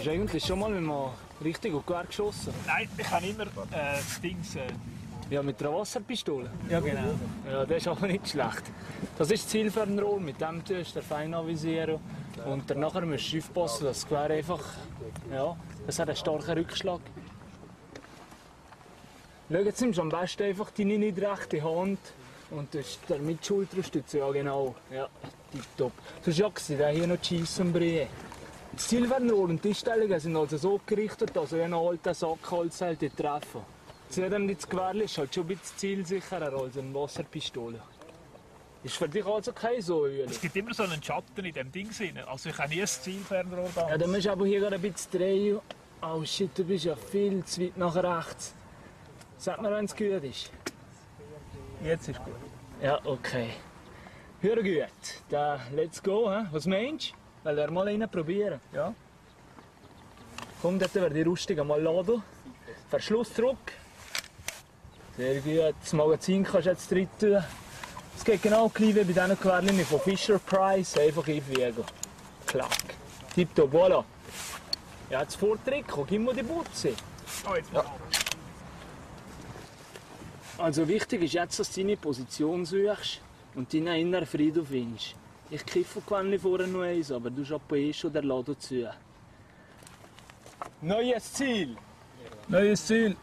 Hast du eigentlich schon mal mit einem richtigen Gewehr geschossen? Nein, ich habe immer äh, das Ding. Äh, Ja, mit einer Wasserpistole. ja, genau. Ja, das ist aber nicht schlecht. Das ist das Zielfernrohr, mit dem tust du den fein avisieren. Und danach musst du aufpassen, dass das Gewehr einfach... Ja, das hat einen starken Rückschlag. Schau, jetzt nimmst du am besten einfach deine nicht rechte Hand und tust damit die Schulter stützen. Ja, genau. Ja, tipptopp. Du hast ja gesehen, hier noch die Scheissenbrie. Das Zielfernrohr und die Einstellungen sind also so gerichtet, dass er einen alten Sackholz halt nicht treffen. Zudem das Gewehr ist halt schon ein bisschen zielsicherer als eine Wasserpistole. Ist für dich also kein so Öl? Es gibt immer so einen Schatten in dem Ding drin. Also ich habe nie ein Zielfernrohr da. Ja, dann musst du aber hier gerade ein bisschen drehen. Oh shit, du bist ja viel zu weit nach rechts. Sag mir, wenn es gut ist. Jetzt ist gut. Ja, okay. Hör gut. Dann let's go, hä? Was meinst du? Wollen wir mal rein probieren? Ja. Komm, dort werden die Rüstung mal laden. Verschluss zurück. Sehr gut. Das Magazin kannst du jetzt drin tun. Es geht genau gleich wie bei diesen Querlinien von Fisher Price. Einfach einfügen. Klack. Tipptopp, voilà. Ja, jetzt Vortrick. Gib mir die Butze. Mal. Also wichtig ist jetzt, dass du deine Position suchst und deinen inneren Frieden findest. Ich kiffe gewöhnlich vorher noch eins, aber du hast eh schon der Laden zu. Neues Ziel. Neues Ziel.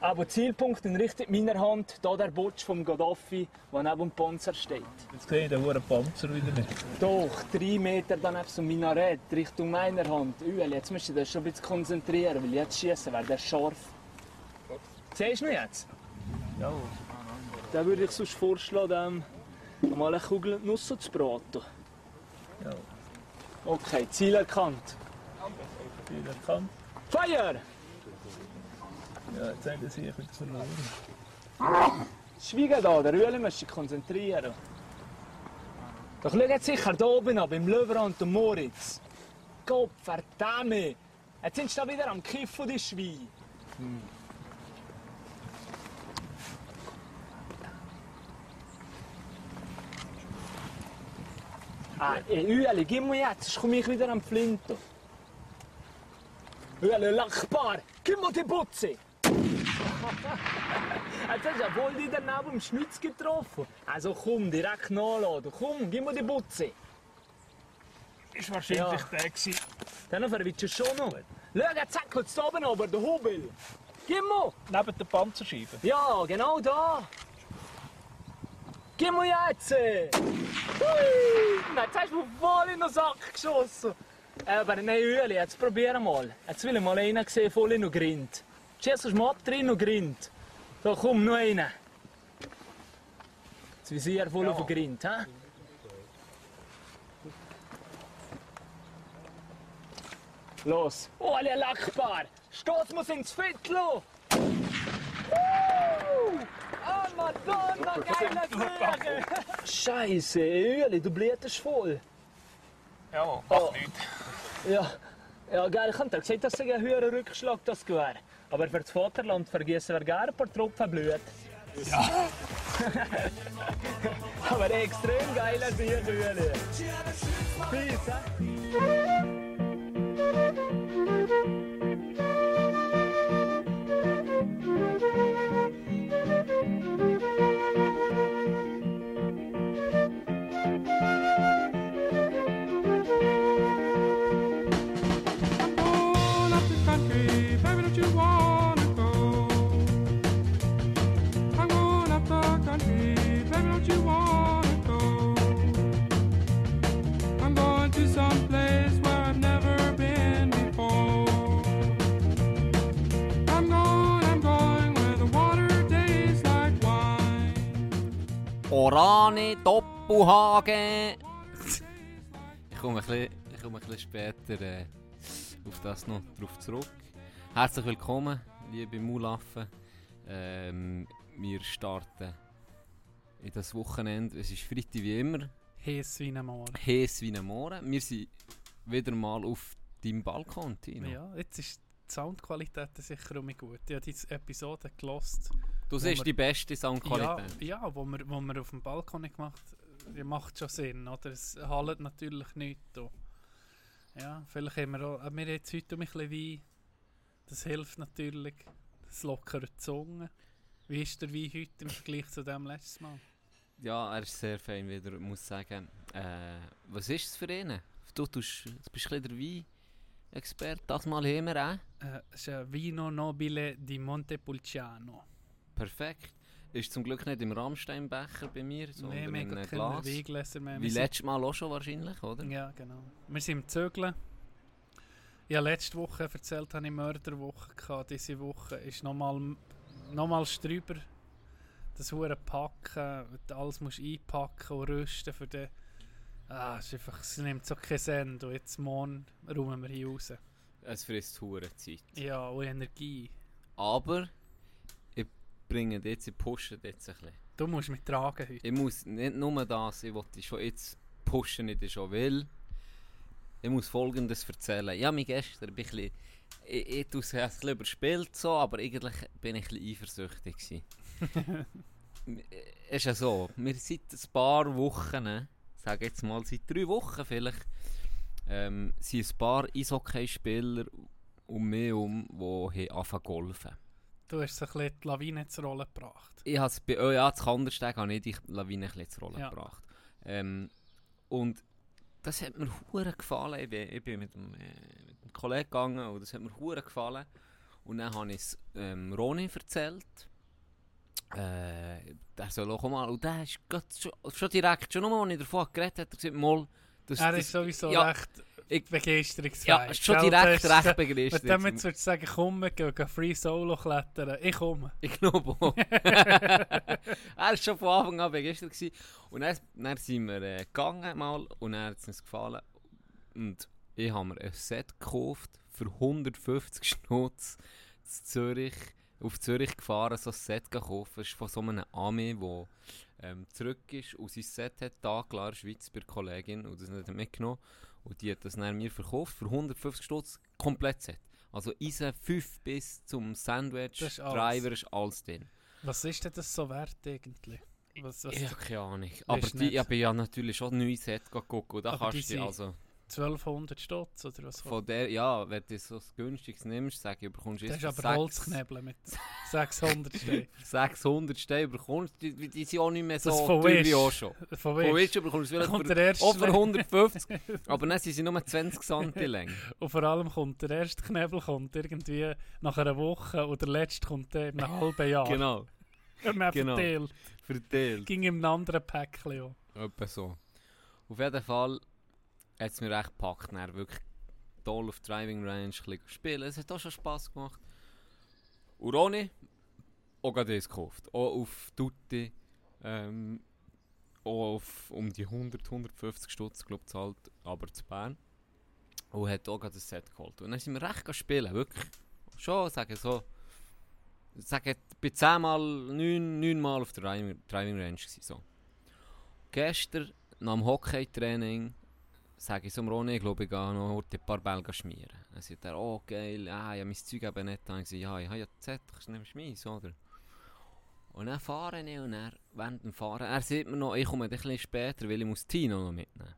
Aber Zielpunkt in Richtung meiner Hand, da der Botsch vom Gaddafi, der neben dem Panzer steht. Jetzt sehe ich den hohen Panzer wieder nicht. Doch, drei Meter daneben so Minarett, Richtung meiner Hand. Ueli, jetzt musst du dich schon ein bisschen konzentrieren, weil jetzt schießen wäre der scharf. Siehst du mich jetzt? Ja. Dann würde ich sonst vorschlagen, mal eine Kugel Nuss zu braten. Ja. Okay, Ziel erkannt. Viel erkannt. Feuer! Ja, jetzt haben sie sich wieder verloren. Schweigen da, der Ueli muss sich konzentrieren. Doch schau jetzt sicher da oben an, beim Löwenrand und Moritz. Gott verdammt! Jetzt sind sie da wieder am Kiffen, die Schweine. Ah, Ueli, gib mir jetzt, sonst komme ich wieder am Flinten. Ueli, lachbar, gib mir die Butze! Jetzt hast du ja wohl die daneben im Schnitz getroffen. Also komm, direkt nachladen. Komm, gib mir die Butze. Ist wahrscheinlich Ja. der gewesen. Dann verwitzt du schon noch. Schau, jetzt zackelt es oben aber, der Hubel. Gib mir! Neben der Panzerscheibe. Ja, genau da. Gib mir jetzt! Hui! Nein, Jetzt hast du voll in den Sack geschossen. Aber nein, Ueli, jetzt probier mal. Jetzt will ich mal einen sehen, voll in den Grind. Schießt du mal drin und Grind. So, komm, noch einen. Das Visier voll auf den Grind, hä? Los. Oh, alle Lackbar. Stoß muss ins Viertel. Madonna, geile Kirche! Scheiße, Öli, du blutest voll. Ja, macht Oh. nichts. Ja, ja geil, ich habe gesagt, dass es ein höherer Rückschlag das Gewehr. Aber für das Vaterland vergessen wir gerne ein paar Tropfen Blut. Ja. Aber extrem geiler Bier, Öli. Peace, Orane Doppelhagen. ich komme ein bisschen, ich komme ein bisschen später äh, auf das noch drauf zurück. Herzlich willkommen, liebe Mulaffen. Ähm, wir starten in das Wochenende. Es ist Freitag wie immer. Heiß wie ein Moor. Heiß wie ein Mohren. Wir sind wieder mal auf deinem Balkon, Tino. Ja, jetzt ist die Soundqualität sicher um gut. Ich habe diese Episode gelost. Du siehst wir- die beste Ja, Soundqualität. ja wo, wir, wo wir auf dem Balkon gemacht haben, macht schon Sinn. Oder? Es hallt natürlich nicht. Da. Ja, vielleicht haben wir auch, aber wir jetzt heute ein bisschen Wein. Das hilft natürlich. Das lockert die Zunge. Wie ist der Wein heute im Vergleich zu dem letzten Mal? Ja, er ist sehr fein wieder, muss ich sagen. Äh, was ist es für ihn? Du, tust, du bist ein der Wein-Experte, das Mal haben wir auch. Äh, es ist ein Vino Nobile di Montepulciano. Perfekt. Ist zum Glück nicht im Rammsteinbecher bei mir, Nee, sondern wir in einem Glas. Weingläser mehr. Wie letztes Mal auch schon wahrscheinlich, oder? Ja, genau. Wir sind im Zögeln. Ja, letzte Woche erzählt, hatte ich Mörderwoche. Gehabt. Diese Woche ist nochmal nochmals drüber. Das hure Packen, alles musst einpacken und rüsten für den. Ah, es, ist einfach, es nimmt so keinen Sinn. Und jetzt morgen räumen wir hier raus. Es frisst hure Zeit. Ja, und Energie. Aber ich bringe jetzt, ich pushe jetzt ein bisschen. Du musst mich tragen heute. Ich muss nicht nur das, ich wollte schon jetzt pushen, nicht schon will. Ich muss folgendes erzählen. Ja, mich gestern bin ich ein bisschen, ich, ich tue es ein bisschen überspielt so, aber eigentlich bin ich ein bisschen eifersüchtig es ist ja so, wir seit ein paar Wochen, sage jetzt mal seit drei Wochen vielleicht, ähm, sind ein paar Eishockey-Spieler um mich herum, die haben angefangen zu golfen. Du hast ein bisschen die Lawine zur Rolle gebracht. Ich habe oh ja, zu Kandersteg habe ich die Lawine ein bisschen zur Rolle Ja. gebracht. Ähm, und das hat mir hure gefallen. Ich bin, ich bin mit, einem, äh, mit einem Kollegen gegangen und das hat mir hure gefallen. Und dann habe ich es ähm, Roni erzählt. Äh, der soll auch mal. Und der ist schon, schon direkt, schon nur, als ich davon geredet habe, hat er gesagt, mal, das, Er das- ist sowieso ja, recht ich- begeisterungsfähig. Ja, ist schon direkt ist- recht Wenn du begeistert. jetzt würdest sagen, komm, wir gehen gehen Free Solo klettern. Ich komme. Ich glaube auch. er war schon von Anfang an begeistert. Gewesen. Und dann, dann sind wir äh, gegangen mal und dann hat es uns gefallen. Und ich habe mir ein Set gekauft für 150 Schnutz zu Zürich. Auf Zürich gefahren, so ein Set gekauft. Das ist von so einem Ami, der ähm, zurück ist und sein Set hat da klar in der Schweiz bei Kollegin und das er mitgenommen. Und die hat das dann mir verkauft für 150 Stutz komplett Set. Also Eisen 5 bis zum Sandwich, ist. Driver ist alles drin. Was ist denn das so wert eigentlich? Was, was, Ich habe keine Ahnung. Aber die, nicht. ich habe ja natürlich schon neue Set geguckt. Und da Aber kannst du also 1200 Stutz oder was? von der, ja, wenn du so das günstiges nimmst, sag ich, bekommst du das ist aber Holzknebel mit 600 Steinen. 600 Steine bekommst, die, die die sind auch nicht mehr so von teuer wie auch schon. Von Von Wish. Wish bekommst du vielleicht auch für Schle- 150, aber dann sind sie nur 20 cm lang. Und vor allem kommt der erste Knebel kommt irgendwie nach einer Woche und der letzte kommt dann in einem halben Jahr. Genau, Und dann genau. verteilt. verteilt. Ging in einem anderen Päckchen auch. Etwa so. Auf jeden Fall hat es mir echt gepackt. Dann wirklich toll auf Driving Range spielen. Es hat auch schon Spass gemacht. Und Ronny, auch das gekauft. Auch auf Tutti. Ähm, auch auf um die 100, 150 Stutz, glaube zahlt, aber zu Bern. Und hat auch ein Set geholt. Und dann sind wir recht spielen, wirklich. Schon, sagen so. Sagen, bin 10 mal, 9, 9 Mal auf der Driving, Driving Range gewesen, so. Gestern, nach dem Hockey-Training, sage ich so Ronny, ich glaube, ich gehe noch ein paar Bälle schmieren. Dann sagt er, oh geil, ah, ich habe mein Zeug eben nicht. Dann habe ich gesagt, ja, ich habe ja Z, ich nehme meins, oder? Und dann fahre ich und er, während dem Fahren, er sieht mir noch, ich komme ein bisschen später, weil ich muss Tino noch mitnehmen.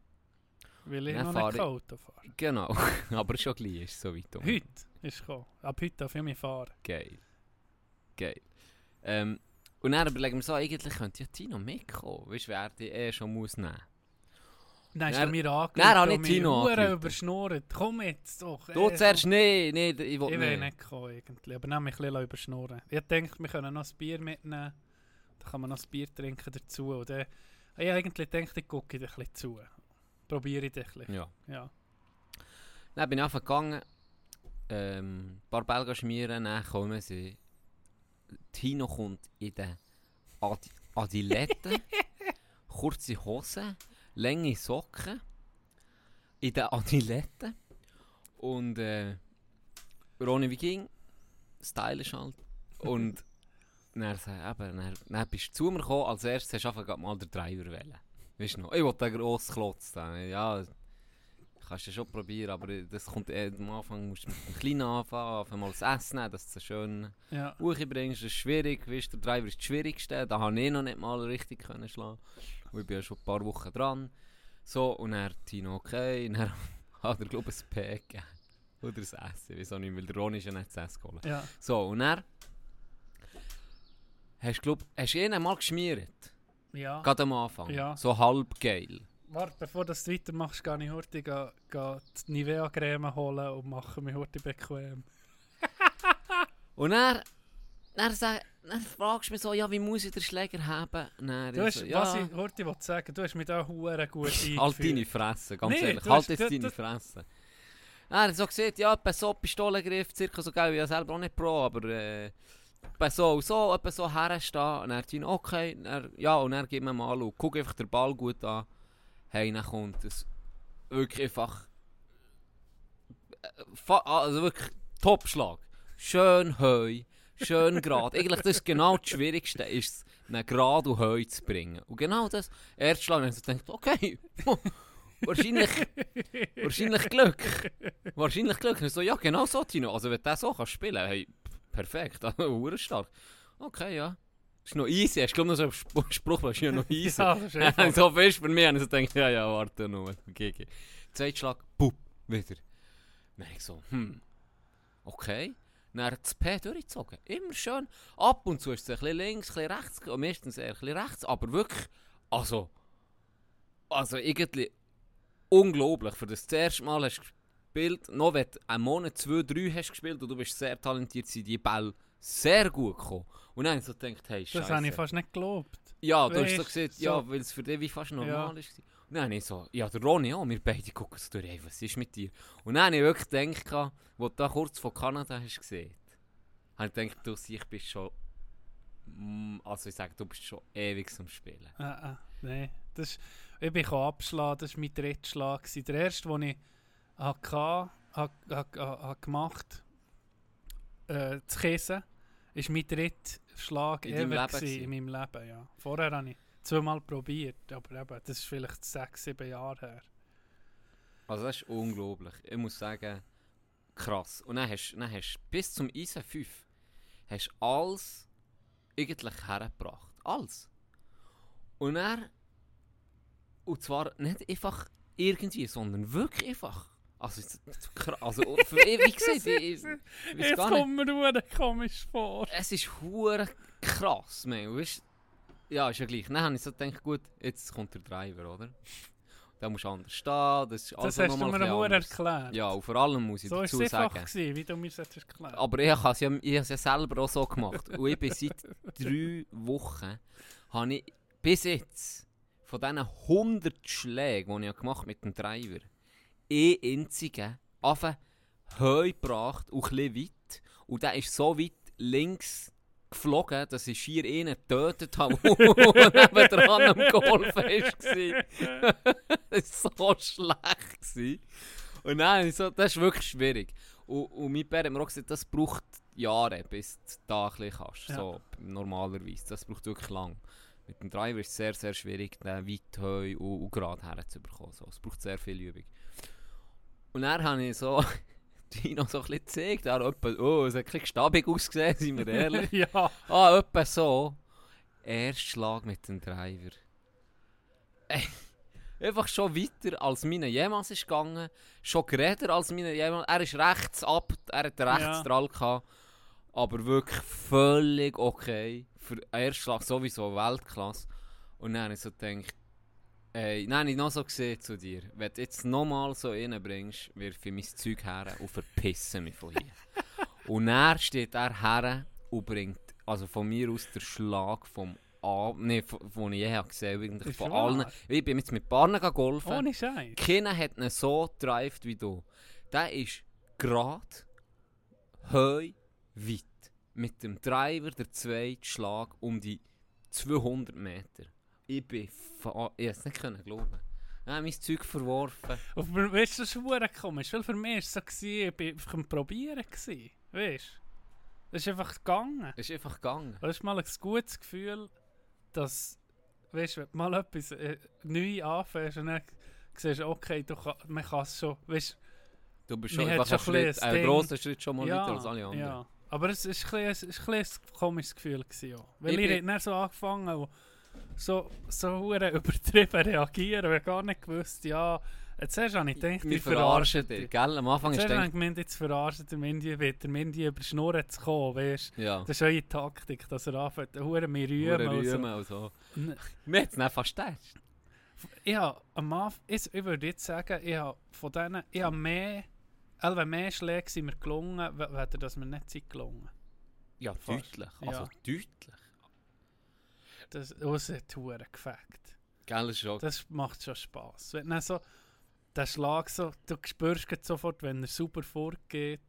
Weil ich noch fahre nicht ich- Auto fahre. Genau, aber schon gleich ist es so weit um. Heute ist gekommen. Ab heute darf ich mich fahren. Geil. Geil. Ähm, und dann überlegen wir so, eigentlich könnte ja Tino mitkommen, weißt du, wer die eh schon muss nehmen. Dann Dann- er mir angerufen dann habe ich Tino überschnurrt. Komm jetzt doch. Du äh, zuerst nicht, nee, ich will Ich will nicht. kommen irgendwie, aber dann mich ein bisschen überschnurren. Ich denke, wir können noch ein Bier mitnehmen. Dann kann man noch ein Bier trinken dazu. Und dann, ich eigentlich denke, ich gucke dir ein bisschen zu. Probiere ich dich ein bisschen. Ja. Ja. Dann bin ich einfach gegangen, ähm, ein paar Bälle schmieren, dann kommen sie. Tino kommt in den Adi kurze Hosen, lange Socken, in den Adiletten und äh, Ronny wie ging, stylisch halt. Und dann, eben, dann, dann bist du zu mir gekommen, als erstes hast du einfach mal den Driver wählen. Weißt du noch, ich wollte den grossen Klotz da. Ja, kannst du schon probieren, aber das kommt eh, am Anfang musst du mit dem Kleinen anfangen, einfach mal das Essen nehmen, dass du es schön ja. hochbringst. Das ist schwierig, weißt, der Driver ist das Schwierigste, da habe ich noch nicht mal richtig können schlagen. Und ich bin ja schon ein paar Wochen dran. So, und dann Tino okay, und dann hat er, glaube ich, ein P gegeben. Oder ein weiß auch nicht, weil der Ron ist ja nicht das geholt. Ja. So, und dann... Hast du, glaub, hast du ihn mal geschmiert? Ja. Gerade am Anfang? Ja. So halb geil. Warte, bevor du das weitermachst, gehe ich heute geh, geh die Nivea-Creme holen und mache mich heute bequem. Und dann... Dann, sag, dann fragst du mich so, ja, wie muss ich den Schläger haben? Dann Du hast, so, was ja, ich heute wollte sagen, du hast mich da hure gut eingeführt. Halt deine Fresse, ganz Nee, ehrlich. Halt hast- jetzt du- deine du- Fresse. Er hat so gesagt, ja, etwa so Pistolengriff, circa so geil, ich ja selber auch nicht Pro, aber äh, etwa so und so, etwa so herstehen. Und er ihn, okay, er, ja, und er gibt mir mal und guck einfach den Ball gut an. Hey, dann kommt es wirklich einfach, äh, also wirklich Topschlag. Schön heu, schön gerade. Eigentlich das ist genau das Schwierigste, ist es, einen gerade und heu zu bringen. Und genau das, erst Schlag, und ich so denkt, okay, wahrscheinlich, wahrscheinlich Glück. Wahrscheinlich Glück. Und ich so, ja, genau so, Tino. Also, wenn du das so kannst spielen, hey, perfekt, also, stark. Okay, ja. Ist noch easy. Hast du glaube noch so einen Sp- Spruch, das ist ja noch easy. Ja, das so fest für mich. Und ich so denke, ja, ja, warte nur. GG. Zweiter Schlag, bup, wieder. Dann ich so, hm, okay. Dann das P durchgezogen. Immer schön. Ab und zu ist es ein bisschen links, ein bisschen rechts, und meistens eher ein bisschen rechts, aber wirklich, also, also irgendwie unglaublich. Für das, das erste Mal hast du gespielt, noch wenn du einen Monat, zwei, drei hast gespielt und du bist sehr talentiert, sind die Bälle sehr gut gekommen. Und dann so gedacht, hey, Das habe ich Scheiße. fast nicht geglaubt. Ja, du hast so gesagt, ja, weil es für dich wie fast normal Ja. war. Und dann habe ich so, ja, der Ronny auch, wir beide gucken so durch, hey, was ist mit dir? Und dann habe ich wirklich gedacht, wo du da kurz von Kanada hast gesehen, habe ich gedacht, du ich bist schon, mm, also ich sage, du bist schon ewig zum Spielen. Äh, äh, nein. Das ist, ich bin gekommen abschlagen, das war mein dritter Schlag. Der erste, den ich hatte, ha, ha, ha, ha gemacht äh, zu Käse, ist mein dritter Schlag In ever gewesen? in meinem Leben. Ja. Vorher habe ich zweimal probiert, aber eben, das ist vielleicht sechs, sieben Jahre her. Also das ist unglaublich. Ich muss sagen, krass. Und dann hast, dann hast du bis zum Eisen 5 hast alles eigentlich hergebracht. Alles. Und dann, und zwar nicht einfach irgendwie, sondern wirklich einfach. Also, also für, wie gesagt, ich, ich, ich Jetzt kommt mir komisch vor. Es ist hure krass, man. Weißt, ja, ist ja gleich. Dann habe ich so gedacht, gut, jetzt kommt der Driver, oder? Da musst du anders stehen, das ist Das also hast du mir nur erklärt. Ja, und vor allem muss ich so dazu es einfach, sagen. gewesen, wie du mir das erklärt Aber ich habe es ja, ich habe es ja selber auch so gemacht. Und ich bin seit drei Wochen, habe ich bis jetzt, von diesen 100 Schlägen, die ich gemacht habe mit dem Driver, einen einzigen einfach heu gebracht und ein bisschen weit. Und der ist so weit links geflogen, dass ich schier einen getötet habe, der nebendran am Golf war. das war so schlecht. Gewesen. Und dann, so, das ist wirklich schwierig. Und, und mein Bär hat mir auch gesagt, das braucht Jahre, bis du da ein bisschen kannst. Ja. So, normalerweise. Das braucht wirklich lang. Mit dem Driver ist es sehr, sehr schwierig, den weit heu und, und gerade herzubekommen. So, es braucht sehr viel Übung. Und dann habe ich so Dino so ein bisschen gezeigt. Etwa, oh, es hat ein bisschen stabig ausgesehen, sind wir ehrlich. ja, Ah, etwa so. Erst Schlag mit dem Driver. Einfach schon weiter als meine jemals ist gegangen. Schon geräder als meine jemals. Er ist rechts ab, er hat rechts Ja. dran gehabt. Aber wirklich völlig okay. Für den ersten Schlag sowieso Weltklasse. Und dann habe ich so gedacht, ey, habe ich noch so gesehen zu dir. Wenn du jetzt nochmal so reinbringst, wirf ich mein Zeug her und verpisse mich von hier. und dann steht er her und bringt, also von mir aus, der Schlag vom Ab... Nee, von, von ich je habe gesehen Ist von allen. Ich bin jetzt mit Barnen golfen. ohne Scheiß. Keiner hat ihn so gedrived wie du. Der ist gerade, heu, weit. Mit dem Driver der zweite Schlag um die 200 Meter. Ich bin fa- Ich konnte es nicht können glauben. Ich habe mein Zeug verworfen. Und für, weißt du, das ist verdammt komisch, weil für mich war es so, ich war am Probieren. Gewesen, weißt du? Das ist einfach gegangen. Es ist einfach gegangen. Das ist mal ein gutes Gefühl, dass, weißt du, wenn du mal etwas äh, neu anfängst und dann siehst okay, du kann, man kann es schon, weißt Du bist schon einfach schon ein, ein Schritt, einen das grossen Schritt schon mal ja, weiter als alle anderen. ja. Aber es ist ein, es ein, ein komisches Gefühl gewesen, ja. Weil Ich ich, dann so angefangen und so, so übertrieben reagieren, weil ich gar nicht gewusst, ja, Jetzt hast du ich gedacht, Wir verarschen dich, gell? Am Anfang ist du denk, gemeint, jetzt verarschen der Mindy wieder. Der Mindy über die Schnur zu kommen, weißt ja, Das ist eure Taktik, dass er anfängt, hure mir rühmen und so. Und so. Mir hat es nicht fast getestet. Ich habe am Anfang, ich, ich würde jetzt sagen, ich habe von denen, ich habe mehr, also mehr Schläge sind mir gelungen, we- weder dass mir nicht sind gelungen. Ja, deutlich. Also Ja. deutlich. Das, das hat hure gefackt. Gell, ist schon. Das macht schon Spass. Wenn dann so, der Schlag so, du spürst sofort, wenn er super vorgeht.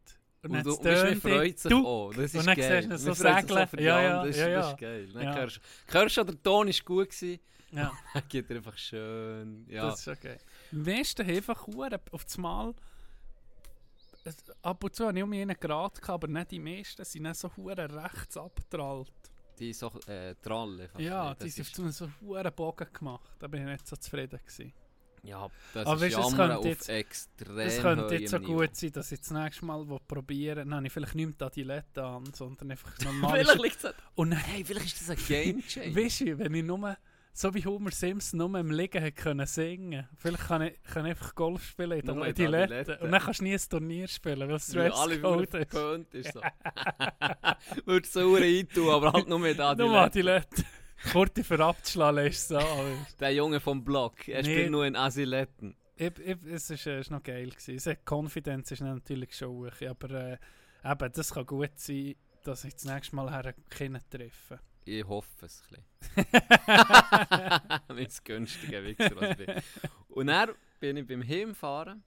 Und, Und du, es und man freut sich auch. Das ist und dann geil. siehst du so segeln. die Ja, ja, das, ist- ja, das ja. ist geil. Dann Ja. hörst, hörst schon, der Ton war gut. Gewesen. Ja, Dann geht er einfach schön. Ja. das ist okay. Die meisten einfach auf das Mal. Es, ab und zu habe ich um einen Grad gehabt, aber nicht die meisten sind dann so hure rechts abgetrallt. Die so äh, Trall. einfach. Ja, das die sind so hure Bogen gemacht. Da bin ich nicht so zufrieden gewesen. Ja, das Aber ist es Jammern könnte auf jetzt- extrem Es könnte jetzt so Niveau. gut sein, dass ich das nächste Mal probieren habe ich vielleicht nicht mehr die Adilette an, sondern einfach normal. Vielleicht liegt es Und dann, Hey, vielleicht ist das ein Game Changer. weißt du, wenn ich nur, so wie Homer Simpson nur im Liegen hätte können singen vielleicht kann ich, kann ich einfach Golf spielen in der Adilette. Adilette. Und dann kannst du nie ein Turnier spielen, weil es Dresscode ist. verpönt ist. So. Würdest du so eintun, aber halt nur mit Nur Adilette. Adilette. Kurti für abzuschlagen ist so. Der Junge vom Block, er Nee. spielt nur in Asiletten. Ich, ich, es ist, äh, ist noch geil gewesen. Es hat- Confidence ist natürlich schon hoch, aber äh, eben, das kann gut sein, dass ich das nächste Mal her Kinder treffe. Ich hoffe es ein bisschen. Mit das günstige Wichser, was ich bin. Und dann bin ich beim Heimfahren.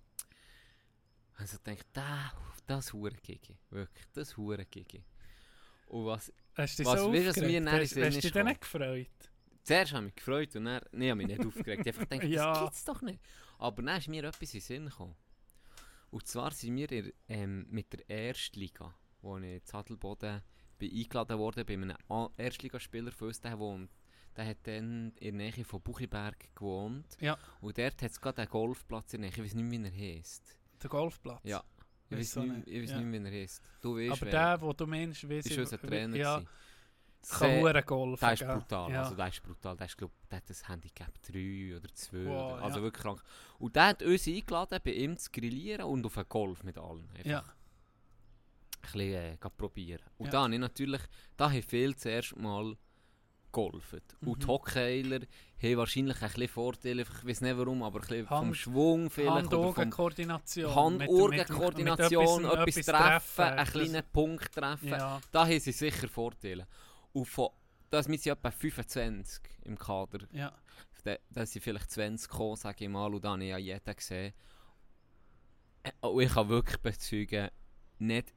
Also denke ich, da, das hure Gigi. Wirklich, das hure Gigi. Und was, Hast du dich Was so aufgeregt? mir Hast, hast du dich dann nicht gefreut? zuerst habe ich mich gefreut und dann, nee, habe mich nicht aufgeregt. Ich habe einfach gedacht, Ja. das gibt's doch nicht. Aber dann ist mir etwas in den Sinn gekommen. Und zwar sind wir in, ähm, mit der Erstliga, wo ich in Zadelboden bin eingeladen worden bei einem Erstligaspieler von uns, der wohnt. Der hat dann in der Nähe von Buchiberg gewohnt. Ja. Und dort hat es gerade einen Golfplatz in der Nähe. Ich weiß nicht, wie er heisst. Der Golfplatz? Ja. Ich weiß nicht, ich Ja. nicht wie er heisst. Du weißt, Aber wer. der, wo du meinst, weiss ist ich- unser Trainer. Ja, gewesen. kann golfen. Der ist brutal, Ja. also der ist brutal. Der, ist, glaub, der hat ein Handicap 3 oder 2. Wow, oder, also ja. wirklich krank. Und der hat uns eingeladen, bei ihm zu grillieren und auf einen Golf mit allen. Einfach ja. Bisschen äh, probieren. Und Ja. da habe ich natürlich, da haben viele zuerst mal. Und Mhm. die Hockeyiler haben wahrscheinlich ein bisschen Vorteile, ich weiß nicht warum, aber ein bisschen vom Hand- Schwung vielleicht. vom Hand-Augen-Koordination. Hand-Augen-Koordination, etwas etwas treffen, einen Das- kleinen Punkt treffen. Ja, Da haben sie sicher Vorteile. Und von, das sind etwa 25 im Kader. ja. Da, da sind vielleicht 20 gekommen, sage ich mal, und dann habe ich ja jeden gesehen. Äh, Und ich kann wirklich bezeugen, nicht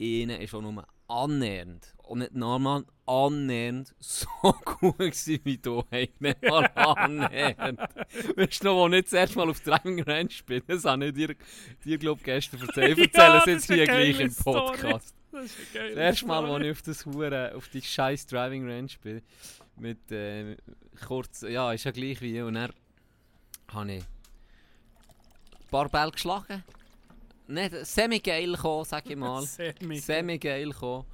einer ist auch nur annähernd, und nicht normal annähernd so gut gewesen wie du. Hey, nicht mal annähernd. Weißt du noch, wo ich das erste Mal auf Driving Range bin? Das habe ich dir, dir glaube ich, gestern erzählt. Ich Ja, erzähle es jetzt hier gleich im Podcast. Das ist eine geile Das erste Mal, Story. als ich auf, das Hure, auf die scheiß Driving Range bin, mit äh, kurz, ja, ist ja gleich wie, und dann habe ich ein paar Bälle geschlagen. Nicht semi-geil gekommen, sag ich mal. Semi. Semi-geil gekommen.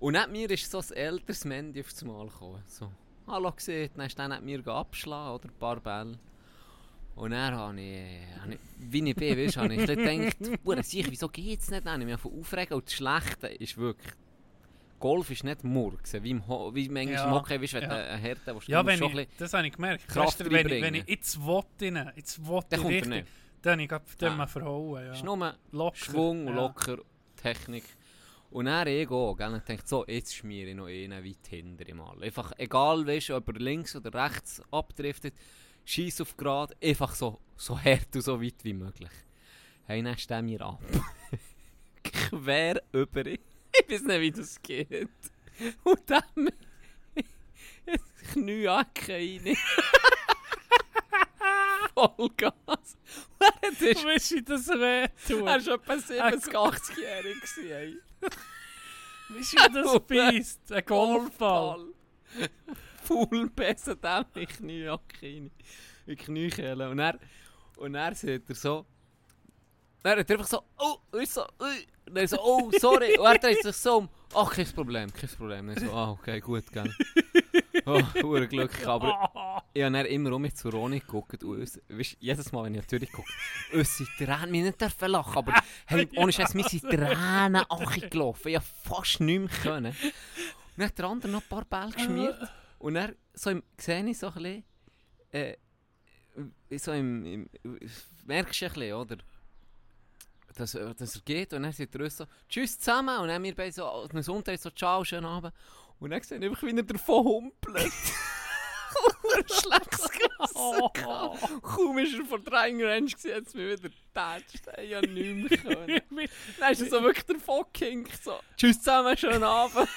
Und neben mir ist so ein älteres Mandy auf das Mal gekommen. So, hallo gesehen, dann ist dann neben mir abgeschlagen, oder ein paar Bälle. Und dann habe ich, habe ich wie ich bin, weißt, habe ich gedacht, «Hure sicher, wieso geht es nicht? Dann habe ich mich von aufregen. Und das Schlechte ist wirklich, Golf ist nicht Murks, wie, im Ho wie manchmal Ja, im Hockey, weißt, wenn ja. du eine Härte willst, Ja, wenn ich, das habe ich gemerkt. Kraft Weißt du, wenn, ich, wenn ich jetzt wollte, jetzt wollte er richtig, dann habe ich gerade den Ah. mal verhauen. Es ist Ja. nur Locker. Schwung, ja. locker, Technik. Und dann ich auch, gell, und denkt so, jetzt schmiere ich noch einen weit hinter ihm mal. Einfach, egal weißt, ob er links oder rechts abdriftet, schieß auf Grad, einfach so, so hart und so weit wie möglich. Hey, dann stehen wir ab. Quer über ihn. Ich weiß nicht, wie das geht. Und dann Knieacke rein. Vollgas. Das ist Weißt du, das weh tut? er war etwa 70, 80-jährig. gewesen, ey. Weißt du, das beißt? Ein Golfball. Full besser dem Kniejacke rein. In die Kniekehle. Und er, und er sieht er so... Er hat einfach so... Oh, ist so... Und er so... Oh, sorry. Und er dreht sich so um. Ach, kein Problem, kein Problem. Und ich so... Ah, okay, gut, gell. Oh, glücklich. Aber ich habe dann immer um mich zu Roni geguckt. Und uns, weißt, jedes Mal, wenn ich natürlich gucke, unsere Tränen, wir nicht dürfen lachen, aber hey, ohne Scheiß, mir sind Tränen gelaufen. Ich habe fast nicht mehr können. Und dann hat der andere noch ein paar Bälle geschmiert. Und dann so im, sehe ich so ein bisschen, äh, so im, im, merkst du ein bisschen, oder? Dass, äh, dass er geht und dann sagt er uns so, tschüss zusammen. Und dann wir beide so, dem Sonntag so, ciao, schönen Abend. Und dann sehe ich einfach, wie er davon humpelt. schlechtes Gewissen. Kaum ist er vor der Range es mich wieder getatscht. Ich habe nicht mehr können. Dann ist er so wirklich davon gehinkt, so, tschüss zusammen, schönen Abend.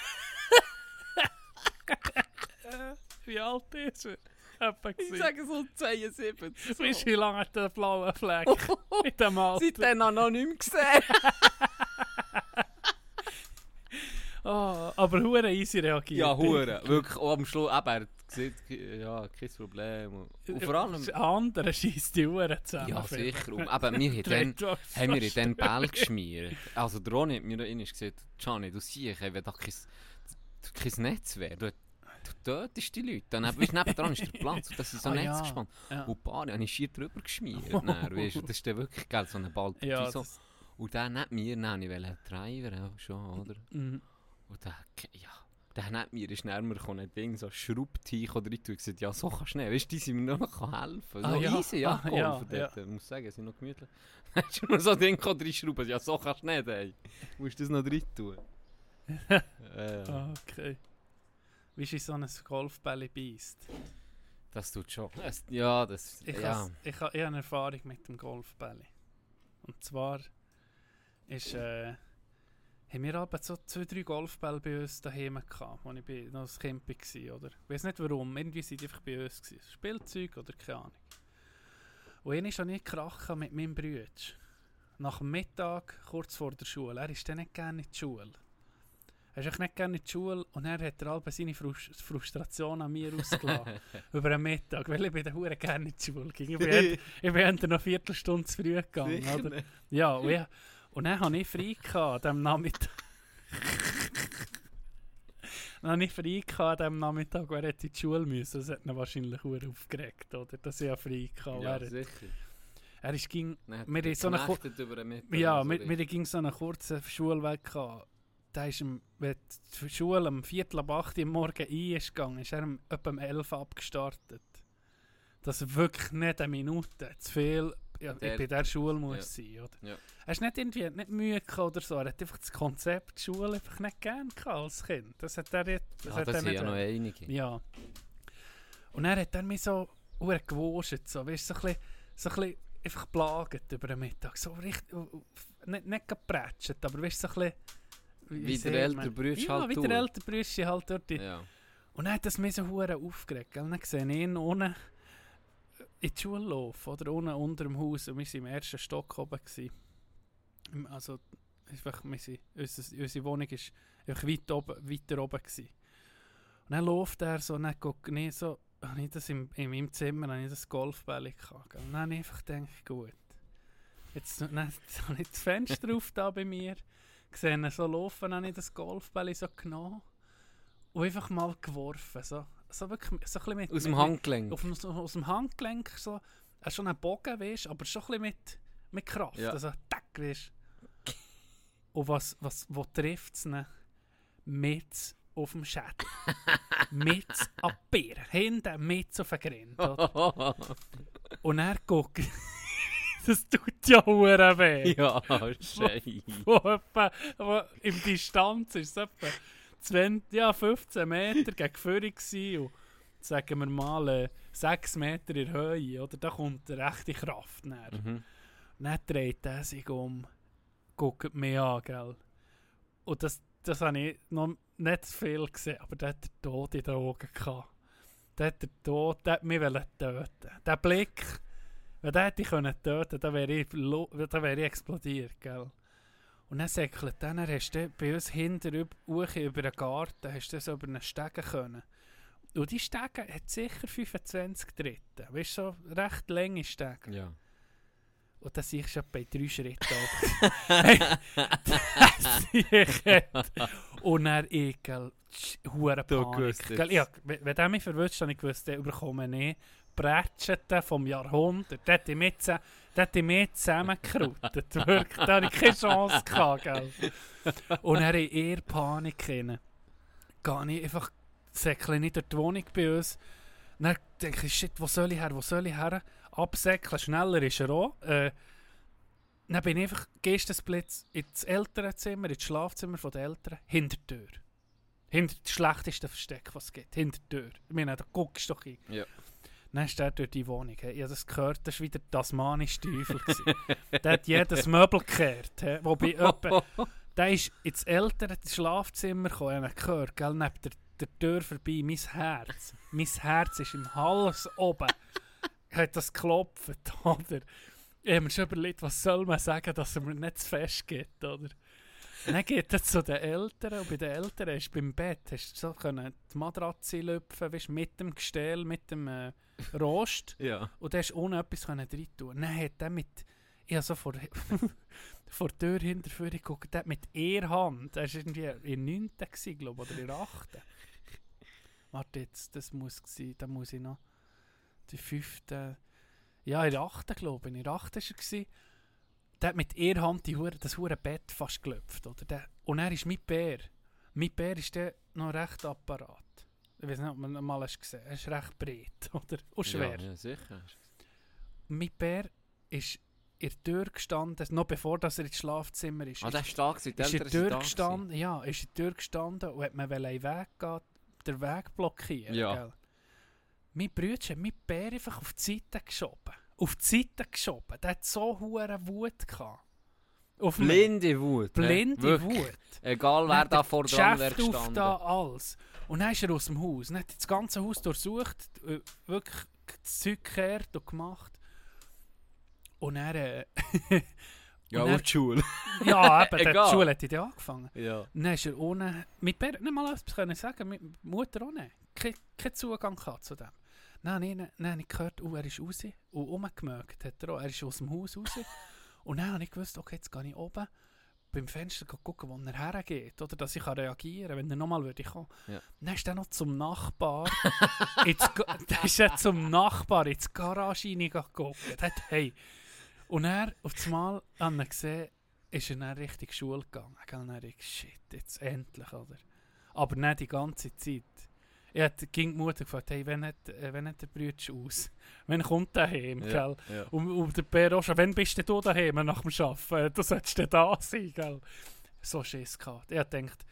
Wie alt ist er? Ich sage so 72. So. Wie lange hat der blaue Fleck mit dem Alter? Seitdem noch nicht mehr gesehen. Oh, aber hure easy reagiert. Ja, Hure. Wirklich, auch am Schluss, eben, er gesagt, ja, kein Problem. Und, und vor allem, Das andere schießt die Uhren zusammen. ja sicher, und eben, wir haben dann, haben wir dann Ball geschmiert. Also der Ronny hat mir einmal gesagt, Gianni, du siehst, wenn da kein, kein Netz wäre, du, du tötest die Leute. Dann, weißt, nebendran ist der Platz und das ist so Ah, Netz ja. gespannt. Ja. Und paar habe ich schier drüber geschmiert. Dann, weißt, das ist dann wirklich geil, so ein Ball. Ja, so. Und dann nicht mir, dann wollte ich Driver, ja, schon, oder? mhm. Und dann, ja, dann hat mir ist näher gekommen, ein Ding, so Schraubteich oder ich und gesagt, ja, so kannst du nicht. Weißt du, die sind mir noch noch helfen. So Ah, ja. easy, ja, Ah, ja, dort. Ich muss sagen, sind noch gemütlich. Dann hast du noch so ein Ding reinschrauben. Ja, so kannst du nicht, ey. Du musst das noch drin tun. äh, Ah, okay. Wie ist so ein Golfbälle beißt? Das tut schon. Es, ja, das, Ich, ja. has- ich, ich habe eine Erfahrung mit dem Golfbälle. Und zwar ist, äh, haben wir aber so zwei, drei Golfbälle bei uns daheim gehabt, als ich bei- noch ein Kind war, oder? Ich weiß nicht warum, irgendwie sind die einfach bei uns gewesen. Spielzeug oder keine Ahnung. Und ich schon nicht krachen mit meinem Bruder. Nach dem Mittag, kurz vor der Schule. Er ist dann nicht gerne in die Schule. Er ist nicht gerne in die Schule und er hat er alle seine Frus Frustration an mir ausgelassen. über den Mittag, weil ich bin dann gerne in die Schule ging. Ich bin, ich bin noch eine Viertelstunde zu früh gegangen. Oder? Ja, und, ich, und dann hatte ich frei gehabt an diesem Nachmittag. dann hatte ich frei gehabt diesem Nachmittag, wer hätte in die Schule müssen. Das hat ihn wahrscheinlich hure aufgeregt, oder? Dass ich ja frei gehabt Ja, wäre. sicher. Er ist ging, Wir haben so eine Mittag ja, so. mit ging so einen kurzen Schulweg gehabt. Da ist ihm, wenn die Schule am Viertel ab 8 Uhr am Morgen ein ist gegangen, ist er um, etwa um 11 Uhr abgestartet. Dass er wirklich nicht eine Minute zu viel ja, Der- bei der Schule muss sein. Oder? Ja. Er ist nicht irgendwie nicht müde gehabt oder so. Er hat einfach das Konzept Schule einfach nicht gern als Kind. Das hat er jetzt. Das Ah, hat das er sind nicht ja noch einige. ja. Und er hat dann mich so ur gewurscht, so, weißt, so ein bisschen, so ein bisschen einfach plagt über den Mittag. So richtig, nicht, nicht geprätscht, aber weißt, so ein bisschen... Wie sagt der ältere? Bruder ja, halt wie der ältere Bruder halt dort. Ja. Und dann hat das mich so aufgeregt. Gell? Dann sehe ich ihn unten in die Schule laufen, oder unten unter dem Haus. Und wir waren im ersten Stock oben. Gewesen. Also, einfach, unsere, unsere Wohnung war einfach weit oben, weiter oben. Gewesen. Und dann läuft er so, und dann gucke ich so, habe ich das im, in meinem Zimmer, habe ich das Golfbälle gehabt. Und dann habe ich einfach gedacht, gut. Jetzt, dann habe ich das Fenster auf da bei mir, gesehen so laufen, habe ich das Golfbälle so genommen und einfach mal geworfen. So, so wirklich so ein bisschen mit, Aus dem Handgelenk. Auf so, aus dem Handgelenk so. Er schon ein Bogen, weißt, aber schon ein bisschen mit, mit Kraft. Ja. Also, tack, weißt. Und was, was, wo trifft es ihn? Mit auf dem Schädel. mit an Birne. Hinten mit auf den Grind. Und er guckt. das tut ja hure weh. ja, scheiße. Im Distanz ist es etwa 20, ja, 15 Meter gegen Führung gewesen und sagen wir mal äh, 6 Meter in Höhe, oder? Da kommt eine rechte Kraft näher. Mhm. Dann dreht er sich um, guckt mich an, gell? Und das, das habe ich noch nicht viel gesehen, aber der hat den Tod in den Augen gehabt. Der hat den Tod, der hat mich töten. Der Blick, wenn der hätte ich können töten, dann wäre ich, wäre ich explodiert, gell? Und dann säckelt dann, dann hast du bei uns hinter üb- hoch über den Garten, hast du so über einen Stegen können. Und die Stege hat sicher 25 Tritte. Weißt du, so recht lange Stege. Ja. Und dann sehe ich schon bei drei Schritten ab. Hey, das ich. Und dann Ekel. Hure Du Panik. Gell. Ja, wenn der mich verwünscht, habe ich gewusst, der überkomme ich Bretscheten vom Jahrhundert. Der hätte mich, zä- der hätte mich zusammengeruttet. Wirklich, da hatte ich keine Chance. Gehabt, gell. Und habe ich eher Panik. rein. Gehe ich einfach, säckle nicht durch die Wohnung bei uns. Dann denke ich, shit, wo soll ich her, wo soll ich her? Absäckeln, schneller ist er auch. Äh, dann bin ich einfach Geistesblitz ins Elternzimmer, ins Schlafzimmer der Eltern, hinter der Tür. Hinter das schlechteste Versteck, was es gibt. Hinter der Tür. Ich meine, da guckst du doch hin. Ja. Dann ist der durch die Wohnung. Ich habe das gehört, das war wieder der tasmanische Teufel. der hat jedes Möbel gekehrt. Wobei jemand, der ist ins ältere Schlafzimmer gekommen. Ich gehört, gell, neben der, der Tür vorbei. Mein Herz. Mein Herz ist im Hals oben. hat das geklopft, oder? Ich habe mir schon überlegt, was soll man sagen, dass er mir nicht zu fest geht, oder? Dann geht er zu den Eltern und bei den Eltern hast du beim Bett hast du so können die Matratze lüpfen, weißt, mit dem Gestell, mit dem äh, Rost Ja. und dann hast du ohne etwas können rein tun. Dann hat er mit, ich habe so vor, vor der Tür hinterher geguckt, der mit ihr Hand, er war irgendwie in 9. gewesen, glaube ich, oder in 8. Warte jetzt, das muss sein, da muss ich noch, die 5. Ja, in der 8. glaube ich, in der 8. war er. Gewesen. Der hat mit ihr Hand die Hure, das hure Bett fast gelöpft. Oder? Der, und er ist mein Bär. Mein Bär ist der noch recht apparat. Ich weiß nicht, ob man ihn mal hast gesehen Er ist recht breit oder? und schwer. Ja, ja sicher. Mein Bär ist in der Tür gestanden, noch bevor dass er ins Schlafzimmer ist. Ah, der ist stark. Die ist in der Tür gestanden, ja, ist in der Tür gestanden und hat wollen den Weg gehen, den Weg blockieren. Ja. Gell? Mein Bruder hat mein Bär einfach auf die Seite geschoben. Auf die Seite geschoben. Der hat so hohe Wut gehabt. Auf. Blinde Wut. Blinde Wirklich. Wut. Egal wer da vor er dran wäre auf gestanden. da, alles. Und dann ist er aus dem Haus. Dann hat das ganze Haus durchsucht, äh, wirklich das Zeug gekehrt und gemacht. Und er, äh, Ja, Und und die Schule. ja, eben, der Egal. die Schule hat in angefangen. ja. Und dann ist er ohne, mit Bär, nicht mal etwas können sagen, mit Mutter nicht. Kein, kein Zugang zu dem. Ich, dann habe ich gehört, oh, er ist raus und rumgemerkt hat er auch. Er ist aus dem Haus raus. und dann habe ich gewusst, okay, jetzt gehe ich oben beim Fenster gucken, wo er hergeht, oder dass ich reagieren kann, wenn er nochmal würde kommen. Ja. Dann ist er noch zum Nachbar, Ga- dann ist er zum Nachbar ins Garage reingeguckt. Hat, hey. Und er, auf das Mal, habe ich gesehen, ist er dann Richtung Schule gegangen. Dann habe ich, shit, jetzt endlich, oder? Aber nicht die ganze Zeit. Ich ging die Mutter gefragt, hey, wann hat, äh, wann hat der Brütsch aus? Wann kommt der heim, Ja, ja. Und, und der Bär auch schon, wann bist du daheim nach dem Arbeiten? Du solltest da sein, gell? So Schiss gehabt. Ich habe gedacht,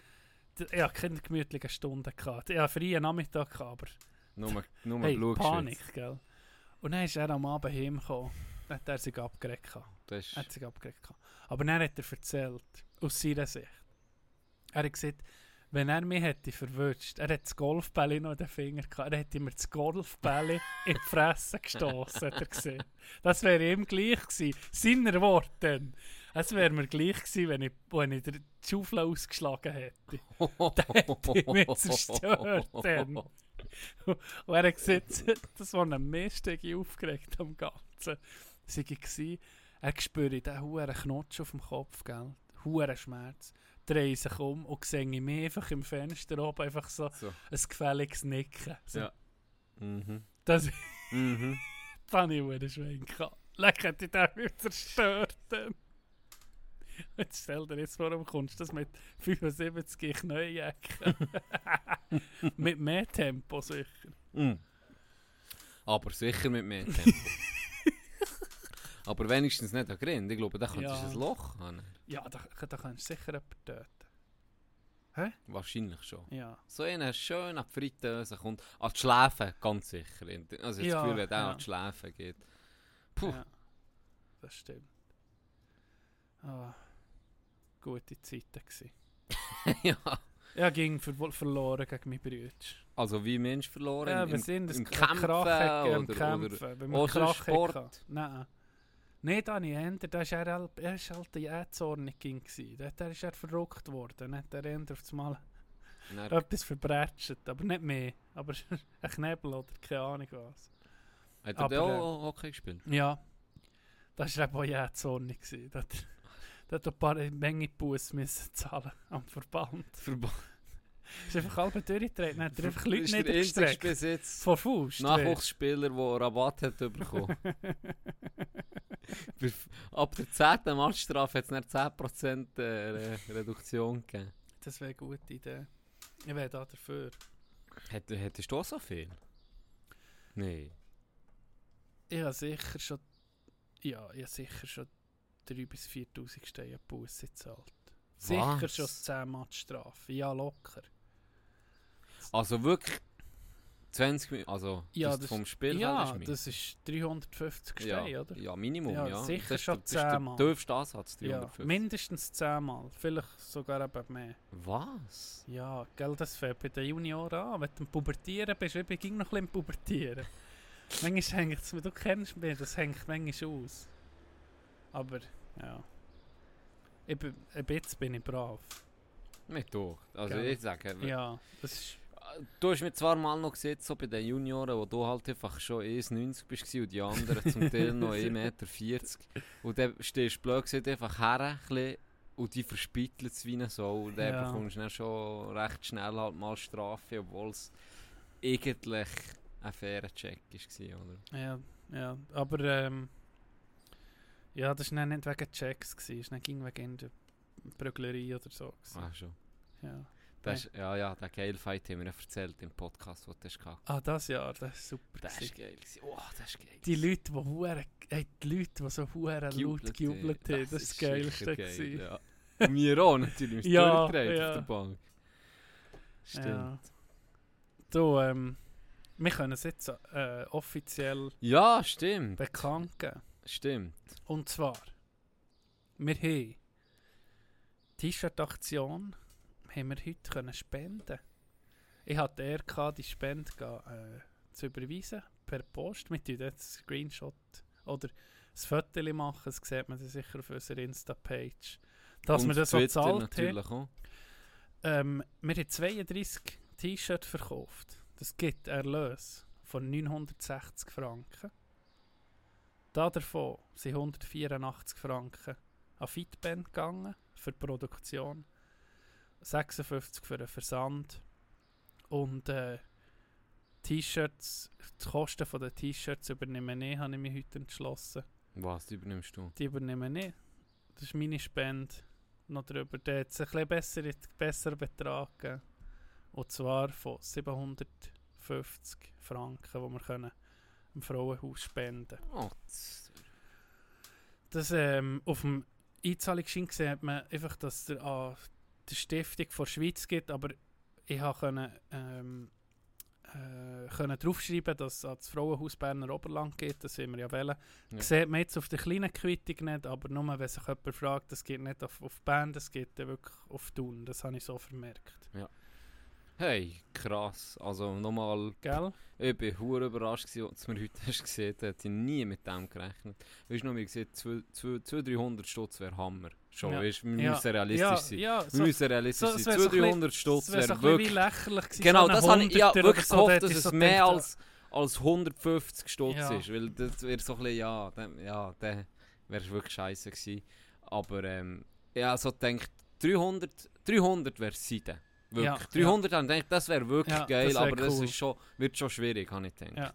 d- ich hatte keine gemütlichen Stunden gehabt. Ich hatte freien Nachmittag gehabt, aber Nur, nur hey, Blut Panik, gell? Und dann ist er am Abend heimgekommen. Dann hat er sich abgeregt ist, Er hat sich abgeregt. Aber dann hat er erzählt, aus seiner Sicht. Er hat gesagt, wenn er mich hätte verwünscht, er hat das Golfbälle noch in den Finger gehabt, er hätte mir das Golfbälle in die Fresse gestoßen, hat er gesehen. Das wäre ihm gleich gewesen. Seiner Worten. Es wäre mir gleich gewesen, wenn ich, wenn ich die Schaufel ausgeschlagen hätte. Der hätte mich zerstört dann. Und er hat gesagt, das war ein Mistegi aufgeregt am Ganzen. Sei gewesen, er spüre den huren Knotsch auf dem Kopf, gell? Huren Schmerz. Drehe sich um und sehe mich einfach im Fenster oben einfach so so. ein gefälliges Nicken. So, Ja. Mhm. Das Mhm. fand ich huren Schwein gehabt. Leck, hätte ich den wieder zerstört. Jetzt stell dir jetzt vor, warum kommst du das mit 75 Knäuecken? mit mehr Tempo sicher. Mhm. Aber sicher mit mehr Tempo. Aber wenigstens nicht an Grind. Ich glaube, da könntest du Ja. ein Loch haben. Ja, da, da kannst du sicher jemanden töten. Wahrscheinlich schon. Ja. So einer schön an die Fritteuse kommt. An die Schläfen, ganz sicher. Also ich Ja, das Gefühl, wenn der ja. an die Schläfen geht. Puh. ja. Das stimmt. Ah, gute Zeiten gsi. ja. Ja, ging ver verloren gegen meinen Bruder. Also wie Mensch verloren? Ja, im, wir sind im ein Kämpfen Krach im oder, Kämpfen. oder oder Krach Sport? hatten. Nein. Nein, Dani Ender, der ist er, er halt Ätzornig gsi. Der, der ist er verrückt worden. Nicht der Ender auf einmal Dann- etwas verbrätscht. Aber nicht mehr. Aber ein Knebel oder keine Ahnung was. Hat er da äh, auch Hockey gespielt? Ja. Das war eben auch Ätzornig. gsi. Der hat- ein paar eine Menge Buß müssen zahlen am Verband. Verbo ist einfach halb durchgetreten, dann hat er einfach Leute einzige niedergestreckt. bis jetzt Vor Fuß. Nachwuchsspieler, der Rabatt hat bekommen. Ab der 10. Matchstrafe hat es dann 10% äh, Re- Reduktion gegeben. Das wäre eine gute Idee. Ich wäre da dafür. Hätt- Hättest du auch so viel? Nein. Ich habe sicher schon. Ja, ich habe sicher schon 3.000 bis 4.000 Steine Busse gezahlt. Sicher schon 10 Matchstrafe. Ja, locker. Also wirklich 20 Minuten, also Ja, das vom Spiel ja, ist das ist 350 Steine, ja, oder? ja, Minimum, Ja, ja. sicher das ist, schon der- das ist der tiefste Ansatz, Ja, 350. mindestens 10 Mal. Vielleicht sogar eben mehr. Was? Ja, gell, das fängt bei den Junioren an. Wenn du am Pubertieren bist, ich ging noch ein bisschen am Pubertieren. manchmal hängt es mir, du kennst mich, das hängt manchmal aus. Aber, ja. Ich bin, ein bisschen bin ich brav. Mit doch. Also Gell. ich sage, Ja, das ist... du hast mir zwar mal noch gesehen, so bei den Junioren, wo du halt einfach schon 1,90 bist und die anderen zum Teil noch 1,40 Meter. Und dann stehst du blöd gesagt einfach her ein und die verspitteln es wie Sau. Und dann Ja. bekommst du dann schon recht schnell halt mal Strafe, obwohl es eigentlich ein fairer Check war, oder? Ja, ja. Aber, ähm... Ja, das war nicht wegen Checks, es war ging wegen Prüglerie oder so. gewesen. Ah, schon. Ja. Das ist, ja, ja, der geile Fight haben wir erzählt im Podcast, den du hast. Ah, das Jahr, das war super. Das ist geil. Oh, das ist geil. Die Leute, die hure, hey, die Leute, die so hure laut Gejubelt haben, das, ist das ist Geilste. geil. Ja. Und wir auch natürlich, Ja, durchgedreht ja. auf der Bank. Stimmt. Ja. Du, ähm, wir können es jetzt äh, offiziell Ja, stimmt. bekannt geben. Stimmt. Und zwar, wir haben T-Shirt-Aktion haben wir heute können spenden. Ich hatte eher gehabt, die Spende äh, zu überweisen per Post. Wir tun jetzt Screenshot oder ein Foto machen, das sieht man sicher auf unserer Insta-Page. Dass Und wir das so gezahlt haben. Ähm, wir haben 32 T-Shirts verkauft. Das gibt Erlös von 960 Franken. Da davon sind 184 Franken an Fitband gegangen für die Produktion, 56 für den Versand und äh, T-Shirts, die Kosten der T-Shirts übernehme ich, habe ich mich heute entschlossen. Was übernimmst du? Die übernehme ich. Das ist meine Spende noch drüber. Der hat es ein bisschen besser, besseren Betrag gegeben. Und zwar von 750 Franken, die wir können im Frauenhaus spenden Oh, das- ähm, Auf dem Einzahlungsschein sieht man einfach, dass der, an der Stiftung der Schweiz gibt, aber ich habe können, ähm, äh, können draufschreiben, dass es das Frauenhaus Berner Oberland geht, das sind wir ja wählen. Ja. Sieht man jetzt auf der kleinen Quittung nicht, aber nur wenn sich jemand fragt, das geht nicht auf, auf Bern, das geht wirklich auf Thun. Das habe ich so vermerkt. Hey, krass. Also nochmal, Gell? ich bin hure überrascht gewesen, als mir heute hast gesehen. Da hätte ich nie mit dem gerechnet. Weißt du noch, wie gesagt, 200, 300 Stutz wäre Hammer. Schon, Ja. weißt, wir Ja. müssen realistisch ja, sein. Ja, Wir so, müssen realistisch so- sein. wär so ein 200, 300 Stutz das wäre wirklich... lächerlich gewesen. Genau, das habe ich ja wirklich so, gehofft, da dass es so mehr gedacht, als, als 150 Stutz Ja. ist. Weil das wäre so ein bisschen, ja, dann, ja, dann wäre es wirklich scheiße gewesen. Aber ähm, ja, so denkt 300, 300 wäre es. Wirklich. Ja, 300 habe ich gedacht, das wäre wirklich Ja, geil, das wär aber das cool. ist schon, wird schon schwierig, habe ich gedacht. Ja.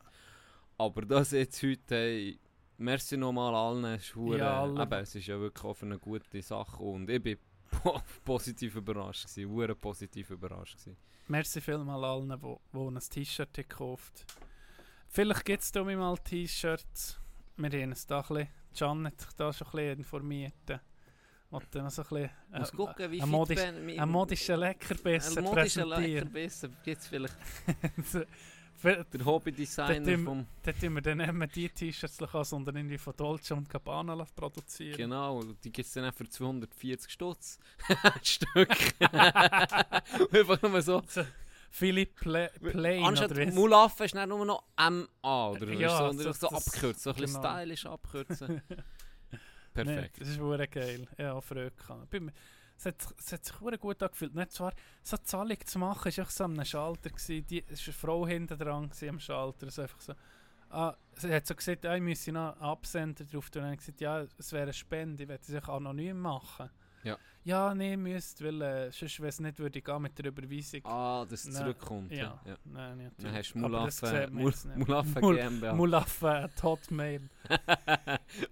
Aber das jetzt heute, hey, merci nochmal allen, es Ja, eben, es ist ja wirklich auch eine gute Sache und ich bin po- positiv überrascht gewesen, hure positiv überrascht gewesen. Merci vielmal allen, die, ein T-Shirt haben gekauft Vielleicht gibt es da mal T-Shirts. Wir haben uns da ein bisschen, Can hat sich da schon ein bisschen informiert. Und dann so ein bisschen äh, gucken, wie ein modisch- Ben- ein modischer Leckerbissen Ein modischer. Leckerbissen gibt es vielleicht der Hobbydesigner vom... Dann tun wir dann nicht die T-Shirts lassen, sondern irgendwie von Dolce und Gabbana lassen produzieren. Genau, die gibt es dann auch für 240 Stutz. Stück. Einfach nur so. Philipp Pla Plain Anstatt? Mulaffe ist dann nur noch MA oder Ja, so, so, so- so abkürzen, so ein bisschen genau. stylisch abkürzen. Perfekt. das ist wirklich geil. Ja, Freude Es hat, es hat sich gut angefühlt. Nicht zwar, so eine Zahlung zu machen, war einfach so am Schalter. Gewesen. Die, es war eine Frau hinten dran am Schalter. Es einfach so, ah, sie hat so gesagt, ah, ich müsse noch einen Absender drauf tun. Und dann ich gesagt, ja, es wäre eine Spende, ich werde es anonym machen. Ja. Ja, nee, müsst, weil äh, sonst, wenn es nicht würde gehen mit der Überweisung. Ah, dass es Nein. zurückkommt. ja. Ja. ja. Nein, nicht. Dann hast du Mulaffe, Mul. Mulaffe Mul- GmbH. Mulaffe at Hotmail.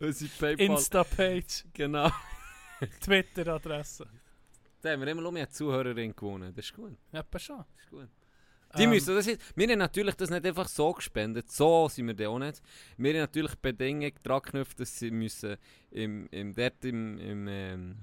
Insta-Page, Genau. Twitter-Adresse. Da haben wir immer noch mehr Zuhörerin gewonnen. Das ist gut. Etwa schon. Das ist gut. Die Ähm, müssen das jetzt, wir haben natürlich das nicht einfach so gespendet, so sind wir da auch nicht. Wir haben natürlich die Bedingung dran geknüpft, dass sie müssen im, im, dort im, im, ähm,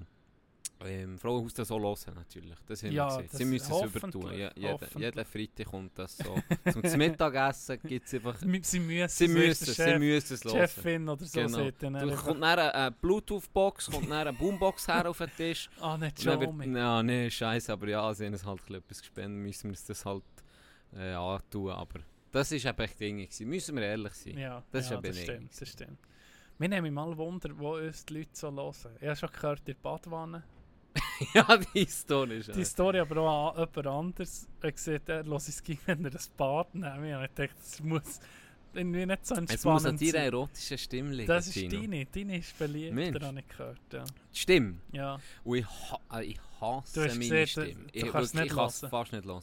im Frauenhaus das so hören natürlich. Das haben Ja, wir gesehen. Sie müssen es übertun. Ja, jeden Freitag kommt das so. Zum Mittagessen gibt es einfach... Sie müssen, Sie ist müssen, der sie Chef, müssen es hören. Chefin oder so Genau. dann Du, einfach, kommt dann eine Bluetooth-Box, kommt dann eine Boombox her auf den Tisch. ah, nicht dann wird, Xiaomi. ja, nee, scheiße, aber ja, sie haben es halt ein bisschen etwas gespendet, müssen wir uns das halt äh, antun. Aber das war eben echt Ding. Müssen wir ehrlich sein. Ja, Das ist ja, eine das stimmt, das stimmt. Wir nehmen mal Wunder, wo uns die Leute so hören. Ich habe schon gehört, in der Badwanne. Ja, die Story ist Die Story aber auch an jemand anderes. Er gesagt, er hört es gegen, wenn er ein Bad nimmt. Ich habe gedacht, das muss irgendwie nicht so Es muss an entspannend deiner sein. erotischen Stimme liegen. Das ist Tino. deine. Deine ist beliebt, Mensch. habe ich gehört. Ja. Die Stimme. ja. Und ich, ha äh, ich hasse Du meine gesehen, du- Stimme. du ich kannst wirklich, nicht ich kann es fast nicht hören.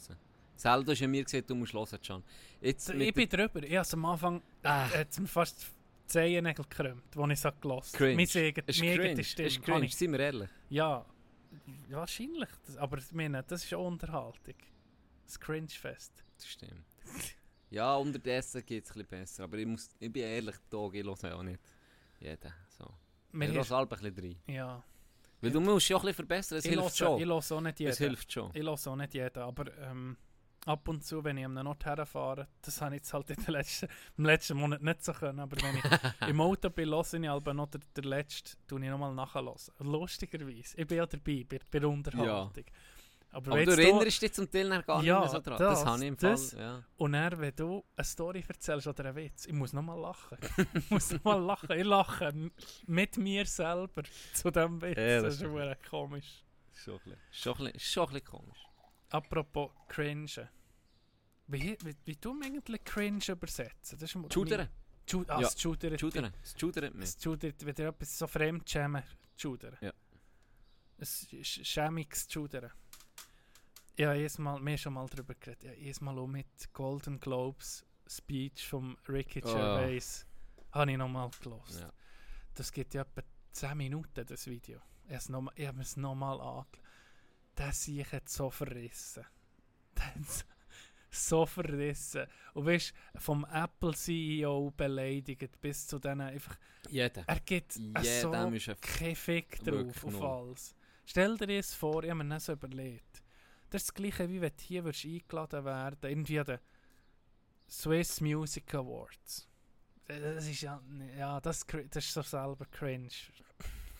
Zelda hast ja mir gesagt, du musst hören, Can. Jetzt Ich bin drüber. Ich habe am Anfang Ah. äh, hat's mir fast die Zehennägel gekrümmt, als ich es gelassen Cringe. Meine eigene, Es ist cringe. Stimme. Es ist habe cringe, ich- sind wir ehrlich. Ja, wahrscheinlich. Aber ich meine, das ist auch Unterhaltung. Das Cringe-Fest. Das stimmt. ja, unterdessen geht es ein bisschen besser. Aber ich, muss, ich bin ehrlich, da, ich höre auch nicht jeden. So. Wir Ich höre halb ein bisschen rein. ja. Weil du musst ja auch ein bisschen verbessern, es Ich hilft höre schon. ich höre auch nicht jeden. Es hilft schon. Ich höre auch nicht jeden, aber ähm, ab und zu, wenn ich an einem Ort herfahre, das habe ich jetzt halt in den letzten, im letzten Monat nicht so können, aber wenn ich im Auto bin, höre ich aber noch der, der letzte, tue ich nochmal nachhören. Lustigerweise. Ich bin ja dabei, bei, bei der Unterhaltung. Aber, Aber wenn du jetzt erinnerst dich zum Teil gar Ja, nicht mehr so dran. Das, das- habe ich im Fall. das- Ja. Und dann, wenn du eine Story erzählst oder einen Witz, ich muss nochmal lachen. ich muss nochmal lachen. Ich lache mit mir selber zu diesem Witz. Ja, das das ist ist schon komisch. Schon ein bisschen, schon ein bisschen, schon ein bisschen komisch. Apropos cringe. Wie, wie, wie tun wir eigentlich cringe übersetzen? Das ist Schudern. Ju- Ah, Ja, das Schudern. Schudern. Es schudert mich. Das Schudern, wenn dir etwas so fremd schämen, Schudern. Ja. Ist schämiges Schudern. Ja, jedes Mal, wir haben schon mal darüber geredet, ja, jedes Mal auch mit Golden Globes Speech von Ricky Oh. Gervais habe ich nochmal gelost. Ja. Das geht ja etwa 10 Minuten, das Video. Ich habe es noch nochmal angeschaut. Das ich jetzt so verrissen. Das so verrissen. Und weißt vom Apple CEO beleidigt bis zu denen einfach. Jeder. Er gibt Jedem so ist ein kein Fick drauf auf alles. Stell dir das vor, ich habe mir das so überlegt. Das ist das gleiche, wie wenn du hier würdest eingeladen werden irgendwie an den Swiss Music Awards. Das ist ja, ja das, das ist so selber cringe.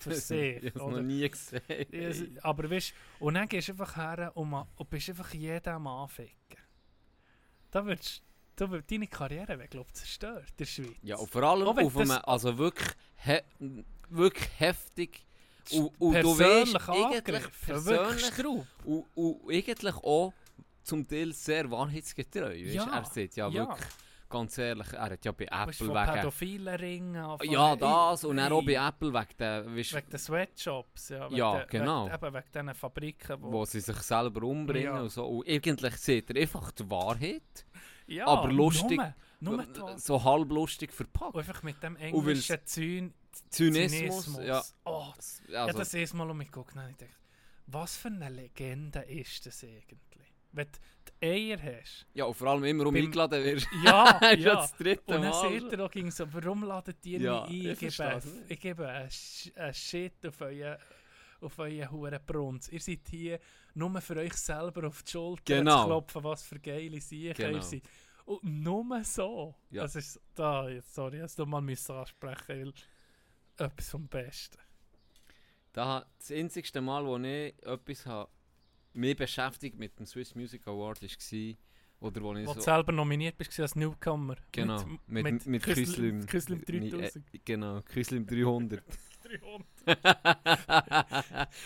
Für Ich sich. habe es noch nie gesehen. Ja, es- aber weißt und dann gehst du einfach her und, ma- und bist einfach jedem anficken. Da würdest du, würd- deine Karriere wäre, glaube ich, zerstört in der Schweiz. Ja, und vor allem wenn auf einem, also wirklich, he wirklich heftig. Und, und du weißt persönlich eigentlich persönlich und, und eigentlich auch zum Teil sehr wahrheitsgetreu. Weisst? Ja, Er sagt ja, ja. wirklich, ganz ehrlich, er hat ja bei Apple wegen... pädophilen Ringen. Ja, das und dann auch bei Apple wegen weisst, Wegen den Sweatshops, ja. Wegen Ja, der- genau. Wegen, eben wegen diesen Fabriken, wo... wo sie sich selber umbringen Ja. und so. Und eigentlich sieht er einfach die Wahrheit, ja, aber lustig. Nur, nur so halblustig Und verpackt. einfach mit dem englischen Zyn Zynismus, Zynismus. ja. Oh, ja, Also, das erste Mal um mich geguckt und ich dachte, was für eine Legende ist das eigentlich? Wenn du die Eier hast. ja, und vor allem immer um eingeladen wirst. Ja, ja. das dritte Und dann Mal. seht ihr auch ging so, warum ladet ihr Ja, mich ein? ich Ich, gebe, ich gebe einen Shit auf euren auf euren huren Brunz. Ihr seid hier nur für euch selber auf die Schulter Genau. zu klopfen, was für geile Siechen Genau. ihr seid. Und nur so. Ja. Das ist da, jetzt, sorry, du mal müssen ansprechen, weil etwas vom Besten. Da, das einzigste Mal, wo ich etwas habe, mich beschäftigt mit dem Swiss Music Award war, oder wo ich Wo so... du selber nominiert bist als Newcomer. Genau, mit, mit, mit Küslim, Küslim. Küslim Ni- 3000. Äh, genau, Küslim 300. 300.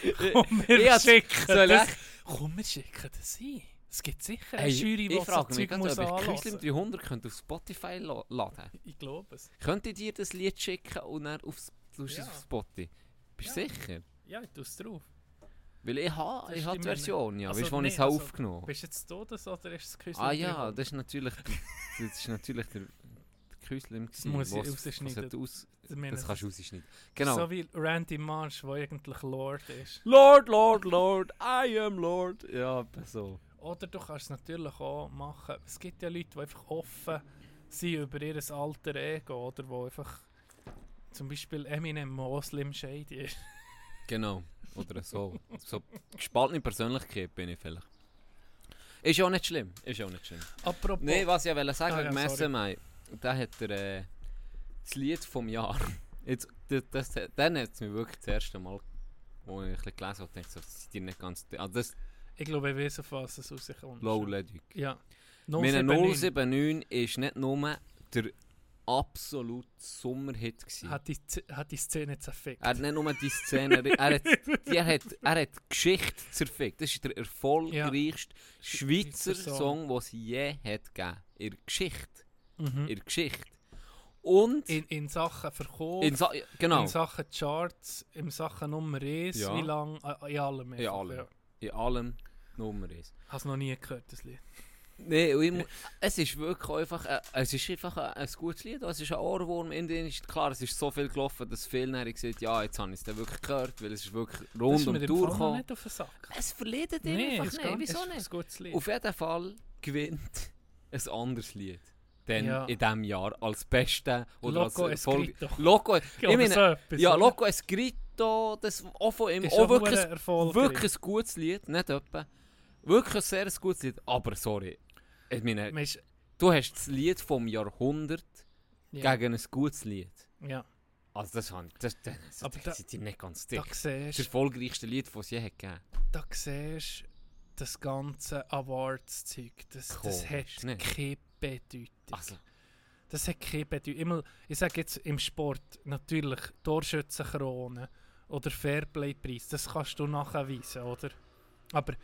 ich, Komm, wir ich schicken das. Komm, wir schicken das ein. Es gibt sicher eine Hey, Jury, die ich so frage mich Zeug muss ob ich Küslim anlassen. 300 könnte auf Spotify la- laden Ich glaube es. Könnte ich dir das Lied schicken und dann auf, S- auf Ja. Spotify? Bist du Ja. sicher? Ja, ich tue es drauf. Weil ich habe Das ich ha die Version, ja. Also, weißt du, wo nee, ich es also, aufgenommen Bist du jetzt Todes oder ist es Küssel? Ah ja, das ist natürlich, das ist natürlich der, der Küslim gewesen. muss ich rausschneiden. Aus, Das das kannst du rausschneiden. Genau. So wie Randy Marsh, der eigentlich Lord ist. Lord, Lord, Lord, I am Lord. Ja, so. Oder du kannst es natürlich auch machen. Es gibt ja Leute, die einfach offen sind über ihr alter Ego. Oder wo einfach zum Beispiel Eminem Muslim Shady ist. Genau. Oder so. so gespaltene Persönlichkeit bin ich vielleicht. Ist auch nicht schlimm. Ist auch nicht schlimm. Apropos. Nein, was ich wollte sagen, Ah, ja, gemessen. Mai, da hat er äh, das Lied vom Jahr. Jetzt, das, das, dann hat es mir wirklich das erste Mal, wo ich ein bisschen gelesen habe, gedacht, so, das ist dir nicht ganz... Also das ich glaube, ich weiß, auf was es rauskommt. Low Ledig. Ja. Meine 079 079 ist nicht nur der absolute Sommerhit gewesen. hat die, hat die Szene zerfickt. Er hat nicht nur die Szene, er hat, er hat, er hat Geschichte zerfickt. Das ist der erfolgreichste Schweizer Schweizer Song. Den es je hat gegeben. In der Geschichte. Mhm. In der Geschichte. Und In, in Sachen Verkauf, in in, Sa genau, Sachen Charts, in Sachen Nummer 1, Ja. wie lang, äh, in allem. in allem. Ja. In allem Nummer ist. Hast noch nie gehört, das Lied. Ich mu- es ist wirklich einfach, äh, es ist einfach ein, ein gutes Lied, es ist ein Ohrwurm, in dem ist klar, es ist so viel gelaufen, dass viele nachher gesagt ja, jetzt habe ich es dann wirklich gehört, weil es ist wirklich rund ist um die Tour gekommen. nicht auf den Sack. Es verliert dir Nee, einfach nicht, wieso nicht? Auf jeden Fall gewinnt ein anderes Lied. Dann Ja. in diesem Jahr als Beste oder Loco als Erfolg. Escrito. Loco, ich meine, so etwas, ja? Loco Escrito, das auch von ihm, Ist auch wirklich, wirklich ein gutes Lied, nicht etwa. Wirklich ein sehr gutes Lied, aber sorry, ich meine, Man ist- du hast das Lied vom Jahrhundert Ja. gegen ein gutes Lied. ja. Also das, das, das, das, Aber das da- sind nicht ganz Da dick. Das ist das siehst erfolgreichste Lied, das es je hat gegeben da siehst das ganze Awards-Zeug. Das, das hat ne? keine Bedeutung. Also, Das hat keine Bedeutung. Immer, ich sage jetzt im Sport natürlich Torschützenkrone oder Fairplay-Preis, das kannst du nachweisen, oder? Aber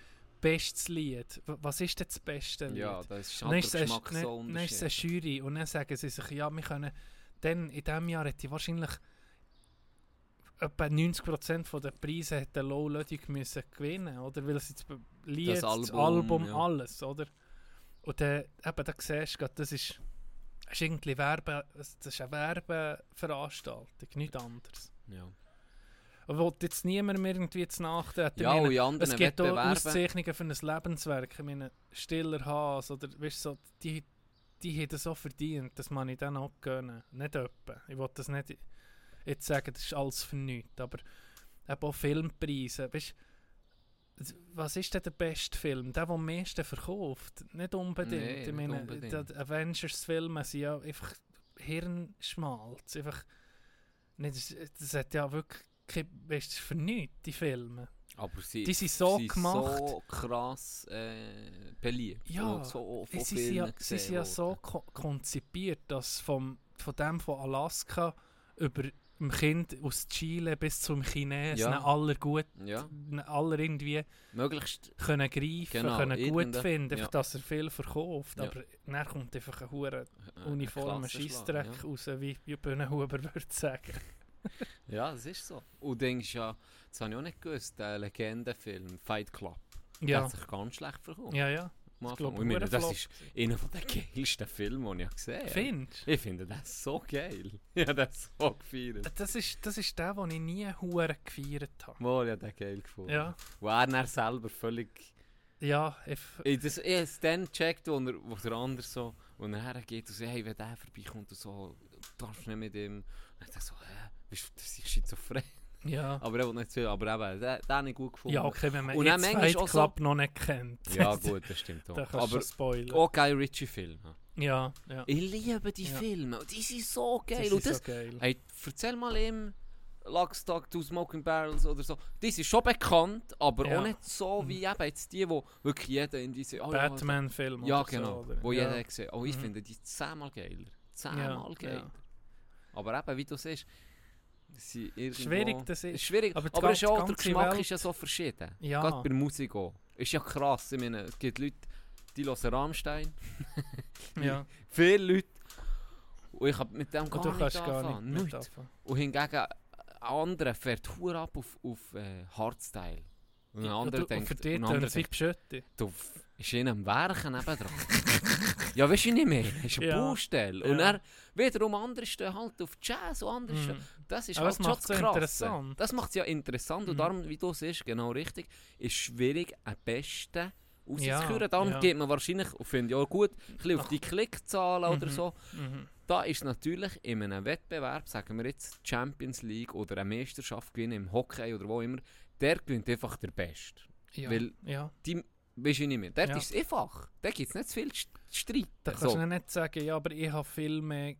bestes Lied, was ist denn das beste Lied? ja, das ist halt der Geschmack eine- so dann ist es eine Jury und dann sagen sie sich, ja, wir können, dann in diesem Jahr hätte ich wahrscheinlich etwa 90% von den Preisen hätte Low Ludwig müssen gewinnen, oder? Weil es jetzt Lied, das Album, Album, ja. alles, oder? Und dann, eben, da siehst du, das ist, das ist irgendwie Werbe, das ist eine Werbeveranstaltung, nichts anderes. Ja. Will jetzt niemandem irgendwie zu nachdenken. Ja, und in anderen es gibt auch Auszeichnungen für ein Lebenswerk. Ich meine, Stiller Haas oder weißt, so, die, die haben das so verdient, dass man ich dann auch gönnen. Nicht etwa. Ich will das nicht jetzt sagen, das ist alles für nichts. Aber eben auch Filmpreise. Weißt, was ist denn der beste Film? Der, der am meisten verkauft? Nicht unbedingt. Nee, ich meine, unbedingt. die Avengers-Filme sind ja einfach Hirnschmalz. Einfach, nicht, das, das hat ja wirklich weißt, für nichts, die Filme. Aber sie Die sind so sie gemacht. so krass äh, beliebt. Ja, so sie, sind ja, sie sind ja so ko konzipiert, dass vom, von dem von Alaska über dem Kind aus Chile bis zum Chinesen Ja. aller gut, Ja, aller irgendwie möglichst. können greifen, Genau, können gut finden, ja. dass er viel verkauft. Ja. Aber dann kommt einfach ein hure äh, uniformer Scheissdreck raus, wie wie Bühnenhuber würde sagen. Ja. das ist so. Und du denkst ja, das habe ich auch nicht gewusst, der Legendenfilm Fight Club, der Ja, hat sich ganz schlecht verkauft. ja, ja. Ich glaube, Und ich meine, das ist einer der geilsten Filme, die ich gesehen habe. Findest Ich finde das so geil. Ja, das so gefeiert. Das ist, das ist der, den ich nie hure gefeiert habe. Mal, ja, den geil gefunden. Ja, Wo er dann selber völlig... ja, ich, Ich, das, ich habe es dann gecheckt, wo, er, wo der andere so... Wo er hergeht und sagt, hey, wenn der vorbeikommt und so, darfst du nicht mit ihm... Und ich dachte so, hä? Bist das ist schizophren? ja. Aber er will nicht zu viel. Aber eben, den, den habe ich gut gefunden. Ja, okay, wenn man Und jetzt Fight auch so- Club noch nicht kennt. Ja, gut, das stimmt auch. Da Aber auch Guy Ritchie-Filme. Ja, ja. Ich liebe die Ja. Filme. Die sind so geil. Das und ist das, so geil. Hey, erzähl mal ihm Lockstock, Two Smoking Barrels oder so. Die sind schon bekannt, aber Ja. auch nicht so wie eben jetzt die, wo wirklich jeder in diese... oh Batman-Film Ja, oder genau. so. Oder? wo ja. jeder gesehen. Oh, ich Mhm. finde die zehnmal geiler. Zehnmal Ja, geiler. ja. Aber eben, wie du siehst. Schwierig, das ist. Schwierig, aber aber, ist auch, ganze der Geschmack Welt- ist ja so verschieden. Ja. Gerade bei Musik auch. Ist ja krass, ich meine, es gibt Leute, die hören Rammstein. Ja. Viele Leute. Und ich hab mit dem gar Und du kannst gar anfangen. nicht mit Nichts. anfangen. Und hingegen, ein anderer fährt hure ab auf, auf äh, Hardstyle. Und ein anderer du- und denkt, für und dich es wie denkt Beschütte. du f- ist in einem Werken nebendran. ja, weißt du nicht mehr. Es ist eine Ja. Baustelle. Und Ja. er wiederum andere stehen halt auf Jazz und andere stehen. Mhm. Das ist Aber halt das schon das Krasse. interessant. Das macht es ja interessant. Und Mhm. darum, wie du siehst, genau richtig, ist schwierig, einen Besten Ja, rauszuführen. Darum ja. geht man wahrscheinlich, und finde ich auch gut, ein bisschen auf die Klickzahlen oder Mhm. so. Mhm. Da ist natürlich in einem Wettbewerb, sagen wir jetzt Champions League oder eine Meisterschaft gewinnen im Hockey oder wo immer, der gewinnt einfach der Beste. Ja. Weil- ja. Die, weißt du nicht mehr. Dort Ja. ist es einfach. Da gibt es nicht zu viel streiten. Da kannst So. du nicht sagen, ja, aber ich habe viel mehr.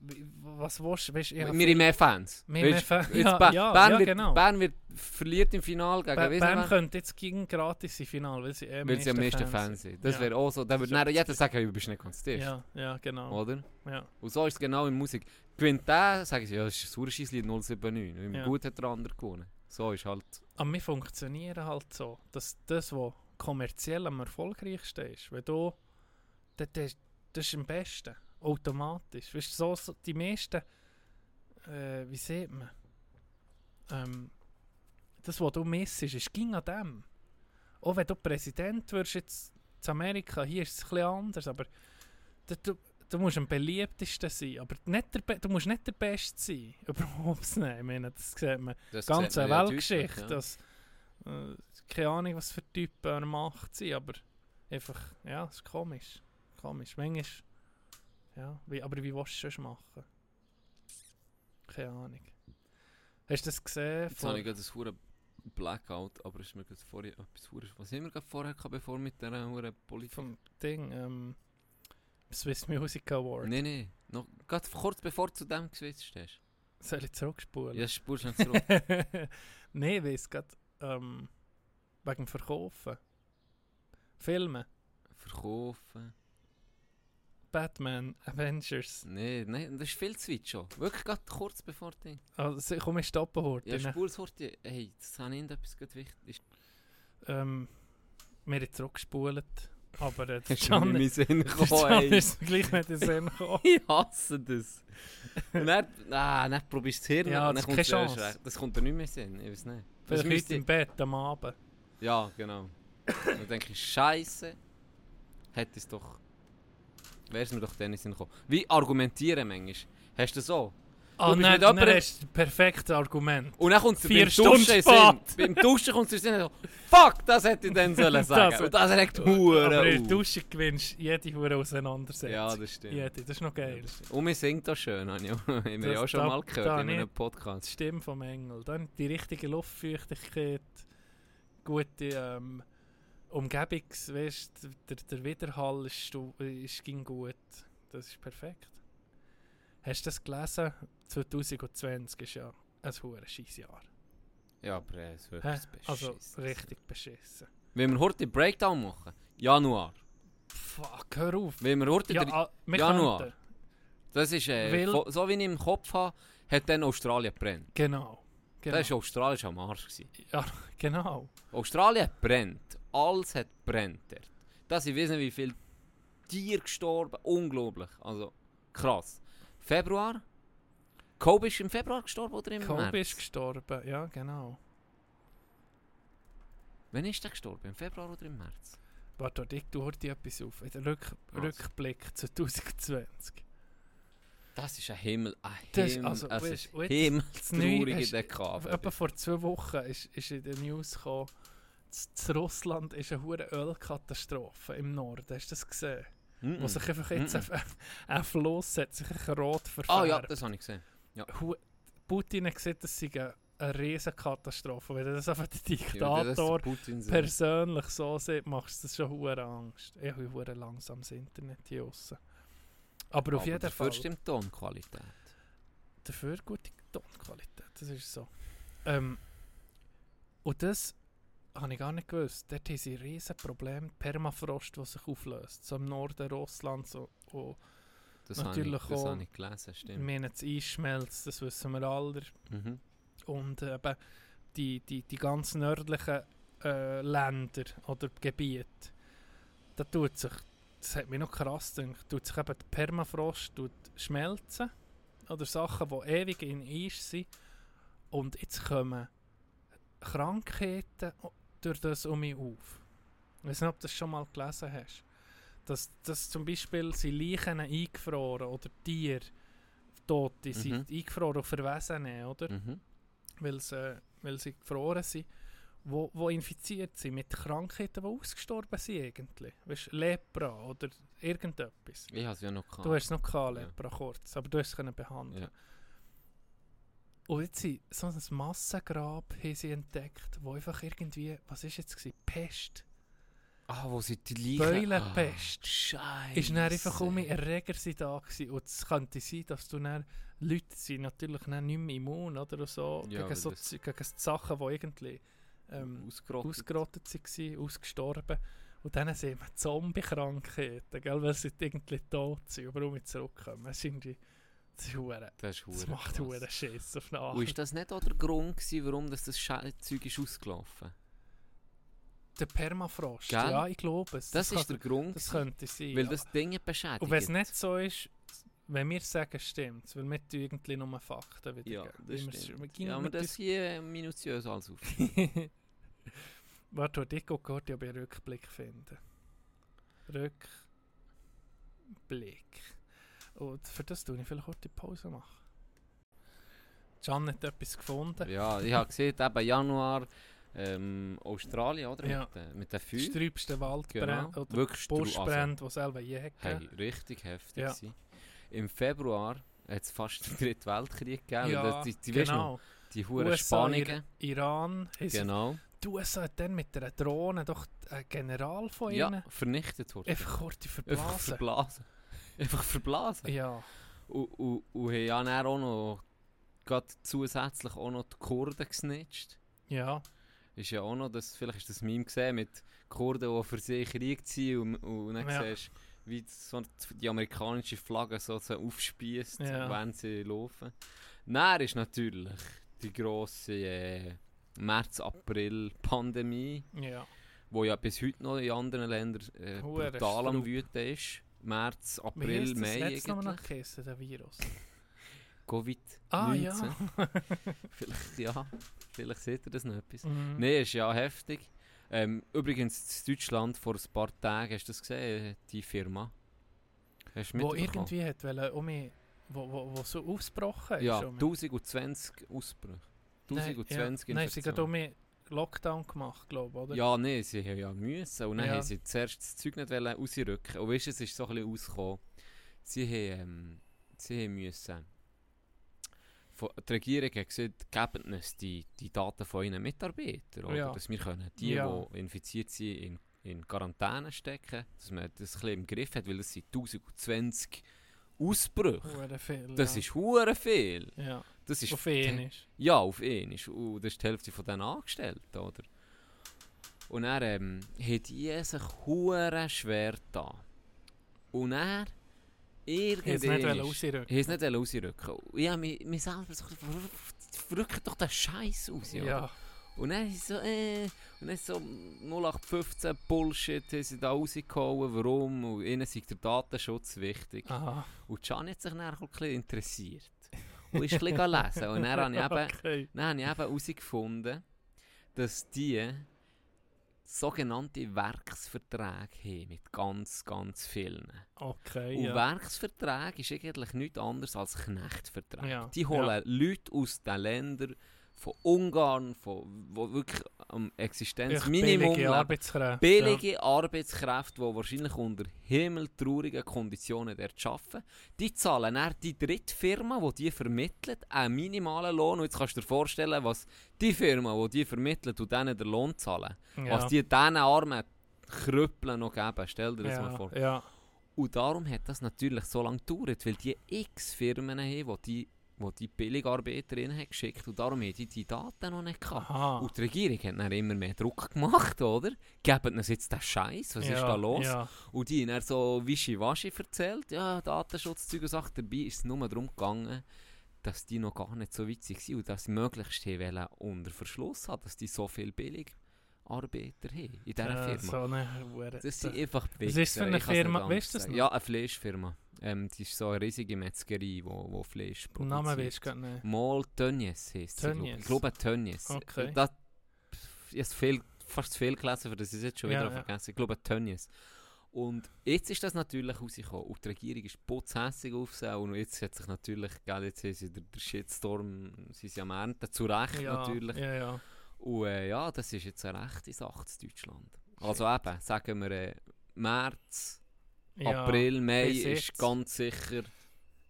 wie- Was willst du? Weißt, Wir haben mehr Fans. Mehr- mehr Weisst, Fans. Ja, Ba- ja, Bern, ja, wird, genau. Bern wird verliert im Finale gegen Bern wer, könnte jetzt gegen gratis im Finale, weil sie eh weil sie am meisten Fans sind. Das Ja. wäre auch so. Da würde dann jeder sagen, du bist nicht ganz dicht. Ja, ja, genau. Oder? Ja. Und so ist es genau in Musik. Gewinnt der, sagen sie, ja, das ist ein Sauerscheisslied 079. Wie Ja. gut hat der andere gewonnen. So ist halt. Aber wir funktionieren halt so, dass das, was kommerziell am erfolgreichsten ist, wenn du, das, das, das ist am besten, automatisch. Weißt so, so die meisten, äh, wie sieht man, ähm, das, was du missest, ist ging an dem. Auch wenn du Präsident wirst jetzt in Amerika, hier ist es ein bisschen anders, aber du, du musst am beliebtesten sein, aber nicht der, Be- du musst nicht der Beste sein, überhaupt nicht. Ich meine, das sieht man Das ganze sieht man ja Weltgeschichte. ja. dass, äh, keine Ahnung, was für Typen er macht aber einfach, ja, es ist komisch. Komisch. Manchmal, ja, wie, aber wie willst du es machen? Keine Ahnung. Hast du das gesehen? Jetzt habe ich gerade ein hure Blackout, aber ist mir gerade vorher etwas hure- Was haben wir gerade vorher gehabt, bevor mit dieser hure Politik? vom Ding, ähm, Swiss Music Award. Nein, nein. Noch gerade kurz bevor du zu dem geswitcht hast. Soll ich zurückspulen? Ja, du nicht zurück. Nein, ich weiss gerade, ähm, wegen Verkaufen. Filme. Verkaufen. Batman, Avengers. Nein, nein, das ist viel zu weit schon. Wirklich gerade kurz bevor die. Also, komm, ich stoppen heute. Ja, spul's heute. Hey, das habe ich etwas wichtig. ähm, wir haben zurückgespult, aber äh, du Can, in meinen Sinn gekommen, ist gleich nicht in den Sinn gekommen. Ich hasse das. Und dann, ah, dann probierst du das Hirn Ja, das dann ist kommt keine Chance. Das kommt dir nicht mehr in den Sinn, ich weiß nicht. Das Vielleicht müsste- heute im Bett am Abend. Ja, genau. Und dann denke ich, Scheiße, hätte es doch. Wäre es mir doch dann in Sinn gekommen. Wie argumentieren manchmal? Hast du das so? Ah, bist nein, dann hast du das perfekte Argument. Und dann kommt es beim Stunden Duschen in spät. Sinn. Beim Duschen kommt es in Sinn so, fuck, das hätte ich dann sollen sagen. Das- und das regt Aber Huren in der auf. Dusche gewinnst jede Hure Auseinandersetzung. Ja, das stimmt. Jede, das ist noch geil. Und wir singt das schön, habe ich auch, haben wir ja auch schon da- mal gehört da in einem Podcast. Stimme vom Engel. Dann die richtige Luftfeuchtigkeit, gute ähm, Umgebungs... Weißt, der, der Widerhall ist, ist ging gut. Das ist perfekt. Hast du das gelesen? 2020 ist ja ein hure scheiß Jahr. Ja, aber äh, es wird etwas Also beschissen. richtig beschissen. Wenn wir heute den Breakdown machen, Januar. Fuck, hör auf. Wenn wir heute Ja, den, ah, Januar. könnten. das ist, äh, so wie ich im Kopf habe, hat dann Australien brennt. Genau. genau. Das war Australien schon am Arsch. Gewesen. Ja, genau. Australien brennt. Alles hat brennt dort. Das, ich weiß nicht, wie viele Tiere gestorben. Unglaublich. Also, krass. Februar. Kobe ist im Februar gestorben oder im Kobe März? ist gestorben. Ja, genau. Wann ist der gestorben? Im Februar oder im März? Warte, ich tue heute etwas auf. Der Rück Also. Rückblick 2020. Das ist ein Himmel, ein Das ist- Himmel, also, es ist und jetzt- himmelstraurige hast- Dekade. Etwa vor zwei Wochen ist, ist in den News gekommen, zu Russland ist eine hohe Ölkatastrophe im Norden. Hast du das gesehen? Mhm. Wo sich einfach jetzt Mhm. ein, ein Fluss hat sich ein rot verfärbt. Ah ja, das habe ich gesehen. Hu- Putin hat gesagt, das sei eine, eine Riesenkatastrophe. Wenn das einfach der Ja, Diktator so. persönlich so sieht, machst du das schon hure Angst. Ich habe hure langsames Internet hier draussen. Aber auf Aber jeden dafür Fall. stimmt die Tonqualität. Dafür gute Tonqualität, das ist so. Ähm, und das habe ich gar nicht gewusst. Dort haben sie ein riesen Problem, Permafrost, der sich auflöst. So im Norden Russlands. So, und Das habe ich, Natürlich das auch- habe ich gelesen, stimmt. wir haben das Eis das wissen wir alle. Mhm. Und äh, eben die, die, die ganz nördlichen äh, Länder oder Gebiete, da tut sich, das hat mich noch krass gedacht, tut sich eben der Permafrost tut schmelzen. Oder Sachen, die ewig in Eis sind. Und jetzt kommen Krankheiten durch das um mich auf. Ich weiß nicht, ob du das schon mal gelesen hast. Dass, dass zum Beispiel sind Leichen eingefroren oder Tiere, Tote, sind eingefroren und verwesen, oder? Mhm. Weil, sie, weil sie gefroren sind, wo, wo infiziert sind mit Krankheiten, die ausgestorben sind eigentlich. Weißt Lepra oder irgendetwas. Ich habe es ja noch gehabt. Du hast es noch gehabt, Ja. Lepra kurz, aber du hast es können behandeln. Ja. Und jetzt sind so ein Massengrab haben sie entdeckt, wo einfach irgendwie, was ist jetzt gewesen? Pest. Ah, wo sind die Leichen? Beulenpest. Ah, Scheiße. Ist dann einfach um Erreger sind da gewesen. Und es könnte sein, dass du dann, Leute sind natürlich dann nicht mehr immun oder so, Ja, gegen, so das- gegen Sachen, die irgendwie ähm, Ausgerottet. ausgerottet waren, ausgestorben. Und dann sehen wir Zombie-Krankheiten, gell, weil sie irgendwie tot sind und warum wir zurückkommen. Das ist irgendwie, das ist hure- Das, ist das macht krass. hure Schiss auf eine Und ist das nicht auch der Grund, gewesen, warum das, das Zeug ist ausgelaufen Der Permafrost, Gell? ja, ich glaube es. Das, kann- ist der Grund, das könnte sein. weil ja. das Dinge beschädigt. Und wenn es nicht so ist, wenn wir sagen, stimmt weil wir irgendwie nur Fakten wieder Ja, geben. das wir- stimmt. wir gehen Ja, aber das hier minutiös alles auf. Warte, warte, ich gucke gerade, ob ich einen Rückblick finde. Rückblick. Und für das tue ich vielleicht auch die Pause machen. Can hat etwas gefunden. ja, ich habe gesehen, eben Januar ähm, Australien, oder? Ja. Mit, äh, mit den Das Feuer. sträubste Waldbrand Genau. oder Buschbrand, die selber je Hey, richtig heftig. Ja. Im Februar hat es fast den dritten Weltkrieg gegeben. Ja, die, die, noch, genau. die USA, Spannungen. Iran, Genau. die USA hat dann mit einer Drohne doch einen General von Ja, ihnen vernichtet worden. einfach kurz Einfach verblasen. Einfach verblasen. Ja, Und, und, und haben ja auch noch zusätzlich auch noch die Kurden gesnitcht. ja. Ist ja auch noch, das, vielleicht du das Meme gesehen mit Kurden, die für sich Krieg ziehen und, und dann Ja. siehst wie so die amerikanische Flagge so, so aufspießt, Ja. wenn sie laufen. Dann ist natürlich die grosse äh, März-April-Pandemie, Ja, wo ja bis heute noch in anderen Ländern äh, brutal am wüten ist. März, wie April, das Mai jetzt noch eigentlich. noch geheißen, der Virus? Covid. Ah 19. ja. Vielleicht, ja, vielleicht seht ihr das noch etwas. Mhm. Nein, ist ja heftig. Ähm, übrigens, in Deutschland vor ein paar Tagen, hast du das gesehen, die Firma? Hast du Wo irgendwie hat wollen, um mich, wo, wo, wo so ausgebrochen ist. Ja, um mich. 1020 Ausbrüche. Nein, 1020 ja. Nein, sie haben um mich Lockdown gemacht, glaube ich, oder? Ja, nein, sie haben ja müssen. Und dann Ja. haben sie zuerst das Zeug nicht rausrücken. Und weißt du, es ist so ein bisschen rausgekommen. Sie haben, ähm, sie haben müssen. Von, die Regierung hat gesagt, geben uns die, die Daten von ihren Mitarbeitern. Oder? Ja. Dass wir können die, Ja. die infiziert sind, in, in Quarantäne stecken. Dass man das ein bisschen im Griff hat, weil es sind 1020 Ausbrüche. Viel, Das ja. ist hure viel. Ja, Das ist auf ist. ja, auf ist- Und das ist die Hälfte von den Angestellten, oder? Und er ähm, hat die sich hure schwer da. Und er Ich hätte es nicht rausrücken. Ich nicht habe mich, mich selber so verrückt doch den Scheiß aus. Ja. Ja, Und dann ist so, äh, und dann ist so 0815 Bullshit haben sie da rausgehauen, warum, und ihnen ist der Datenschutz wichtig. aha. Und Can hat sich dann ein bisschen interessiert. Und ist ein bisschen lesen. Und dann habe ich eben okay. dann habe ich eben herausgefunden, dass die sogenannte Werksverträge haben mit ganz, ganz vielen. Okay, Und ja. Werksvertrag ist eigentlich nichts anderes als Knechtvertrag. Ja, Die holen ja. Leute aus den Ländern von Ungarn, von, wo wirklich am Existenzminimum billige. Arbeitskräfte. Billige Arbeitskräfte, die wahrscheinlich unter himmeltraurigen Konditionen dort arbeiten. Die zahlen dann die dritte Firma, die die vermittelt, einen minimalen Lohn. Und jetzt kannst du dir vorstellen, was die Firma, die die vermittelt und denen den Lohn zahlen, Ja. was die diesen armen Krüppeln noch geben. Stell dir das ja, mal vor. Ja, Und darum hat das natürlich so lange gedauert, weil die x Firmen haben, die die, wo die Billigarbeiterinnen haben geschickt und darum haben die die Daten noch nicht gehabt. aha. Und die Regierung hat dann immer mehr Druck gemacht, oder? Geben uns jetzt den Scheiß, was ja, ist da los? Ja, Und die haben dann so wischiwaschi erzählt, ja, Datenschutzzeug und Sachen. Dabei ist es nur darum gegangen, dass die noch gar nicht so weit waren und dass sie möglichst unter Verschluss haben, dass die so viel Billigarbeiter haben in dieser ja, Firma. So eine Das sind einfach Was ist für eine ich Firma? Weißt du das noch? Ja, eine Fleischfirma. Ähm, die ist so eine riesige Metzgerie, wo, wo Fleisch Den Namen produziert. weißt du gar nicht. Mal Tönnies heisst. Tönnies. Ich glaube Tönnies. Okay. Das, ich habe viel fast zu viel gelesen, für das es jetzt schon wieder Ja, vergessen Ich glaube, Tönnies. Und jetzt ist das natürlich rausgekommen. Und die Regierung ist putzhässig auf sie. Und jetzt hat sich natürlich, gell, jetzt sie der, der Shitstorm, sie sind am Ernten, zu Recht ja, natürlich. Ja, ja. Und äh, ja, das ist jetzt eine rechte Sache in Deutschland. Also eben, sagen wir äh, März, ja. April, Mai ist ganz sicher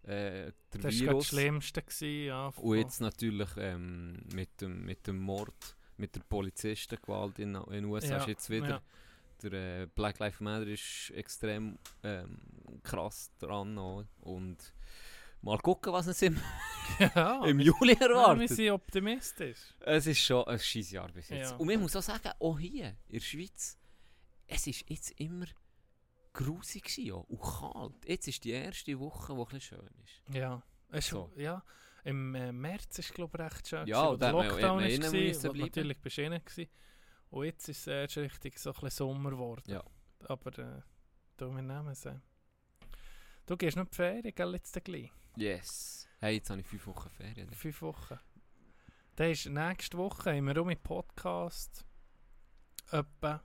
äh, der Das war gerade das Virus. Schlimmste. Gewesen, ja, Und jetzt natürlich ähm, mit, dem, mit dem Mord, mit der Polizistengewalt in in den USA Ja, ist jetzt wieder. ja. Der äh, Black Lives Matter ist extrem ähm, krass dran. Auch. Und mal gucken, was uns im, ja, im Juli ja, wir erwartet. sind optimistisch. Es ist schon ein scheiß Jahr bis jetzt. Ja. Und man muss auch sagen, auch hier in der Schweiz, es ist jetzt immer grusig ja, und kalt. Jetzt ist die erste Woche, die ein bisschen schön ist. Ja. Es So. ja. Im äh, März ist glaube ich recht schön. Ja, gewesen, da der Lockdown ist, innen gewesen, wo natürlich bist du gewesen. Und jetzt ist es erst richtig so ein bisschen Sommer geworden. Ja. Aber äh, du, wir nehmen es. Äh. Du gehst noch in die Ferien, gell, jetzt gleich? Yes. Hey, jetzt habe ich fünf Wochen Ferien. Fünf Wochen. Dann ist nächste Woche haben wir um mit Podcast. Etwa.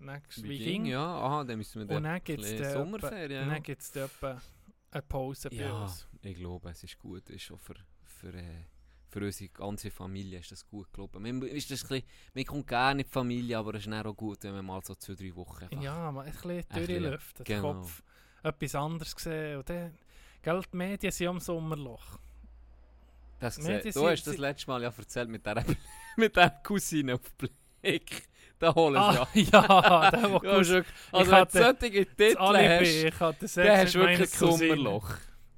Nächste Wie ging? Ja, aha, dann müssen wir Und dann dann gibt es Sommerferien. Dann Ja. gibt es etwa eine Pause bei ja, uns. ich glaube, es ist gut. Ist auch für, für, äh, für unsere ganze Familie ist das gut, glaube ich. Man, ist das ein bisschen, man kommt gerne in die Familie, aber es ist dann auch gut, wenn man mal so zwei, drei Wochen einfach- Ja, mal ein bisschen den genau. Kopf etwas anderes sehen. Und dann, gell, die Medien sind am Sommerloch. Das gesehen. die Du hast das letzte Mal ja erzählt mit dieser mit der Cousine auf Blick. Da holen sie Ah, ja. ja, der, hast wirklich- Also wenn du solche das Titel hast, ich hatte dann hast du wirklich ein. Sommerloch.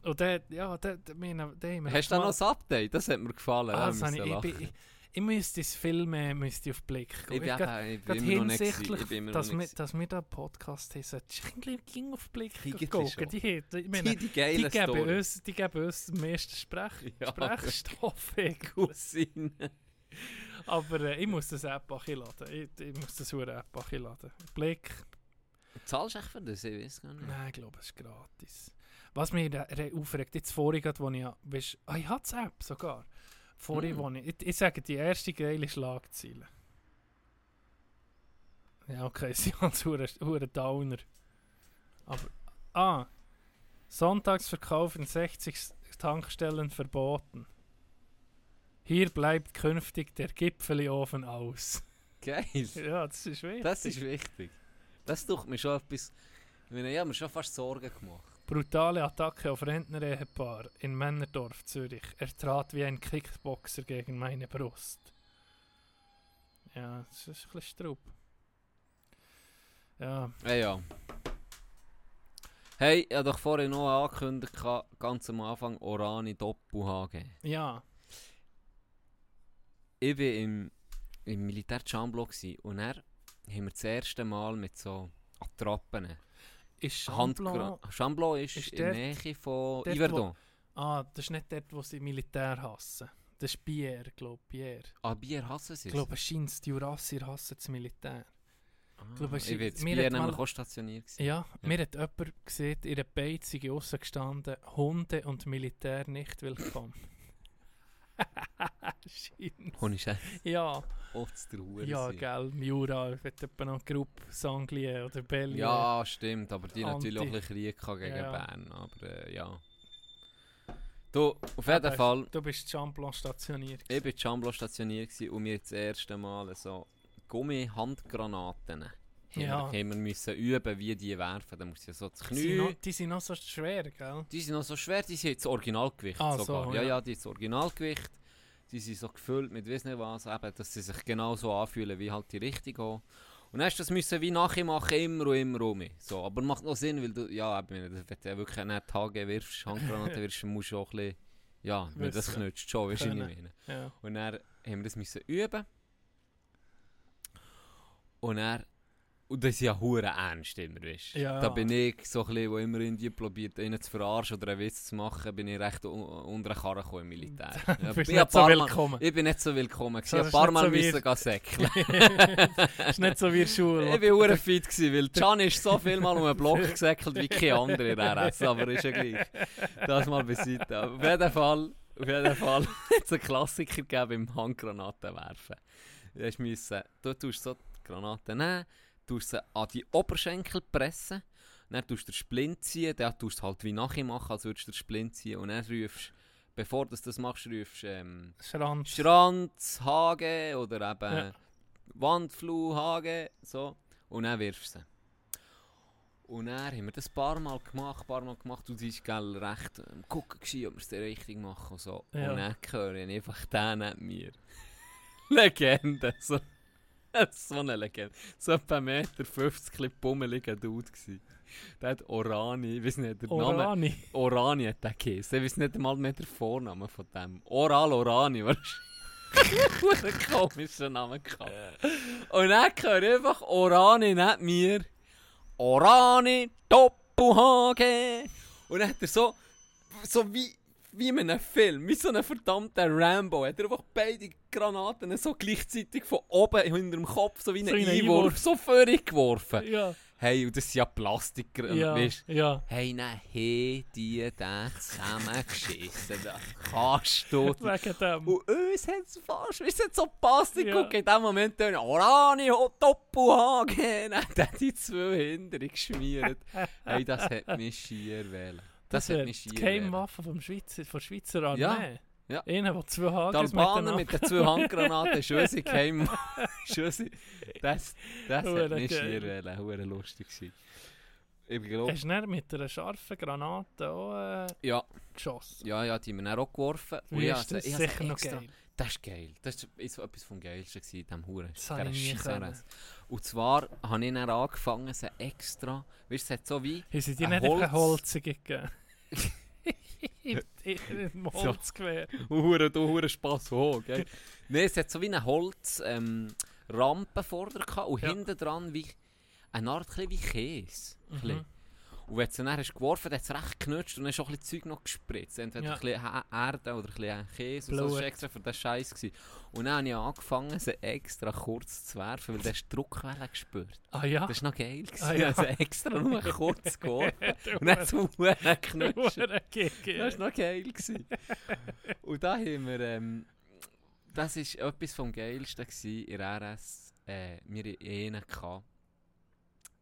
Und der, ja, der, meine, der Hast du da noch ein Update? Das hat mir gefallen. Ah, da das ich, ich, bin- ich, ich müsste das viel mehr müsste auf den Blick kommen. Ich bin, grad- ich bin immer noch nicht hinsichtlich, Ich bin immer dass, noch wir, nicht dass wir da einen Podcast haben, ein bisschen ging auf den Blick Die es gucken. Die, die, ich meine. Die, die die, geben uns, die geben uns den meisten Sprech, Ja. Sprechstoff. Cousine. Aber äh, ich muss das App auch laden. Ich, ich muss das App laden. Blick, Zahlst du echt für das? Ich weiß gar nicht. nein, ich glaube, es ist gratis. Was mich aufregt, jetzt vorhin, wo ich, ja- weisst, ah, ich habe die App sogar. Vorhin, Mm. wo ich, ich, sage, die erste geile Schlagzeile. Ja, okay, sie haben es hure hure Downer. Aber, ah, Sonntagsverkauf in 60 Tankstellen verboten. Hier bleibt künftig der Gipfelofen aus. Geil. Ja, das ist wichtig. Das ist wichtig. Das tut mir schon etwas... Ich meine, ich habe mir schon fast Sorgen gemacht. Brutale Attacke auf Rentner-Ehepaar in Männerdorf, Zürich. Er trat wie ein Kickboxer gegen meine Brust. Ja, das ist ein bisschen Straub. Ja, Ja, ja. Hey, ich habe doch vorhin noch angekündigt, ganz am Anfang Orani Doppel-HG. ja. Ich war im, im Militär Chamblo gsi und dann haben wir das erste Mal mit so Attrappen. Ist Handgra Champlain... Chamblo ist, ist in der Nähe von dort, Yverdon. Ah, das ist nicht dort, wo sie Militär hassen. Das ist Bier, glaube ich. Bier. Ah, Bier hassen sie Ich glaube, es scheint, die Jurassier hassen das Militär. ah, glaube, es ich ist- bin Bier nämlich auch stationiert. gewesen. Ja, mir hat jemand gesehen, in einer Beiz aussen gestanden, Hunde und Militär nicht willkommen. Ohne Scheiß. Ja, das der Hure ja, gell, ich hätte etwa noch Gruppe Sanglier oder Bellier. Ja, stimmt, aber die natürlich auch ein Anti- bisschen Krieg gegen Ja. Bern. Aber äh, ja. Du, auf jeden Aber Fall, Du bist in Champlain stationiert. ich war in Chamblo stationiert gewesen und wir das erste Mal so Gummi-Handgranaten Ja. wir, haben wir müssen üben, wie die werfen. Da muss ja so das Die sind, noch, Knie... die sind noch so schwer, gell? Die sind noch so schwer, die sind das Originalgewicht Ah, sogar. so, ja, ja. ja, die sind das Originalgewicht. Die sind so gefüllt mit weiss nicht was, eben, dass sie sich genau so anfühlen wie halt die richtigen auch. Und dann hast du das müssen wie nachmachen, immer und immer um. So, aber macht noch Sinn, weil du, ja, eben, wenn du wirklich nicht Tage wirfst, Handgranaten wirfst, musst du auch ein bisschen, ja, wenn das knutscht schon, weißt du, ich meine. Ja. Und dann haben wir das müssen üben. Und dann, und das ist ja hure ernst immer, weißt du. Ja. Da bin ich so ein bisschen, wo immer irgendwie probiert, einen zu verarschen oder einen Witz zu machen, bin ich recht un unter den Karren gekommen im Militär. Ja, bist nicht so paar Mal- willkommen. Ich bin nicht so willkommen. Ich habe ein paar Mal so müssen gehen säckeln. Das ist nicht so wie in der Schule. Ich war hure fit, gewesen, weil Can ist so viel mal um einen Block gesäckelt wie kein anderer in RS, aber ist ja gleich. Das mal beiseite. Auf jeden Fall, auf jeden Fall es einen Klassiker gegeben beim Handgranaten werfen. Du, tust so die Granaten nehmen, tust sie an die Oberschenkel pressen, dann tust du den Splint ziehen, dann tust du halt wie nachher machen, als würdest du den Splint ziehen und dann rufst bevor du das machst, rufst ähm, Schranz. Schranz, Hage oder eben Ja. Wandfluh, Hage, so. Und dann wirfst du sie. Und dann haben wir das ein paar Mal gemacht, ein paar Mal gemacht und sie war recht am gucken, gewesen, ob wir es dann richtig machen und so. Ja. Und dann höre ich einfach den neben mir. Legende, so. so eine Legende. So etwa 1,50 Meter, ein bisschen pummeliger Dude gewesen. Der hat Orani, ich weiß nicht, der Name... Orani. Orani hat der geheißen. Ich weiß nicht einmal mehr den Vornamen von dem. Oral Orani, weißt du? Ein komischer Name gehabt. Und dann ich einfach Orani nicht mir. Orani Doppelhage. Und dann hat er so, so wie, wie in einem Film, wie so ein verdammter Rambo, hat er einfach beide Granaten so gleichzeitig von oben hinter dem Kopf, so wie So ein Einwurf, so vorgeworfen. Ja, Hey, und das sind ja Plastik, ja, weißt ja. Hey, nein, hey, die den zusammengeschissen. Kannst du. Wegen dem. Und uns hat es fast, es hat so gepasst. Ich Ja. gucke in dem Moment dann, Orani, Doppelhagen. Dann hat die zwei hinter geschmiert. Hey, das hat mich schier wählen. Das, hat wäre mich die wählen. Geheimwaffe vom Schweizer, von Schweizer Armee. Ja, ja. Einer, der zwei Die Hages Albaner mit den zwei Handgranaten, Schüsse geheim. Schüsse. Das, das hat mich schier wählen. Hure lustig gewesen. Ich glaube, Hast du mit einer scharfen Granate auch äh, ja. geschossen? Ja, ja, die haben wir auch geworfen. Wie ich ist das ich sicher noch extra- geil? Das ist geil. Das war so etwas vom Geilsten in diesem Huren. Das. Und zwar habe ich dann angefangen, sie extra... Weißt du, es hat so wie... Haben sie dir Ein nicht Holz- eine Holze gegeben? Im im Holzgewehr. Huren, du Huren Spass hoch, gell? Nein, es hat so wie eine Holz... Ähm, vorne und Ja. hinten dran wie... Eine Art wie Käse. Mhm. Und wenn du dann hast geworfen hast, hat es recht geknutscht und dann ist auch ein bisschen Zeug noch gespritzt. Entweder Ja. ein bisschen Erde oder ein bisschen Käse und so. Das war extra für den Scheiß. gewesen. Und dann habe ich angefangen, sie extra kurz zu werfen, weil du hast Druckwelle gespürt. Ah ja? Das war noch geil. gewesen. Ah, ja. sie extra nur kurz geworfen und dann so geknutscht. Hure Gege. Das war noch geil. Gewesen. Und da haben wir... Ähm, das war etwas vom Geilsten gewesen in RS. Äh, wir hatten einen.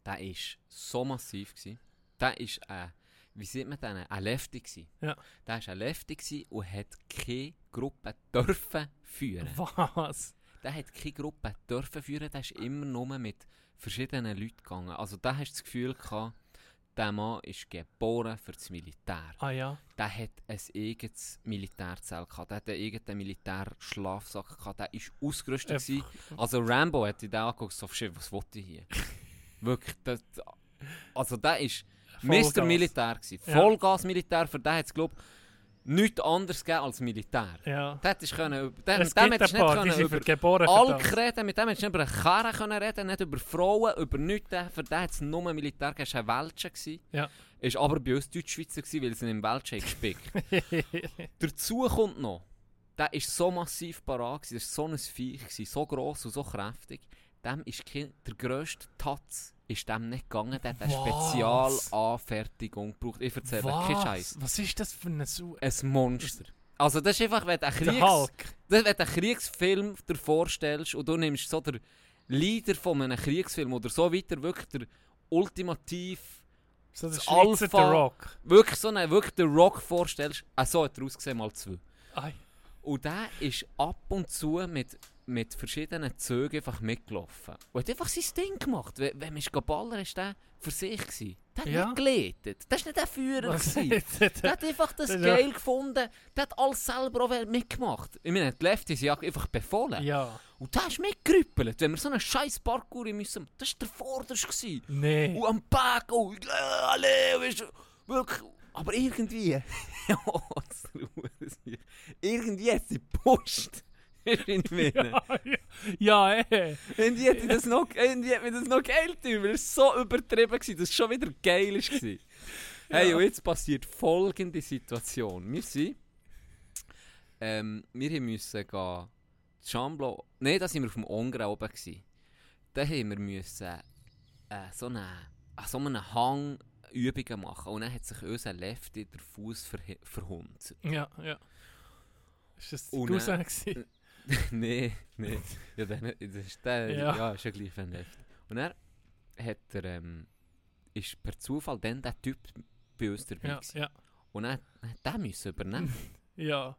Der war so massiv. Gewesen. Der war ein... Wie sieht man den? Ein Lefty. Gewesen. Ja. Der war ein Lefty gewesen und hat keine Gruppe dürfen führen. Was? Der hat keine Gruppe dürfen führen. Der ist immer nur mit verschiedenen Leuten gegangen. Also da hast du das Gefühl gehabt, der Mann ist geboren für das Militär Ah ja? der hat ein eigenes Militärzelt gehabt, der hat einen eigenen Militärschlafsack gehabt, der war ausgerüstet. Gewesen. Also Rambo hat in den angeguckt, so, «Shit, was will ich hier? Wirklich, das, also der ist Vollgas. Mr. Militär gewesen. Ja. Vollgas-Militär, für den hat es, glaube ich, nichts anderes gegeben als Militär. Ja. Hättest können, Es mit dem hättest du nicht über geboren Alk das. reden, mit dem hättest du nicht über Karren können reden, nicht über Frauen, über nichts. Für den hat es nur Militär gegeben, er war ein Weltscher. Ja. Ist aber bei uns Deutschschweizer, gewesen, weil sie im haben gespickt Dazu kommt noch, der war so massiv parat, das war so ein Viech, so gross und so kräftig. Dem ist kein, der grösste Tatz ist dem nicht gegangen, der hat eine Was? Spezialanfertigung gebraucht. Ich erzähle keinen Scheiß. Was? Was ist das für eine Su... Ein Monster. Also das ist einfach, wenn du einen Der Kriegs... Wenn du einen Kriegsfilm dir vorstellst und du nimmst so der Leader von einem Kriegsfilm oder so weiter, wirklich der ultimativ, So der Alpha- The Rock. wirklich so einen, wirklich den Rock vorstellst, auch so hat er ausgesehen, mal zwei. Ai. Und der ist ab und zu mit, mit verschiedenen Zügen einfach mitgelaufen. Und hat einfach sein Ding gemacht. Wenn, wenn man ist ballern ist der für sich gewesen. Der hat Ja. nicht geleitet. Das war nicht der Führer. Der hat einfach das geil gefunden. Der hat alles selber auch mitgemacht. Ich meine, die Lefties ja einfach befohlen. Ja. Und der ist mitgerüppelt. Wenn wir so einen scheiß Parkour müssen, das war der Vorderste. Nee. Und am Berg, oh, äh, alle, weißt du, wirklich. Aber irgendwie, irgendwie hat sie gepusht. Weisst du, ich meine? Ja, ja, eh. Hat, ich das noch, hat mir das noch geil getan, weil es so übertrieben war, dass es schon wieder geil war. Hey, und jetzt passiert folgende Situation. Wir sind, ähm, wir müssen gehen, Chamblo, nein, da sind wir auf dem Ongre oben gewesen. Da haben wir müssen äh, so eine, an so einem Hang Übungen machen und dann hat sich unser Lefty der Fuß verhunzt. Ja, ja. Ist das Und, äh, gewesen? nee, nee. Ja, dann, das ist der, ja. Ja. ist ja gleich ein heftig. Und er hat er, ähm, ist per Zufall dann der Typ bei uns dabei Ja, ja, Und er hat den müssen übernehmen. ja.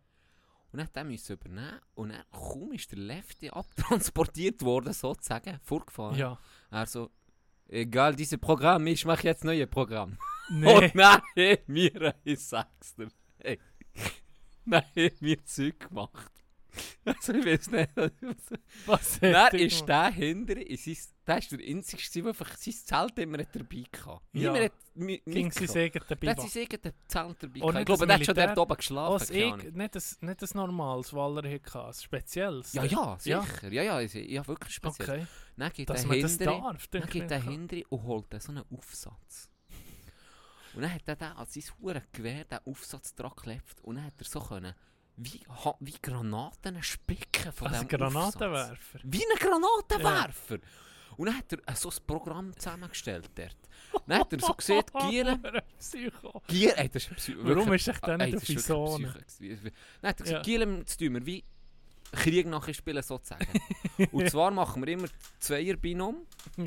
Und er hat den müssen übernehmen. Und er, kaum ist der Lefty abtransportiert worden, sozusagen, vorgefahren. ja. Er so, egal, dieses Programm, ich mache jetzt neue Programm. Nee. Und dann haben wir, ich sag's dir, hey, haben wir Zeug gemacht. Also ich weiß nicht, Was hat Dann er ist der hinter, in sein, der ist der einzige, der einfach sein Zelt immer dabei hatte. Ja. Niemand hat Ging sie sagen dabei. Der hat sein eigenes Zelt dabei gehabt. Ich glaube, der hat schon dort oben geschlafen. ich, nicht, das, nicht das normales, was er hatte, ein spezielles. Ja, ja, sicher. Ja, ja, ja, ja wirklich speziell. Okay, Dann geht dass der man das hinter, darf. dann geht der hinter und holt so einen Aufsatz. Und dann hat er den als sein hure Gewehr den Aufsatz dran geklebt und dann hat er so können, wie, ha- wie Granaten spicken von Als dem Granatenwerfer. Wie ein Granatenwerfer! Und dann hat er so ein Programm zusammengestellt dort. Dann hat er so gesehen, Gielen, Psycho. Gielen, ey, das ist Psy- Warum ist sich der Ah, nicht auf das die? Psycho. Dann hat er Ja. gesagt, Gielen, jetzt tun wir wie Krieg nachher spielen sozusagen. und zwar machen wir immer Zweierbinom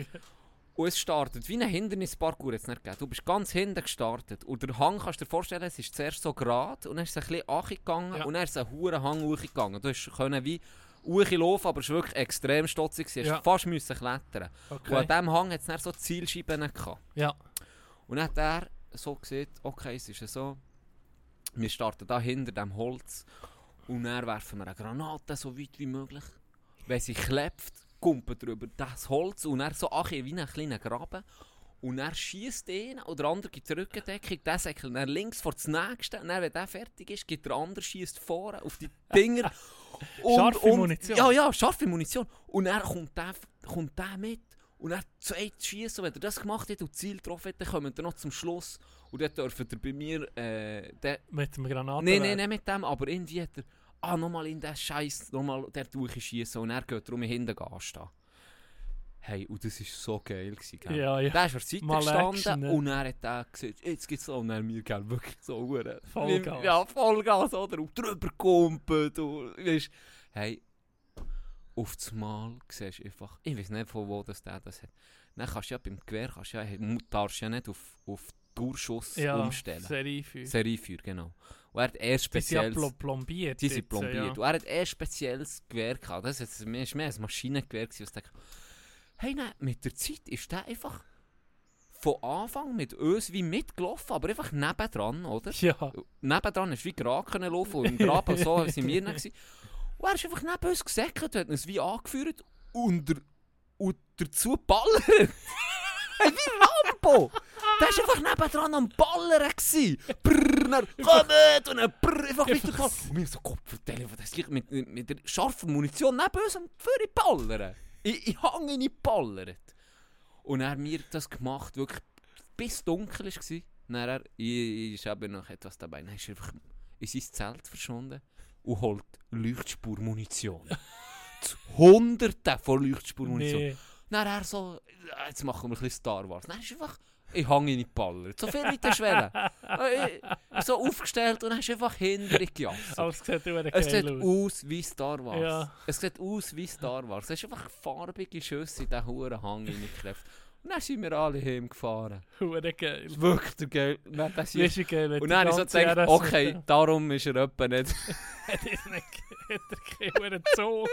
und es startet wie ein Hindernisparcours jetzt nicht gegeben. Du bist ganz hinten gestartet und der Hang, kannst du dir vorstellen, es ist zuerst so gerade und dann ist es ein bisschen angegangen Ja. und dann ist es ein hoher Hang hochgegangen. Du können wie hochlaufen, aber es war wirklich extrem stotzig. Du Ja. fast müssen klettern. Und Okay. an diesem Hang hat es dann so Zielscheiben gehabt. Ja, Und dann hat er so gesehen, okay, es ist ja so, wir starten da hinter dem Holz und dann werfen wir eine Granate so weit wie möglich. Wenn sie klebt, kumpelt drüber das Holz und er so ach, wie einen kleinen Graben. Und er schießt den oder der andere gibt die Rückendeckung, der säckelt dann links vor das nächste. Und dann, wenn der fertig ist, gibt der andere schießt vorne auf die Dinger. Scharfe Munition. Ja, ja, scharfe Munition. Und dann kommt der, kommt der mit. Und er zwei schießen, wenn er das gemacht hat und Ziel getroffen hat, dann kommen wir noch zum Schluss. Und dann dürfen ihr bei mir, äh, der, mit dem Granaten. nein, nein, nicht mit dem, aber irgendwie hat er, ah, nochmal in den Scheiß, nochmal der durchschießen und er geht darum hinten anstehen. Hey, und das war so geil. Gewesen, gell? Ja, ja. Der ist auf der Seite Mal gestanden Action, ne? und er hat der gesagt, jetzt gibt es so, und er mir gell, wirklich so Uhren. Vollgas. Ja, Vollgas, oder? Und drüber kumpelt und, weißt, hey, auf das Mal siehst du einfach, ich weiß nicht, von wo das der das hat. Dann kannst du ja beim Gewehr, kannst ja, darfst ja nicht auf, auf Dauerschuss ja, umstellen. Seriefeuer. Seriefeuer, genau. Und er hat erst Die sind ja spezielles... pl plombiert. Die sind plombiert. Ja. Und er hat erst spezielles Gewehr gehabt. Das ist mehr, ein Maschinengewehr. gewesen, was ich dachte, hey, nein, mit der Zeit ist der einfach von Anfang mit uns wie mitgelaufen, aber einfach nebendran, oder? Ja, Nebendran ist wie gerade können laufen und im Graben so sind wir nicht gewesen. Und er ist einfach neben uns gesäckelt, hat uns wie angeführt und, der, und dazu ballert. Wie Rambo! Der war einfach nebendran am Ballern. Gewesen. Brrr, dann, kommt! Und dann brrr, einfach weiter ballern. Und wir so, was das liegt mit, mit der scharfen Munition neben uns am Führer ballern. Ich, ich hang ihn nicht ballert. Und er hat mir das gemacht, wirklich bis dunkel war. Dann er, ich, ich habe noch etwas dabei. Dann ist er einfach in sein Zelt verschwunden und holt Leuchtspurmunition. Zu Hunderten von Leuchtspurmunition. nee. Dann er so, «Ja, jetzt machen wir ein bisschen Star Wars. Dann ist einfach, ich hang in die Baller. So viel mit der Schwelle. Äh, so aufgestellt und dann ist einfach hinterher gejasst. Aber es sieht Es aus. wie Star Wars. Ja. Es sieht aus wie Star Wars. Es ist einfach farbige Schüsse in diesen hohen Hang reingeklebt. Und dann sind wir alle heimgefahren. Hure geil. Ist wirklich geil. Dann, das ist er geil? und dann habe ich so gedacht, okay, darum ist er etwa nicht. Hat er nicht Hure Zug?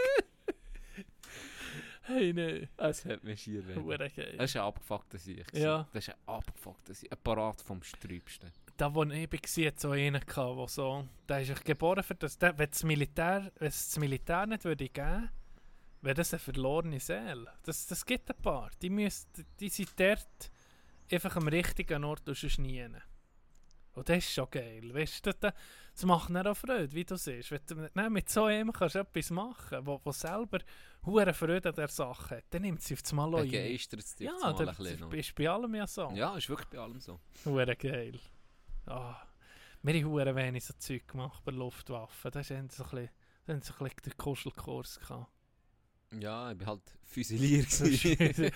Hey, nee. Das hat mich. Hure geil. Das ist ein abgefuckter Sieg. Ja. Das ist ein abgefuckter Sieg. Ein Parat vom Sträubsten. Da, wo ich war, hat so einen der so... Der ist geboren für das... Der, wenn das Militär, wenn es das Militär nicht würde geben, wäre das eine verlorene Seele. Das, das gibt ein paar. Die, müssen, die sind dort einfach am richtigen Ort und sonst nie. Und das ist schon geil. Weißt du, das, das macht dann auch Freude, wie du siehst. Wenn du, mit so einem kannst du etwas machen, wo, wo selber hure Freude an der Sache hat. Dann nimmt sie auf das Mal auch rein. Begeistert es dich Ja, mal ein bisschen. ist bei allem ja so. Ja, ist wirklich bei allem so. Hure geil. Ah, wir haben hure wenig so Zeug gemacht bei Luftwaffen. Das ist eher so ein bisschen, haben so ein bisschen der Kuschelkurs gehabt. Ja, ich bin halt ist- gewesen.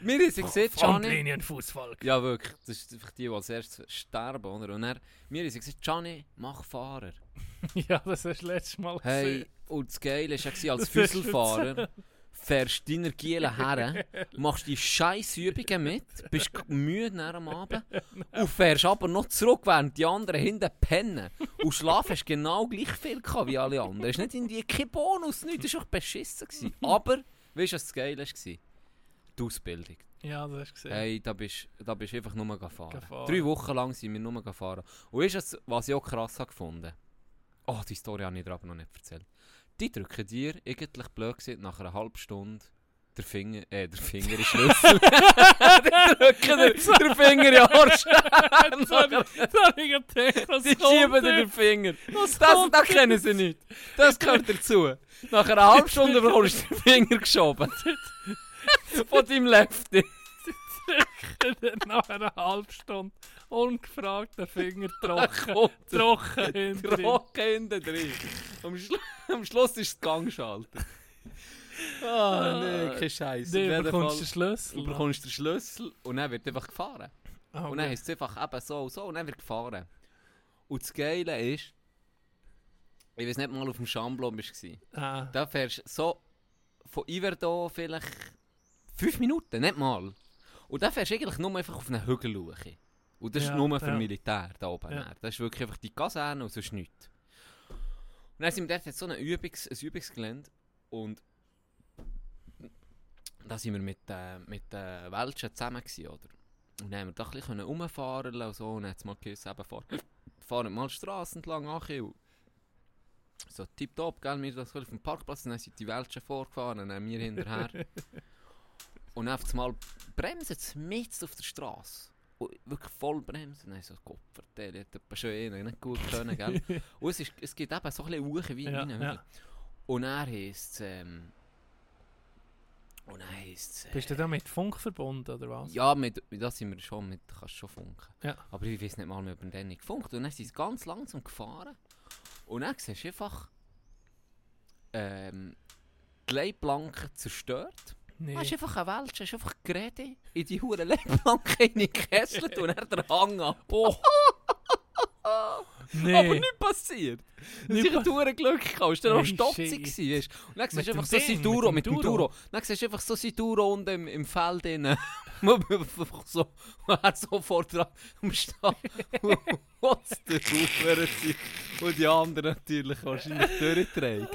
Mir ist gesagt, Gianni... Frontlinien-Fußball. Ja, wirklich. Das ist einfach die, die als erstes sterben, oder? Und er, mir ist gesagt, Gianni, mach Fahrer. Ja, das hast du letztes Mal Hey, gesehen. und das Geile war, als Füsselfahrer fährst deiner Giele her, machst die scheiß Übungen mit, bist müde nach am Abend und fährst aber noch zurück, während die anderen hinten pennen. Und schlafen hast genau gleich viel gehabt wie alle anderen. Es war nicht irgendwie kein Bonus, nichts, das war auch beschissen. Gewesen. Aber, weißt du, was das Geile war? Die Ausbildung. Ja, das hast du gesehen. Hey, da bist da bist du einfach nur gefahren. Gefahren. Drei Wochen lang sind wir nur gefahren. Und weißt du, was- was ich auch krass habe gefunden Oh, die Story habe ich dir aber noch nicht erzählt. Die drücken dir, eigentlich blöd gesagt, nach einer halben Stunde der Finger, äh, der Finger in den Schlüssel. die drücken dir den Finger in den Arsch. Das habe ich- kommt schieben dir den? Finger. Das, das kennen sie nicht. Das gehört dazu. Nach einer halben Stunde bekommst du den Finger geschoben. Von deinem Lefty. Nach einer halben Stunde ungefragt den Finger trocken. Trocken hinten. Trocken hinten drin. Am, Schlu am Schluss ist es Gangschalter. Ah, nee, kein Scheiß. Du bekommst den Schlüssel. Du bekommst den Schlüssel und dann wird einfach gefahren. Ah, Und dann heisst es einfach eben so und so und dann wird gefahren. Und das Geile ist, ich weiß nicht mal auf dem Chamblon bist du. ah, Da fährst du so von Iverdo vielleicht 5 Minuten, nicht mal. Und dann fährst du eigentlich nur einfach auf einen Hügel schauen. Und das Ja, ist nur für ja. Militär da oben. Ja. Das ist wirklich einfach die Kaserne und sonst nichts. Und dann sind wir dort so ein, Übungs-, ein Übungsgelände und da sind wir mit, äh, mit den Welschen zusammen gewesen, oder? Und dann haben wir da ein bisschen rumfahren und so und dann hat es mal geheißen, eben, fahr, fahren mal die Straße entlang an, so tipptopp, gell, wir das auf dem Parkplatz, und dann sind die Welschen vorgefahren und dann wir hinterher. und auf einmal bremsen sie mitten auf der Straße. Wirklich voll bremsen. Dann so, der hat etwa schon eh nicht gut können, gell. und es, ist, es gibt eben so ein bisschen Uchen wie, Ja, wie eine ja. Und dann heisst es, ähm, und dann heisst es, äh, Bist du da mit Funk verbunden, oder was? ja, mit, mit das sind wir schon, mit, kannst schon funken. Ja. Aber ich weiß nicht mal ob wir den nicht gefunkt Und dann sind sie ganz langsam gefahren. Und dann siehst du einfach ähm, die Leitplanke zerstört. Nee. Du hast einfach eine Welt, hast einfach geredet, in die hure Leitplanke hineingekesselt und er den Hang ab. Oh, nee. aber nichts passiert. Nicht ist ein hure Glück gehabt, es war dann auch stotzig. Weißt? du. Und dann siehst du einfach so sein Duro, mit dem Duro. Dann siehst du einfach so sein Duro unten im, im Feld drin. so, er sofort dran am Start. Was der Ufer Und die anderen natürlich wahrscheinlich durchdrehen.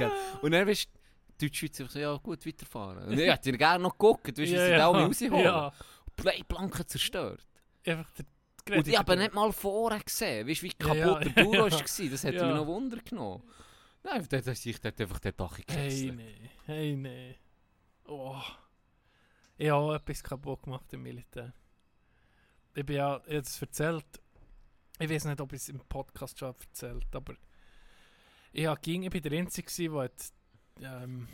Und dann bist die Deutschschweizer so, ja gut, weiterfahren. Und ich hätte gerne noch geguckt, weißt du, wie sie da auch rausholen. Ja, Die Leitplanke zerstört. einfach der Und ich habe nicht mal vorher gesehen, weißt wie Ja, kaputt ja, der Duro ja. war. Das hat Ja. mich noch Wunder genommen. Nein, da da ich dort einfach den Dach Hey, gekesselt. nee. Hey, nee. Oh. Ich habe auch etwas kaputt gemacht im Militär. Ich bin ja jetzt erzählt, ich weiß nicht, ob ich es im Podcast schon habe erzählt aber ich, ging, ich bin der Einzige, der hat, ähm,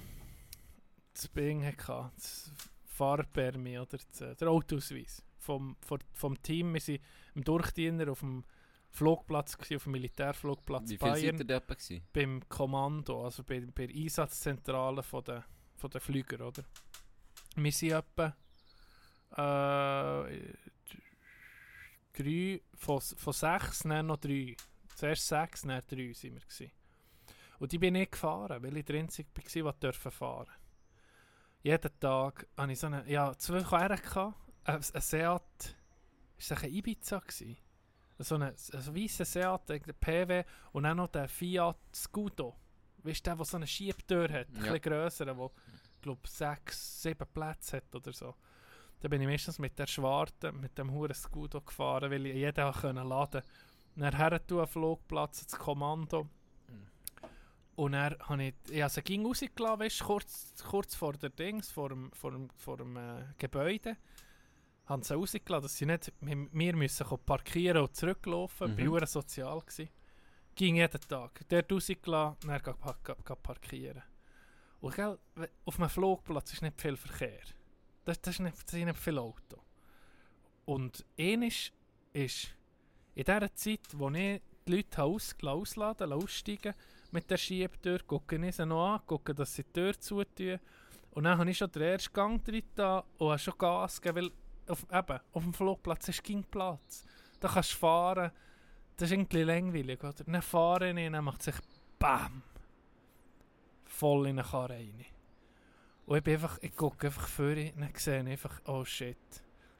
das Bing hatte, das Fahrpermi oder das, der Autoausweis vom, vom, vom Team. Wir waren im Durchdiener auf dem Flugplatz, gewesen, auf dem Militärflugplatz Wie viel seid Bayern ihr dort gewesen? beim Kommando, also bei, bei der Einsatzzentrale von der, von der Flüger, oder? Wir sind etwa äh, drei, von, von sechs, dann noch drei. Zuerst sechs, dann drei sind wir gewesen. Und die bin ich gefahren, weil ich der Einzige war, der durfte fahren. Jeden Tag hatte ich so eine, ja, zwei Karren ein, ein Seat, ist das ein Ibiza gewesen? So ein, ein weißer Seat, ein PW und dann noch der Fiat Scudo. Weißt du, der, der so eine Schiebtür hat, ein Ja. bisschen grösser, der, glaube sechs, sieben Plätze hat oder so. Da bin ich meistens mit der Schwarten, mit dem Huren Scudo gefahren, weil ich jeden laden konnte. Dann her zu einem Flugplatz, das Kommando. Und dann habe ich, ich habe ging rausgelassen, weißt, kurz, kurz vor der Dings, vor dem, vor dem, vor dem äh, Gebäude. Haben sie rausgelassen, dass sie nicht, wir, wir müssen parkieren und zurücklaufen. Mhm. Ich war sozial. Gewesen. Ging jeden Tag. Dort rausgelassen, dann pa pa pa parkieren. Und gell, auf einem Flugplatz ist nicht viel Verkehr. Das, das, ist nicht, das sind nicht viele Autos. Und eines ist, in dieser Zeit, wo ich die Leute ausgelassen ausladen, aussteigen, mit der Schiebtür, gucke ich sie noch an, gucke, dass sie die Tür zutun. Und dann habe ich schon den ersten Gang drin da und habe schon Gas gegeben, weil auf, eben, auf dem Flugplatz ist kein Platz. Da kannst du fahren, das ist irgendwie langweilig, oder? Dann fahre ich, dann macht sich BAM! Voll in eine Karre rein. Und ich bin einfach, ich gucke einfach vor und dann sehe ich einfach, oh shit,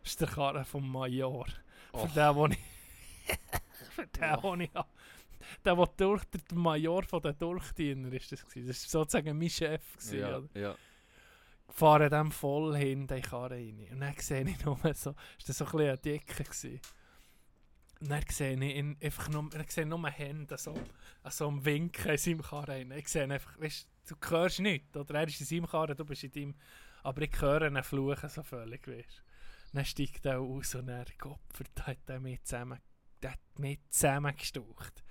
das ist der Karre vom Major. Für Och. den, wo ich... für den, wo ich... Der, der durch, der Major von den Durchdiener ist das gewesen. Das war sozusagen mein Chef. Gewesen, Ja, oder? ja. Fahre dem voll hin, in die Karre rein. Und dann sehe ich nur so, ist das so ein bisschen eine Dicke gewesen. Und dann sehe ich ihn einfach nur, dann sehe ich nur Hände so, so am Winken in seinem Karre rein. Ich sehe einfach, weißt du, hörst nichts, oder? Er ist in seinem Karre, du bist in deinem, aber ich höre ihn fluchen so völlig, weißt. Dann steigt er aus und er, Gott, da hat er mich zusammen, der hat mich zusammengestaucht.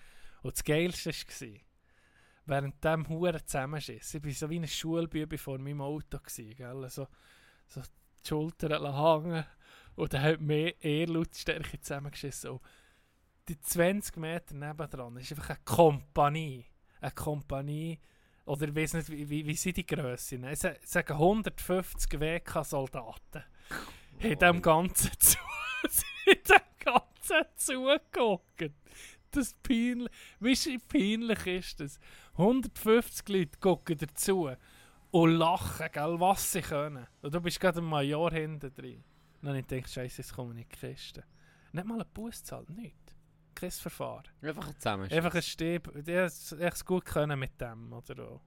Und das Geilste war, während dem Huren zusammenschiss, ich war so wie ein Schulbübe vor meinem Auto, gewesen, gell? So, so die Schultern hängen und dann hat mir eher Lautstärke zusammengeschissen. Und die 20 Meter nebendran ist einfach eine Kompanie. Eine Kompanie, oder ich weiß nicht, wie, wie, wie sind die Grössen? Ich sa- sage 150 WK-Soldaten. In dem Ganzen zu. in dem Ganzen zugeguckt. Das ist peinlich. Du, wie peinlich ist das? 150 Leute gucken dazu und lachen, gell, was sie können. Und du bist gerade ein Major hinten drin. Und dann denke ich, Scheiße, jetzt kommen in die Kiste. Nicht mal ein Bus zahlt, nichts. Kein Verfahren. Einfach zusammen. Einfach ein Stieb. Die hat es gut können mit dem, oder auch.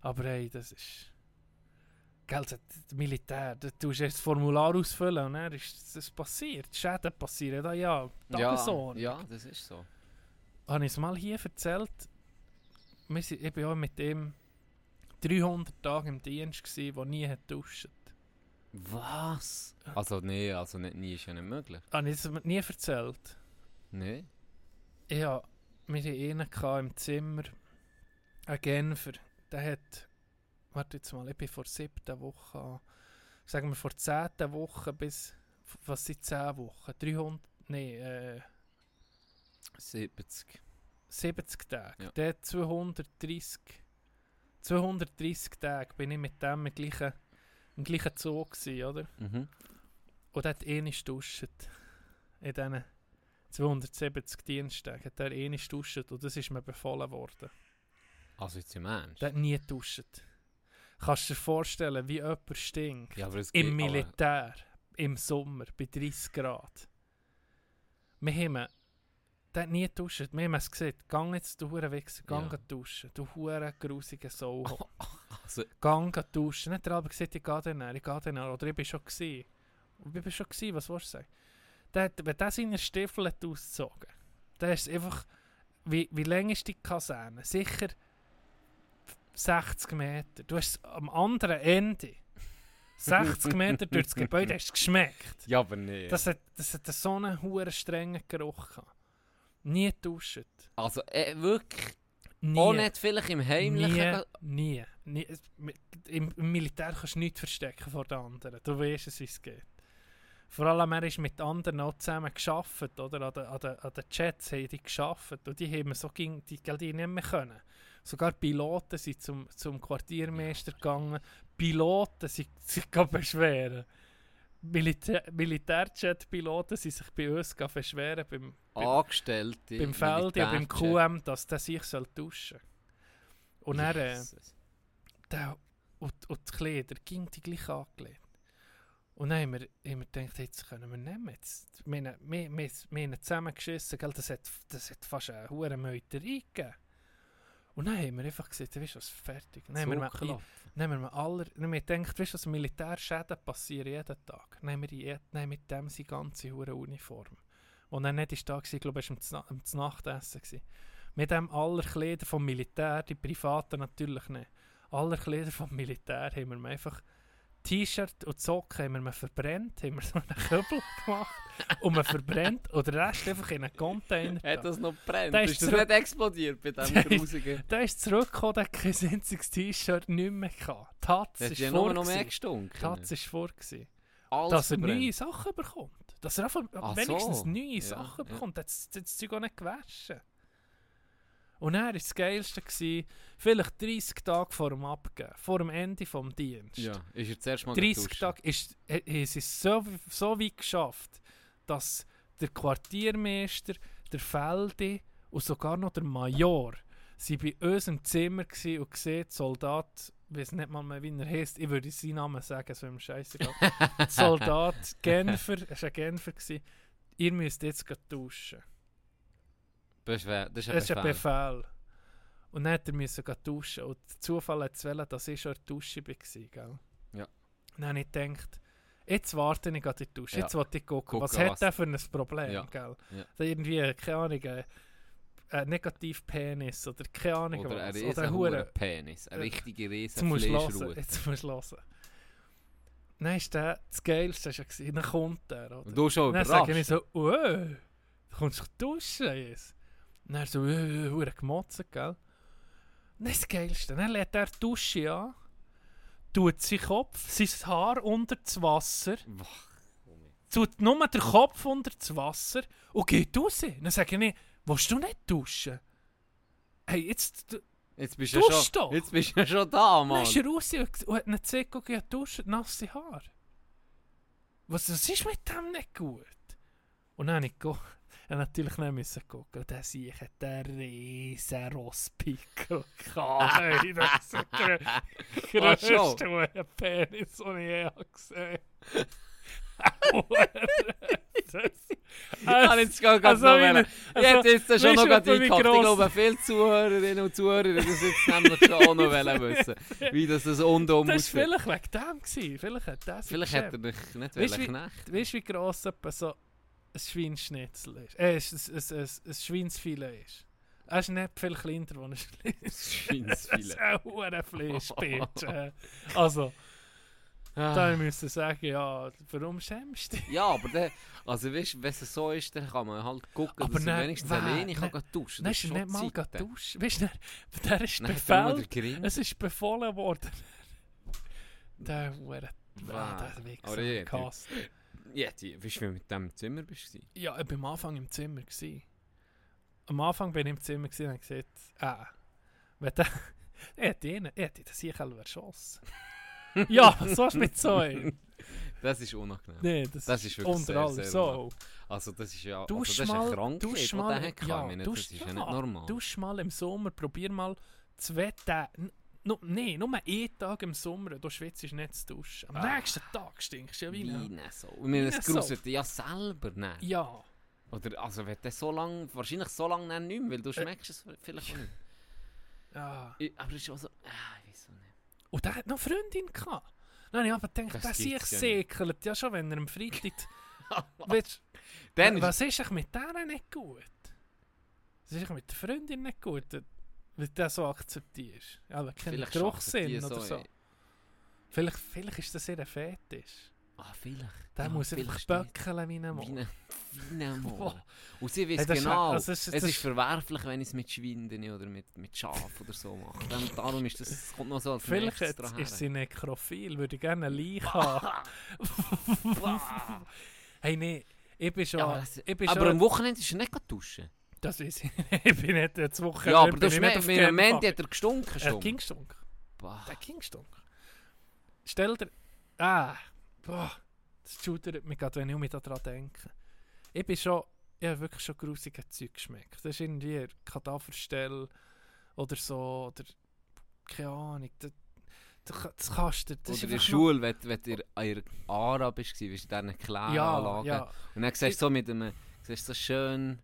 Aber hey, das ist... Gell, das, das Militär, da tust du das Formular ausfüllen und dann ist das passiert. Schäden passieren, da ja, ja, ja, das ist so. Habe ich es mal hier erzählt? Wir sind, ich war mit ihm 300 Tage im Dienst, gewesen, wo nie hat duscht. Was? Also nee, also nicht, nie ist ja nicht möglich. Habe ich es nie erzählt? Nee. Ja, wir hatten einen im Zimmer, ein Genfer, der hat, warte jetzt mal, ich bin vor siebten Woche, sagen wir vor zehnten Woche bis, was sind zehn Wochen? 300, nee, äh, 70. 70 Tage. Ja. Hat 230, 230 Tage bin ich mit dem im gleichen, im gleichen Zoo gewesen, oder? Mhm. Und hat eh nicht duscht. In diesen 270 Diensttagen hat er eh nicht duscht und das ist mir befohlen worden. Also jetzt im Ernst? Der hat nie duscht. Kannst du dir vorstellen, wie jemand stinkt? Ja, Im Militär, im Sommer, bei 30 Grad. Wir haben, der hat nie geduscht. Wir haben es gesehen. Gang jetzt, du Huren Wichser, gang Ja. duschen. Du Huren grusige Sau. Also, gang duschen. Nicht aber gesagt, ich gehe dann, ich gehe dann. Oder ich bin schon gewesen. Und Ich bin schon gewesen, was willst du sagen? Der hat, wenn der seine Stiefel hat ausgezogen, der ist einfach, wie, wie lang ist die Kaserne? Sicher 60 Meter. Du hast am anderen Ende 60 Meter durch das Gebäude hast du geschmeckt. ja, aber nee. Das hat, das hat so einen hohen strengen Geruch gehabt. Nie duschen. also äh, wirklich, Nie. auch nicht vielleicht im Heimlichen. Nie, nie. nie. Im, Im Militär kannst du nichts verstecken vor den anderen. Du weißt es, wie es geht. Vor allem, er ist mit anderen auch zusammen geschafft, oder? An den, an den, an den Jets haben die geschafft. Und die haben so ging, die, die nicht mehr können. Sogar Piloten sind zum, zum Quartiermeister gegangen. Piloten sind sich beschweren. Militär, Militärjet-Piloten sind sich bei uns beschweren beim, beim, Angestellte. beim Feld und beim. QM, dass der sich soll duschen soll. Und dann, äh, der, und, und die Kleider ging die gleich angelegt. Und dann haben wir, haben wir gedacht, jetzt können wir nehmen. Jetzt, wir, wir, wir, wir haben zusammengeschissen, gell? Das, hat, das hat fast eine hohe Meuterei gegeben. Und dann haben wir einfach gesagt, weißt du was, fertig. Dann haben wir, dann haben wir dann haben wir gedacht, weißt du was, Militärschäden passieren jeden Tag. Dann haben wir, je- dann haben wir mit dem seine ganze hure Uniform. Und dann nicht ist da gewesen, ich glaube, es war am Nachtessen. Gewesen. Mit dem aller Kleider vom Militär, die privaten natürlich nicht. Aller Kleider vom Militär haben wir einfach T-Shirt und Socken haben wir mir verbrennt, haben wir so einen Kübel gemacht und man verbrennt und den Rest einfach in einen Container. Hat das noch brennt? Der ist zurück- nicht explodiert bei diesem grusigen... Der ist zurückgekommen, der kein einziges T-Shirt nicht mehr gehabt. Die Hatz ist ja vor. nur noch mehr gestunken. Die Hatz ist vor. gewesen. Alles Dass er verbrennt. neue Sachen bekommt. Dass er einfach Ach wenigstens so. neue Ja, Sachen ja. bekommt. Das hat das Zeug auch nicht gewaschen. Und dann war das Geilste, gewesen, vielleicht 30 Tage vor dem Abgeben, vor dem Ende des Dienstes. Ja, ist er zuerst mal 30 getauscht. Tage ist, he- haben sie es so, so weit geschafft, dass der Quartiermeister, der Feldi und sogar noch der Major sie bei uns im Zimmer gsi und gesehen, Soldat, ich weiß nicht mal mehr, wie er heißt, ich würde seinen Namen sagen, so im Scheißegal. Soldat Genfer, er war ein Genfer, gewesen, ihr müsst jetzt gleich tauschen. Das ist, wer- das ist ein Das ist ein Befehl. Befehl. Und dann hat er müssen duschen. Und der Zufall hat es wollen, dass ich schon in der Dusche war. Gell? Ja. Und dann habe ich gedacht, jetzt warte ich an die Dusche. Ja. Jetzt wollte ich gucken, Gucken, was hat was- der für ein Problem. Ja. Gell? Ja. Da irgendwie, keine Ahnung, ein, ein Negativpenis oder keine Ahnung Oder ein was. riesen ein Hure Penis. Eine Äh, richtige Jetzt riesen musst du. Jetzt musst du hören. Dann ist der, das Geilste, ja gewesen, dann kommt er. Oder? Und du schon dann sage ich überrascht. so, oh, du kommst doch duschen jetzt. Und er so, äh, hure gemotzt, gell. Und dann ist das Geilste. Dann lädt er die Dusche an, tut seinen Kopf, sein Haar unter das Wasser, tut nur den Kopf unter das Wasser und geht raus. Dann sage ich, willst du nicht duschen? Hey, jetzt Jetzt bist du schon, doch! jetzt bist du ja schon da, dann Mann. ist er raus und, und hat ihn guck, ja, duschen, nasse Haar. Was, was ist mit dem nicht gut? Und dann habe ich geguckt. Ja, natürlich nicht müssen gucken. Der Sieg hat einen riesen Rosspickel gehabt. Das ist der Ah, grösste Penis, den ich je habe gesehen Ich kann jetzt gar also, noch wie wollen. eine- Ich hätte jetzt schon noch gerade wie eingehakt. Ich glaube, viele Zuhörerinnen und Zuhörer das jetzt nämlich schon auch noch wissen, wie das so undumm Das war vielleicht wegen dem. Vielleicht hat sich Vielleicht hätte er nicht Weißt du, wie- knechten. Weißt du, wie gross etwa so ein Schweinsschnitzel ist? Äh, ein, ein, ein, ein Schweinsfilet ist. Er ist nicht viel kleiner, als ein Das Das ist Schweinsfilet. ein. Also, da müssen wir sagen, ja, warum schämst du dich? Ja, aber der, also weißt, wenn es so ist, dann kann man halt gucken, Aber dass dann- wenigstens wer- alleine kann dann- gehen duschen Dann Das ist nicht mal duschen. Weißt du, der, der ist hat den Gring. Es ist befohlen worden. Der Hure. Wow. Ah, der Wichser. Aber ja, gehasst. Ja, die, weißt du, wie du mit dem im Zimmer bist? gewesen? Ja, ich war am Anfang im Zimmer. Gewesen. Am Anfang bin ich im Zimmer gewesen und habe gesagt, ah, wenn der... Er hat ihn, er hat das hier erschossen. ja, so ist mit so einem. Das ist unangenehm. Nee, das, Das ist wirklich unter sehr, allem sehr so. Also das ist ja also das ist eine Krankheit, die der hat. ja, meine, das ist ja, nicht normal. Dusch mal im Sommer, probier mal zwei Tage, no, nee, nur einen Tag im Sommer, du schwitzt nicht zu duschen. Am Ah. nächsten Tag stinkst du ja wie Wie ein... nicht so. Ich meine, so. gruselt dich ja selber nicht. Ja, Oder also wenn du so lange, wahrscheinlich so lange nicht mehr, weil du schmeckst es vielleicht nicht. ja. Ich- Aber es ist auch so, ah, ich weiß auch nicht. Und der hat noch Freundin gehabt. Dann habe ich aber gedacht, Das der sich säkelt ja schon, wenn er am Freitag... Weißt, Dann ist, was ist eigentlich mit der nicht gut? Was ist mit der Freundin nicht gut, wenn du das so akzeptierst? Ja, aber keinen Geruchssinn oder so. ey. Vielleicht, vielleicht ist das ihr Fetisch. Ah, vielleicht. Der Ja, muss einfach vielleicht die- böckeln wie ein Mann. wie ein Mann. Und sie weiß Hey, das ist- genau, also das ist- es das ist verwerflich, wenn ich es mit Schwinden oder mit, mit Schaf oder so mache. Dann, darum ist das, es kommt noch so als Vielleicht jetzt dran ist sie nekrophil, würde ich gerne eine Leiche haben. hey, nee, ich bin schon... Ja, aber das- ich bin Aber schon am Wochenende ist er nicht duschen. Das weiß ich bin nicht jetzt Woche... Ja, aber ich hast nicht Mandy gegangen. hat er gestunken Er hat. Bah. Der Kingstunk. Stell dir... Ah, boah, das schudert mich gerade, wenn ich mich daran denke. Ich bin schon... Ich habe wirklich schon grusige Zeug geschmeckt. Das ist irgendwie Kadaverstell oder so, oder... Keine Ahnung. Das, das, das kannst du... Das Oder ist in der Schule, wenn, wenn du an ihrer Ara bist, warst du in diesen noch- Kläranlagen. Ja, ja. Und dann siehst du so mit einem, siehst du so schön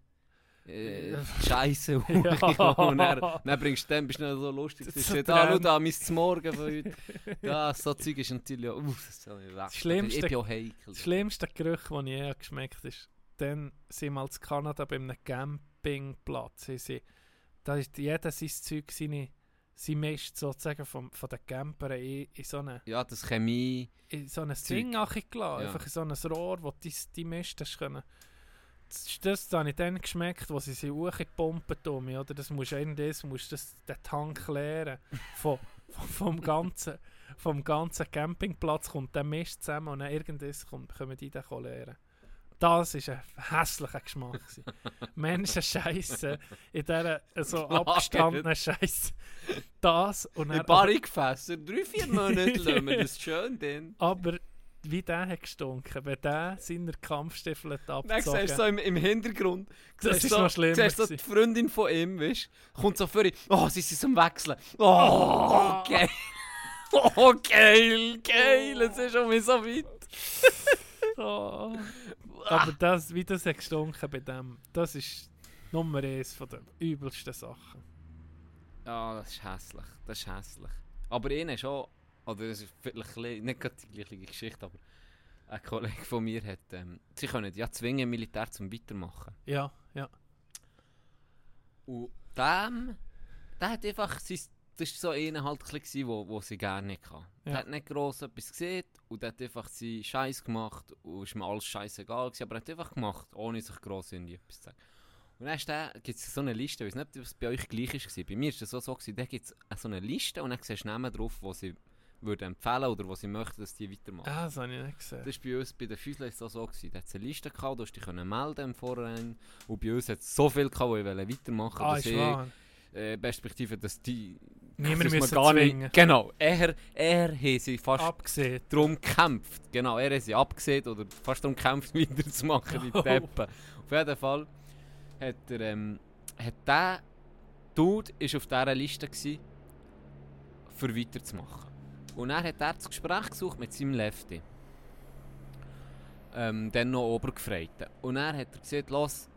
äh. Scheiße Ja. und dann, dann bringst du dann, bist du noch so lustig. Das ist ah, schau da, mein Morgen von heute. Ja, so Zeug ist natürlich auch, uff, das soll ich weg. Schlimmste- Ich bin auch heikel. Das schlimmste Geruch, das ich je geschmeckt habe, ist, dann sind wir in Kanada bei einem Campingplatz. Sie, da ist jeder sein Zeug, seine, sein Mist sozusagen vom, von den Campern in, in so eine Ja, das Chemie. in so ein. Ding gelassen. Ja. Einfach in so ein Rohr, wo du die, die Mist hast können. Das, das habe ich dann geschmeckt, wo sie sie hochgepumpt um mich, oder? Das musst du das musst das, den Tank leeren. Von, vom, ganzen, vom ganzen Campingplatz kommt der Mist zusammen und dann irgendwas kommt, können die den leeren. Das war ein hässlicher Geschmack. Menschen scheiße in dieser so abgestandenen Scheiße. Das und dann, paar aber, Gefässer, drei, vier Monate lassen wir das schön drin. aber wie der hat gestunken, wenn der seine Kampfstiefel hat Dann siehst du abgezogen so im, im Hintergrund, Das ist so, noch schlimmer siehst so die. Freundin von ihm, weißt kommt so vor, oh, sie sind am Wechseln. Oh, geil. Oh, geil, geil, es ist schon wieder so weit. Oh. Aber das, wie das hat gestunken bei dem, das ist Nummer eins von den übelsten Sachen. Ja, das ist hässlich, das ist hässlich. Aber ihnen schon, oder es ist vielleicht nicht gerade die gleiche Geschichte, aber ein Kollege von mir hat, ähm, sie können ja zwingen, Militär zum Weitermachen. Ja, ja. Und dem, der hat einfach, sein, das war so einer halt ein bisschen, wo, wo sie gerne nicht kann. Ja. Der hat nicht gross etwas gesehen und der hat einfach seinen Scheiß gemacht und ist mir alles scheißegal gewesen, aber er hat einfach gemacht, ohne sich gross irgendwie etwas zu sagen. Und dann gibt es so eine Liste, ich weiß nicht, ob es bei euch gleich war, bei mir war das so, so gewesen, da gibt es so eine Liste und dann siehst du Namen drauf, wo sie würden empfehlen oder wo sie möchten, dass die weitermachen. Ah, das habe ich nicht gesehen. Das war bei uns bei den Füßlern so, so gewesen. Da hat es eine Liste gehabt, du dich können melden im Vorhinein. Und bei uns hat es so viel gehabt, die wollen weitermachen ah, dass ich, äh, Perspektive, dass die... Niemand müssen gar zwingen. nicht... Genau, er, er hat sie fast Abgesehen. darum gekämpft. Genau, er hat sie abgesehen oder fast darum gekämpft, weiterzumachen, die Oh. Deppen. Auf jeden Fall hat er... Ähm, hat der Dude ist auf dieser Liste gewesen, für weiterzumachen. Und er hat er das Gespräch gesucht mit seinem Lefty. Ähm, dann noch Obergefreiten. Und er hat er gesagt, los,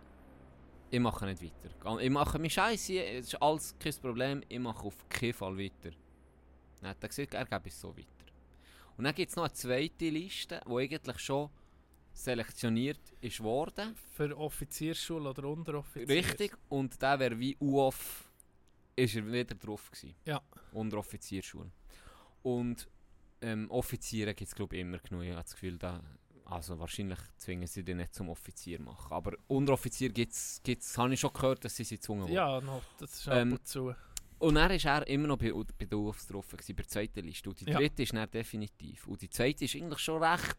ich mache nicht weiter. Ich mache mich scheiße, es ist alles kein Problem, ich mache auf keinen Fall weiter. Dann hat er gesagt, er gebe es so weiter. Und dann gibt es noch eine zweite Liste, die eigentlich schon selektioniert ist worden. Für Offiziersschule oder Unteroffiziers. Richtig, und der wäre wie UOF, ist er wieder drauf gewesen. Ja. Unteroffizierschule. Und ähm, Offiziere gibt es glaube ich immer genug. Ich habe das Gefühl, da, also wahrscheinlich zwingen sie den nicht zum Offizier machen. Aber Unteroffizier gibt es, habe ich schon gehört, dass sie sie gezwungen. Ja, noch, das ist Ähm, ab und zu. Und dann war er immer noch bei, bei drauf, gewesen, bei der zweiten Liste. Und die Ja. dritte ist dann definitiv. Und die zweite ist eigentlich schon recht,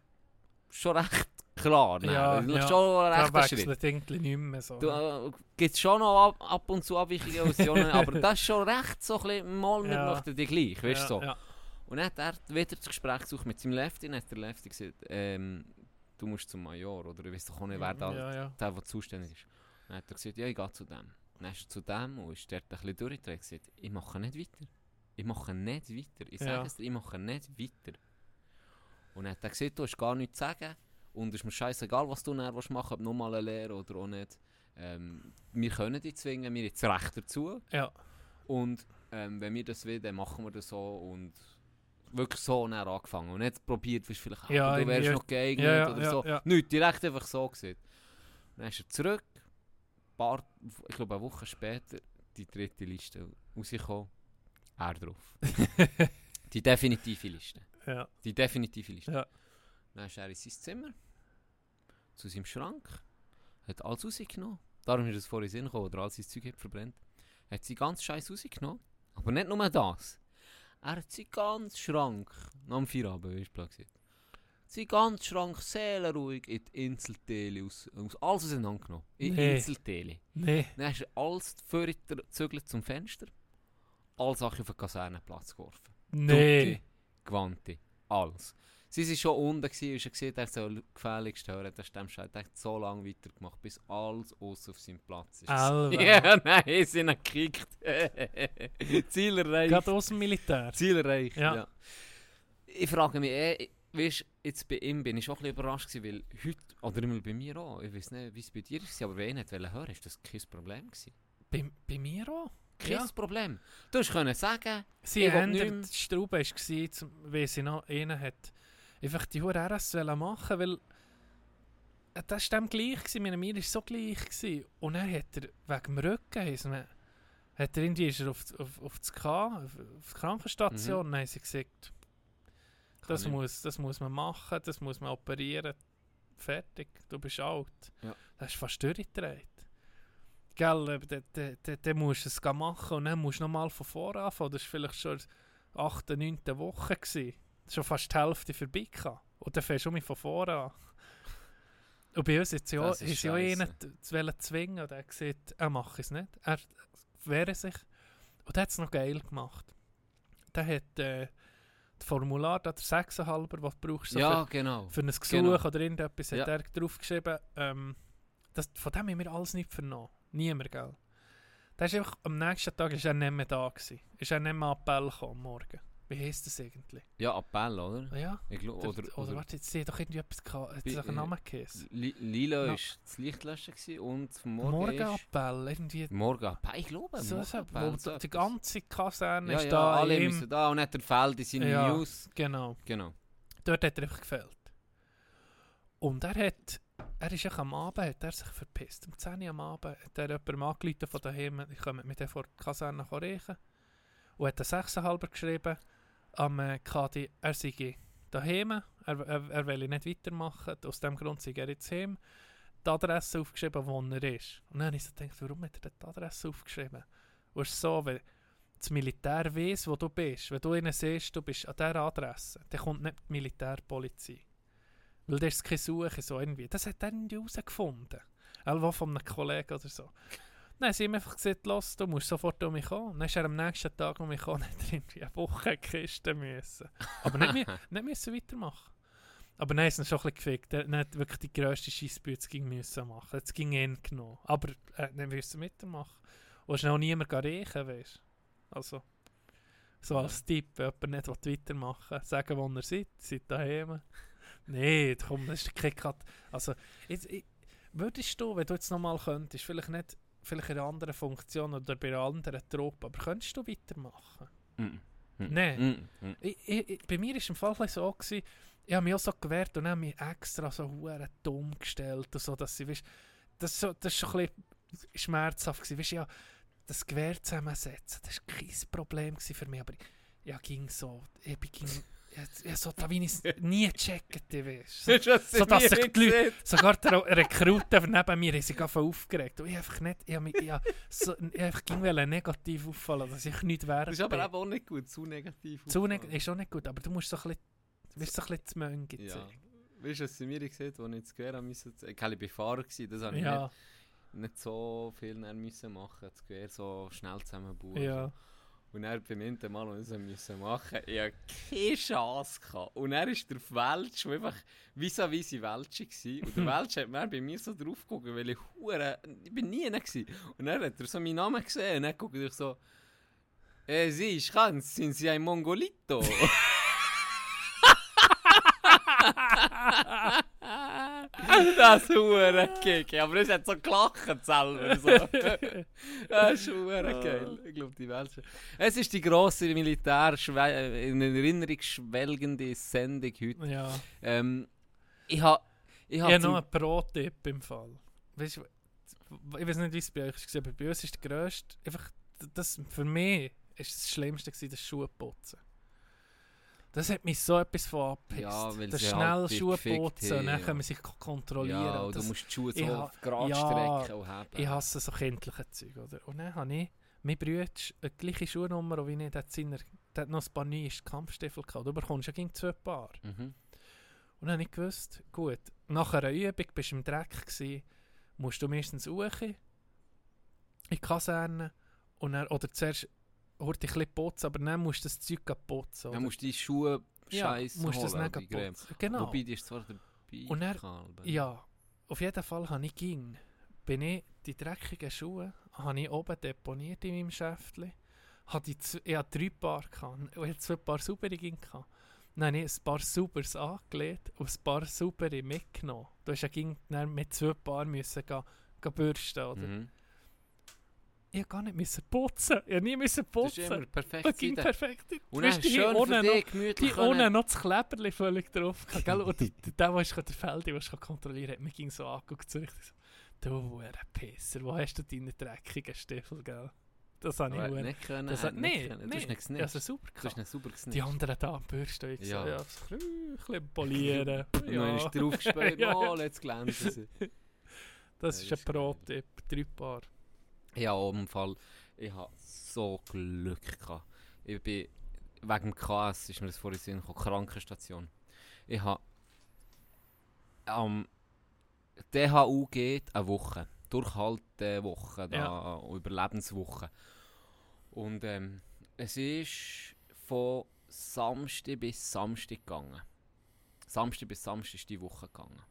schon recht klar. dann. Ja, eigentlich ja. schon ein Da wechselt irgendwie nicht mehr so. Du, äh, gibt es schon noch ab, ab und zu Abweichungen aber das ist schon recht so ein bisschen, mal Ja. möchten die gleich, weißt du so. ja, ja. Und dann hat er wieder das Gespräch gesucht mit seinem Lefty, dann hat der Lefty gesagt, ähm, du musst zum Major, oder ich weiß doch auch nicht, wer da, ja, ja. der, der zuständig ist. Dann hat er gesagt, ja, ich gehe zu dem. Dann ist er zu dem und ist dort ein bisschen durchgedreht und gesagt, ich mache nicht weiter. Ich mache nicht weiter. Ich sage es dir, ich mache nicht weiter. Und dann hat er gesagt, du hast gar nichts zu sagen und es ist mir scheißegal, was du willst machen ob nochmal eine Lehre oder auch nicht. Ähm, wir können dich zwingen, wir haben das Recht dazu. Ja. Und ähm, wenn wir das wollen, dann machen wir das so und wirklich so dann angefangen. Und nicht probiert, wirst vielleicht, Ja, ah, du wärst noch geeignet ja, oder ja, so. ja. Nicht, direkt einfach so gesehen. Dann ist er zurück, paar, ich glaube eine Woche später, die dritte Liste rausgekommen, er drauf. die definitive Liste. ja. Die definitive Liste. Ja. Dann ist er in sein Zimmer, zu seinem Schrank, hat alles rausgenommen. Darum ist es vorhin Sinn gekommen, oder all sein Zeug hat verbrennt. Hat seinen ganzen Scheiß rausgenommen. Aber nicht nur das. Er hat seinen ganzen Schrank, nach dem Feierabend, wie ich gesagt seinen ganzen Schrank seelenruhig in die Inselteile aus, aus alles auseinandergenommen. In Nee. Inselteile. Nee. Dann hast du alles gezügelt zum Fenster, alle Sachen auf den Kasernenplatz geworfen. Nee. Tutti, Quanti, alles. Sie waren schon unten, gewesen, und schon gesehen, er soll gefälligst hören. Der Stemmscheid hat so lange weitergemacht, bis alles aus auf seinem Platz ist. Alter. Ja, nein, sie sind gekickt. Ziel erreicht. Gerade aus dem Militär. Ziel erreicht, ja. Ja. Ich frage mich, eh, weißt, jetzt bei ihm bin ich schon ein bisschen überrascht gewesen, weil heute, oder immer bei mir auch, ich weiß nicht, wie es bei dir war, aber wenn ich nicht hören wollte, ist das kein Problem gewesen. Bei, bei mir auch. Kein Ja. Problem. Du hast können sagen, Sie Ich haben mehr- die Straube war, weil sie noch einen hat, einfach die Hure RS machen, weil äh, das war dem gleich, gewesen, meine mir war so gleich. Gewesen. Und dann hat er wegen dem Rücken, man, hat er irgendwie ist er auf, auf, auf das K, auf, auf die Krankenstation, und dann haben sie gesagt, das muss, das muss man machen, das muss man operieren, fertig, du bist alt. Ja. Das ist fast durchgedreht. Gell, äh, dann dann- dann- dann musst du es machen und dann musst du nochmal von vorne anfangen. Das war vielleicht schon 8., 9. Woche. Gewesen. Schon fast die Hälfte vorbei. gehabt. Und dann fängst du um von vorne an. Und bei uns jetzt ja, ist ist ja scheisse. einen t- zu zwingen und er hat gesagt, er mache es nicht. Er wehre sich. Und er hat es noch geil gemacht. Der hat äh, das Formular, da der 6,5, das du brauchst, so ja, genau. für, für ein Gesuch genau. oder irgendetwas, hat Ja. er draufgeschrieben, ähm, das, von dem haben wir alles nicht vernommen. Niemand, gell? Der ist einfach, am nächsten Tag ist er nicht mehr da gewesen. Ist er nicht mehr an Appell gekommen am Morgen. Wie heisst das eigentlich? Ja, Appell, oder? Ja? Ich glaub, Der- oder, oder, oder, warte, jetzt sehe ich doch irgendwie etwas. Hat es einen äh, Namen geheißen? Li Lila Ja. ist das Lichtlöschen und vom Morgen. Morgenappell, irgendwie. Morgen Appell, ich glaube, So, so, Morgenappell, wo so die ganze Kaserne ja, ist ja, da. alle im- müssen da und nicht der Feld in seine Ja. News. Genau. Genau. Dort hat er einfach gefällt. Und er hat, er ist ja am Abend, hat er sich verpisst. Um 10 Uhr am Abend hat er jemandem angerufen von daheim, ich komme mit dem vor der Kaserne riechen. Und hat einen 6,5 geschrieben am äh, KD, er sei daheim, er, er, er will nicht weitermachen, aus dem Grund sei er jetzt heim. Die Adresse aufgeschrieben, wo er ist. Und dann habe ich so gedacht, warum hat er die Adresse aufgeschrieben? Und es ist so, weil das Militär weiss, wo du bist. Wenn du ihnen siehst, du bist an dieser Adresse, dann kommt nicht die Militärpolizei. Weil das ist keine Suche so irgendwie. Das hat er irgendwie herausgefunden. Auch von einem Kollegen oder so. Dann haben sie ihm einfach gesagt, los, du musst sofort um mich kommen. Dann ist er am nächsten Tag um mich gekommen hat er irgendwie eine Woche in die Kiste müssen. Aber nicht, mehr, nicht müssen weitermachen. Aber ist es schon ein bisschen gefickt. Er hat wirklich die grösste Scheissbüte ging müssen machen. Jetzt ging ihn genommen. Aber er hat nicht müssen weitermachen. Und es ist noch niemand riechen, weißt du. Also, so als Tipp, wenn jemand nicht weitermachen will, sagen, wo ihr seid, seid daheim. Nein, komm, das ist kein Kat. Also, jetzt, ich, würdest du, wenn du jetzt nochmal könntest, vielleicht nicht vielleicht in einer anderen Funktion oder bei einer anderen Truppe, aber könntest du weitermachen? Mm. Nein. Mm. Ich, ich, ich, bei mir war es im Fall so, gewesen, ich habe mich auch so gewehrt und habe mich extra so hure dumm gestellt und so, dass sie, weißt, das, ist so, das ist schon ein bisschen schmerzhaft gewesen, weißt, ja, das Gewehr zusammensetzen, das war kein Problem für mich, aber ich, ja, ging so, ich ging, ja, ja, so, ich nie gecheckt, weißt so, so dass sich die Leute, sogar der Rekruten neben mir haben sich einfach aufgeregt. Und ich einfach nicht, ich mich, ich so, ich einfach ging negativ auffallen, dass ich nicht wert Das ist aber auch nicht gut, zu negativ. Zu auffallen. neg ist auch nicht gut, aber du musst so ein bisschen, wirst so ein bisschen zu Mönge Ja. Weißt du, was sie mir gesagt haben, als ich Gewehr haben müssen? Ich war bei Fahrer, gewesen, das habe ich Ja, nicht, nicht so viel dann müssen machen. Das Gewehr so schnell zusammenbauen. ja. Und er beim ersten Mal, ich es müssen machen ich hatte keine Chance. Gehabt. Und er ist der Welsch, der einfach vis-à-vis -vis Welsche war. Und der Welsch hat mir bei mir so drauf geguckt, weil ich hure, ich bin nie einer gewesen. Und dann hat er so meinen Namen gesehen und dann guckt er so, äh, Sie, ich kann, sind Sie ein Mongolito? das ist hure Kick. Aber es hat so gelacht selber. So. Das ist hure geil. Ich glaube, die Welt. Es ist die grosse Militär in Erinnerung schwelgende Sendung heute. ja. Ähm, ich habe. Ich habe zum- noch einen Pro-Tipp im Fall. Weißt, ich weiß nicht, wie es bei euch war, aber bei uns ist der grösste, einfach, das, für mich ist das Schlimmste gewesen, das Schuhputzen. Das hat mich so etwas von abgepisst. Ja, weil das sie schnell halt Schuhe putzen, haben, dann kann man sich ko- kontrollieren. Ja, und und du das, musst die Schuhe so gerade ja, strecken und haben. ich hasse so kindliche Zeug, oder? Und dann habe ich, mein Bruder, eine gleiche Schuhnummer wie ich, der hat, seiner, der hat noch ein paar neue Kampfstiefel gehabt. Du bekommst ja gegen zwei Paar. Mhm. Und dann habe ich gewusst, gut, nach einer Übung bist du im Dreck gewesen, musst du meistens hoch in die Kaserne und dann, oder zuerst dich ein bisschen putzen, aber dann musst du das Zeug putzen. Dann oder? musst du die Schuhe ja, scheiße musst du das holen, nicht putzen. Genau. Wobei, die ist zwar dabei. Und. Ja, auf jeden Fall habe ich ging. Bin ich die dreckigen Schuhe habe ich oben deponiert in meinem Schäftchen. Ich hatte drei Paar gehabt, ich hatte zwei Paar saubere ging. Dann habe ich ein paar sauberes angelegt und ein paar saubere mitgenommen. Du hast ja ging dann mit zwei Paar müssen gehen, gehen bürsten, oder? Mhm. Ich gar nicht müssen putzen. Ich nie müssen Das ist putzen. immer perfekt. Das ging Seite. perfekt. Und dann du, hier schön dich, noch- Die ohne noch das Kleberli völlig drauf. Gell? Und der, der, der, der den Feldi was kontrollieren hat, mir ging so angeguckt. So richtig so, du hure Pisser, wo hast du deine dreckigen Stiefel, gell? Das habe ich hure- nicht können. Das hat nicht nee, können. Du nee. hast Ja, super Du hast sauber Die anderen da am Bürsten, ich Ja. ja, so ein bisschen- ein polieren. Dann ja. ist drauf gespielt, Ja, ja. oh, jetzt glänzen sie. Das Ja, ist das ein ist geil. Pro-Tipp, drei Paar. Ja, im Fall, ich hatte so Glück. Gehabt. Ich bin, wegen dem KS ist mir das vorhin Sinn gekommen, Krankenstation. Ich habe am DHU geht eine Woche. Durchhaltewoche, da, Ja. Überlebenswoche. Und ähm, es ist von Samstag bis Samstag gegangen. Samstag bis Samstag ist die Woche gegangen.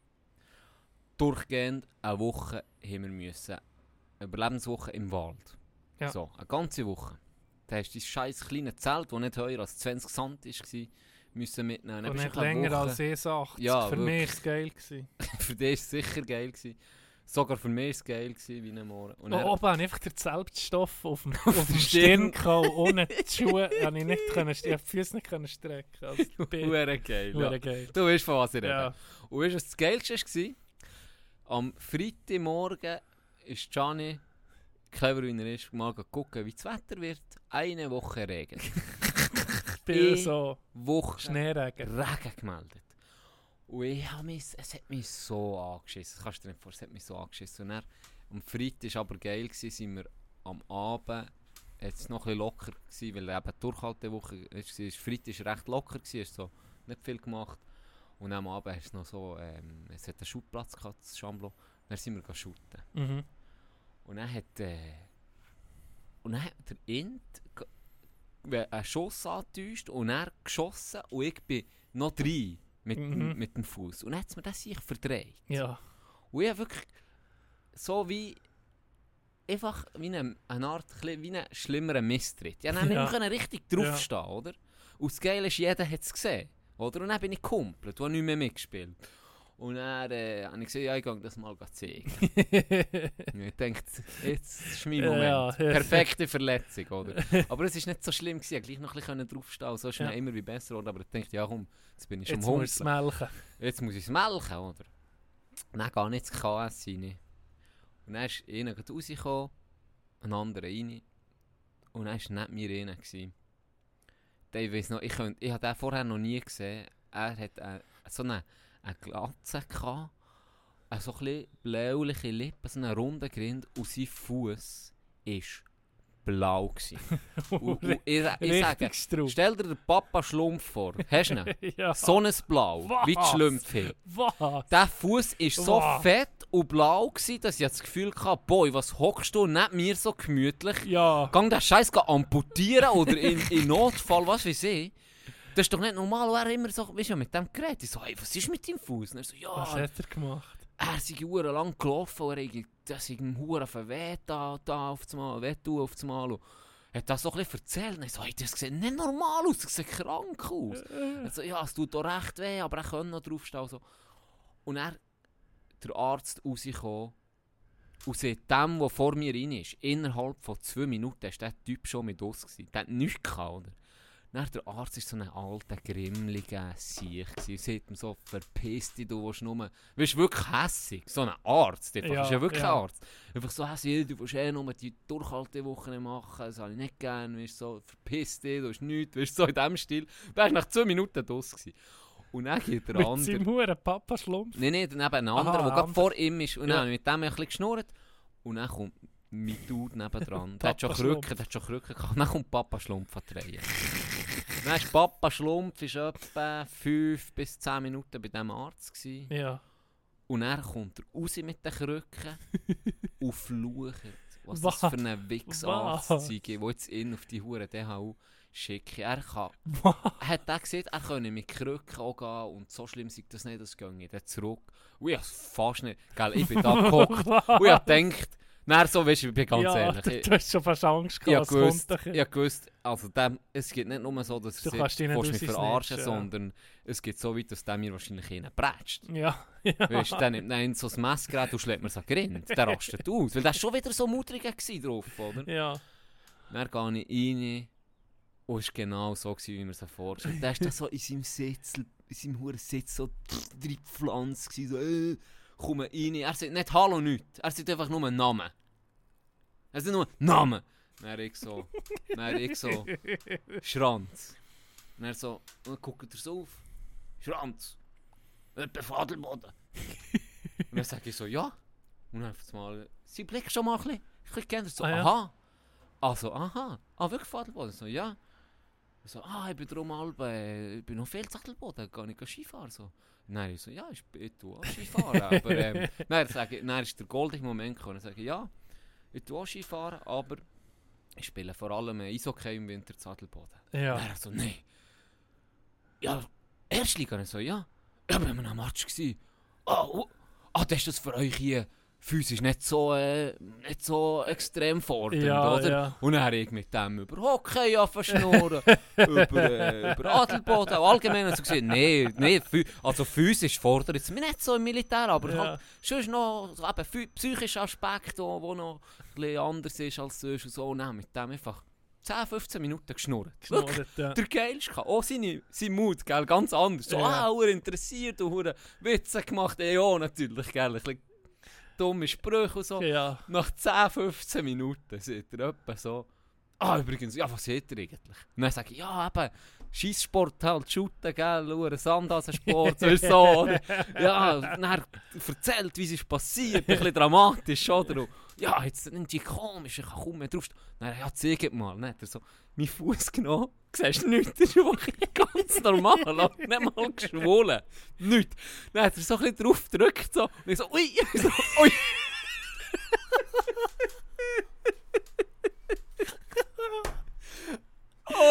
Durchgehend eine Woche haben wir müssen. Überlebenswoche im Wald. Ja. So, eine ganze Woche. Da hast du dein scheiß kleine Zelt, das nicht höher als 20 Cent war, müssen mitnehmen. Und nicht länger Woche- als 1,80. Ja, Für mich wirklich. war es geil. Gewesen. für dich war es sicher geil. Gewesen. Sogar für mich war es geil gewesen, wie ein Morgen. Und Oh, oben einfach den Zeltstoff auf dem, Auf der dem Stirn. Und ohne die Schuhe ich nicht können, ich die Füße nicht können strecken. Also, Hure geil. Ja. geil. Du weißt, von was ich rede. Ja. Und weißt du, was das Geilste war? Am Freitagmorgen ist Gianni, clever wie er ist, mal gucken, wie das Wetter wird. Eine Woche Regen. Ich bin Ich- so Woche Schneeregen. Regen gemeldet. Und ich hab mich, es hat mich so angeschissen. Das kannst du dir nicht vorstellen, es hat mich so angeschissen. Und dann, am Freitag war aber geil, gewesen, sind wir am Abend, jetzt noch ein locker gewesen, weil eben die Durchhaltewoche war. Freitag war recht locker, gewesen, hast so nicht viel gemacht. Und am Abend hast du noch so, ähm, es hat einen Schutplatz gehabt, das Chamblo. Dann sind wir shooten. Mhm. Und dann hat, äh, und dann hat der Int einen Schuss angetäuscht und er geschossen und ich bin noch drin mit, dem- Mhm. mit dem Fuß. Und dann hat mir das sich verdreht. Ja. Und ich habe wirklich so wie einfach wie eine, eine Art wie einen schlimmeren Misstritt. Ja, dann Ja. ja. nicht richtig draufstehen, oder? Und das Geile ist, jeder hat es gesehen. Oder? Und dann bin ich kumpelt, du hast nicht mehr mitgespielt. Und dann äh, habe ich gesagt, ja, ich gehe das mal zeigen. Und ich dachte, jetzt ist mein Ja, Moment. ja. Perfekte Verletzung, oder? Aber es war nicht so schlimm, gewesen. ich gleich noch ein bisschen draufstehen, so ist Ja. immer wie besser geworden. Aber ich dachte, ja komm, jetzt bin ich schon Jetzt am musst du Humpeln. es melken. Jetzt muss ich es melken, oder? Dann gehe ich ins KS rein. Und dann ist einer rausgekommen, ein anderer rein. Und dann war nicht mir einer. gewesen. Der, Ich weiss noch, ich, ich habe den vorher noch nie gesehen. Er hat äh, so eine, eine Glatze gehabt, eine so ein bläuliche Lippen, so einen runden Grind und sein Fuß war blau. Gewesen. und, und ich, ich sage, stell dir den Papa Schlumpf vor. Hast du ihn? Ja. So ein Blau, wie die Was? Schlümpfe. Was? Der Fuß war so fett und blau, gewesen, dass ich das Gefühl hatte, boy, was hockst du nicht mir so gemütlich? Ja. Gang den Scheiß amputieren oder in, in Notfall, was weiß ich. Das ist doch nicht normal, und er immer so, weißt du, mit dem Gerät. Ich so, hey, was ist mit deinem Fuß? Und er so, Was ja, hat er gemacht? er sei hure lang gelaufen und er das ihm hure verweht da, da auf das Mal, weh tun auf das Mal. Und hat das so ein bisschen erzählt. Und ich so, hey, das sieht nicht normal aus, das sieht krank aus. Also, ja, es tut doch recht weh, aber er kann noch draufstehen. So. Und er, der Arzt rausgekommen und sieht dem, der vor mir rein ist, innerhalb von zwei Minuten war der Typ schon mit uns. Gewesen. Der hat nichts gehabt, oder? Dann der Arzt war so ein alter, grimmliger Sieg. Und sieht ihm so, verpiss dich, du willst nur... Du bist wirklich hässig. So ein Arzt, einfach. Ja, ist ja wirklich ja. ein Arzt. Einfach so hässig, du willst eh nur die Durchhaltewochen machen, das habe ich nicht gerne. Weißt, so, verpiss dich, du hast nichts. Weißt, so in diesem Stil. Du warst nach zwei Minuten draus. Gewesen. Und dann geht der Mit andere... seinem Huren Papa Schlumpf. Nein, nein, dann eben ein anderer, der gerade vor ihm ist. Und Ja. dann habe ich mit dem ein bisschen geschnurrt. Und dann kommt mein Dude nebendran. der hat schon Krücken, der hat schon Krücken gehabt. Dann kommt Papa Schlumpf an die Reihe. Ist Papa Schlumpf ist etwa 5 bis 10 Minuten bei diesem Arzt. Gewesen. Ja. Und dann kommt er raus mit den Krücken und flucht. Was Was? das für ein Wichsarzt sei, der jetzt ihn auf die Hure DHU schicke. Er kann Was? er hat auch gesagt, er könne mit Krücken auch gehen und so schlimm sei das nicht, das gehe dann zurück. Und ich fast nicht, gell, ich bin da gehockt und ich hab gedacht, dann so, weißt du, ich bin ganz ja, ehrlich, du, du hast schon fast Angst ich gehabt, hab es gewusst, hab gewusst, also dem, es geht nicht nur so, dass Du er kannst mich verarschen, ja. sondern es geht so weit, dass der mir wahrscheinlich einen prätscht. Ja, ja. Weißt du, dann nimmt er so ein Messgerät und schlägt mir so Grind, der rastet aus, weil der war schon wieder so mutig drauf, oder? ja. Dann gehe ich rein und es war genau so, wie man sich vorstellt. Der war dann so in seinem Sitz, in seinem Huren Sitz so drei Pflanzen, so äh, komm rein. Er sagt nicht Hallo, nichts. Er sagt einfach nur Namen. Er sagt nur Namen. Dann ich so, dann ich so, Schranz. Er so, dann guckt er so auf. Schranz. Etwa Fadelboden. und dann sage ich so, ja. Und dann auf einmal, sie blickt schon mal ein bisschen. Ich krieg gerne so, Ah, ja. aha. Also, aha. Ah, wirklich Fadelboden? So, ja. So, ah, ich bin drum halb, ich bin noch viel Sattelboden, kann ich Skifahren? So. Nein, ich so, ja, ich, ich tue auch Skifahren, aber ähm, nein, sage, ich- dann ist der goldige Moment gekommen, ich sage, ja, ich tue auch Skifahren, aber ich spiele vor allem Eishockey im Winter Sattelboden. Ja. Er so, nein. Ja, Erstliga? Ich so, ja. Ja, wir waren am Match. Ah, oh, ah, das ist das für euch hier physisch nicht so, äh, nicht so extrem fordernd, Ja, oder? ja. Und dann habe ich mit dem über Hockey angefangen über, äh, über Adelboden, allgemein. Und so gesagt, nee, nee, also physisch fordert es mich nicht so im Militär, aber Ja. halt, sonst noch so eben psychischer Aspekt, der noch ein bisschen anders ist als sonst und so. Und dann mit dem einfach 10, 15 Minuten geschnurrt. Geschnurrt, ja. der geilste kann. Auch seine, sein Mut, gell, ganz anders. So, Ja. ah, interessiert und Witze gemacht. Ja, natürlich, gell, ein bisschen dumme Sprüche und so. Ja. Nach 10, 15 Minuten sieht er etwa so, ah, übrigens, ja, was seht ihr eigentlich? Und dann sage ich, ja, eben, Scheisssport halt, Shooten, gell, ur Sandhasensport, so, so? Ja, dann erzählt, wie es ist passiert, ein bisschen dramatisch, oder? Und, ja, jetzt sind die komisch, ich kann kaum mehr draufstehen. Dann, ja, zeig mal, ne? So meinen Fuß genommen, siehst du nichts, das ist einfach ganz normal, oder? nicht mal geschwollen, nichts. Dann hat er so ein bisschen drauf gedrückt, so, und ich so, ui, so, ui.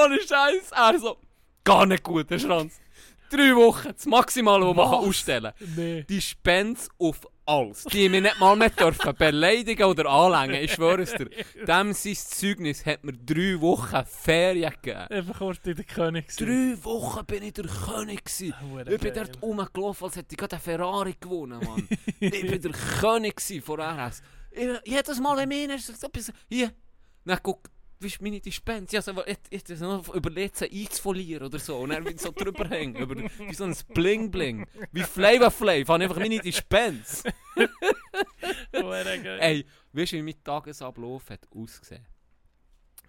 Ohne Scheiß, er so, gar nicht gut, der Schranz. Drei Wochen, das Maximale, was man kann ausstellen kann. Nee. Die spenden auf alles. Die mir nicht mal mehr dürfen beleidigen oder anlängen, ich schwöre es dir. Dem sein Zeugnis hat mir drei Wochen Ferien gegeben. Einfach kurz der König. Drei Wochen bin ich der König gewesen. Hure Ich bin dort rumgelaufen, als hätte ich gerade einen Ferrari gewonnen, Mann. ich bin der König von RS. Ich, jedes Mal, wenn mir so hier, na guck, wie ist meine Dispense? Ja, so, ich, ich, ich noch überlegt, sie einzufolieren oder so. Und bin ich so drüber hängen, über, wie so ein Bling-Bling. Wie Flavor Flav, habe einfach meine Dispense. Hure geil. Ey, weißt du, wie mein Tagesablauf hat ausgesehen?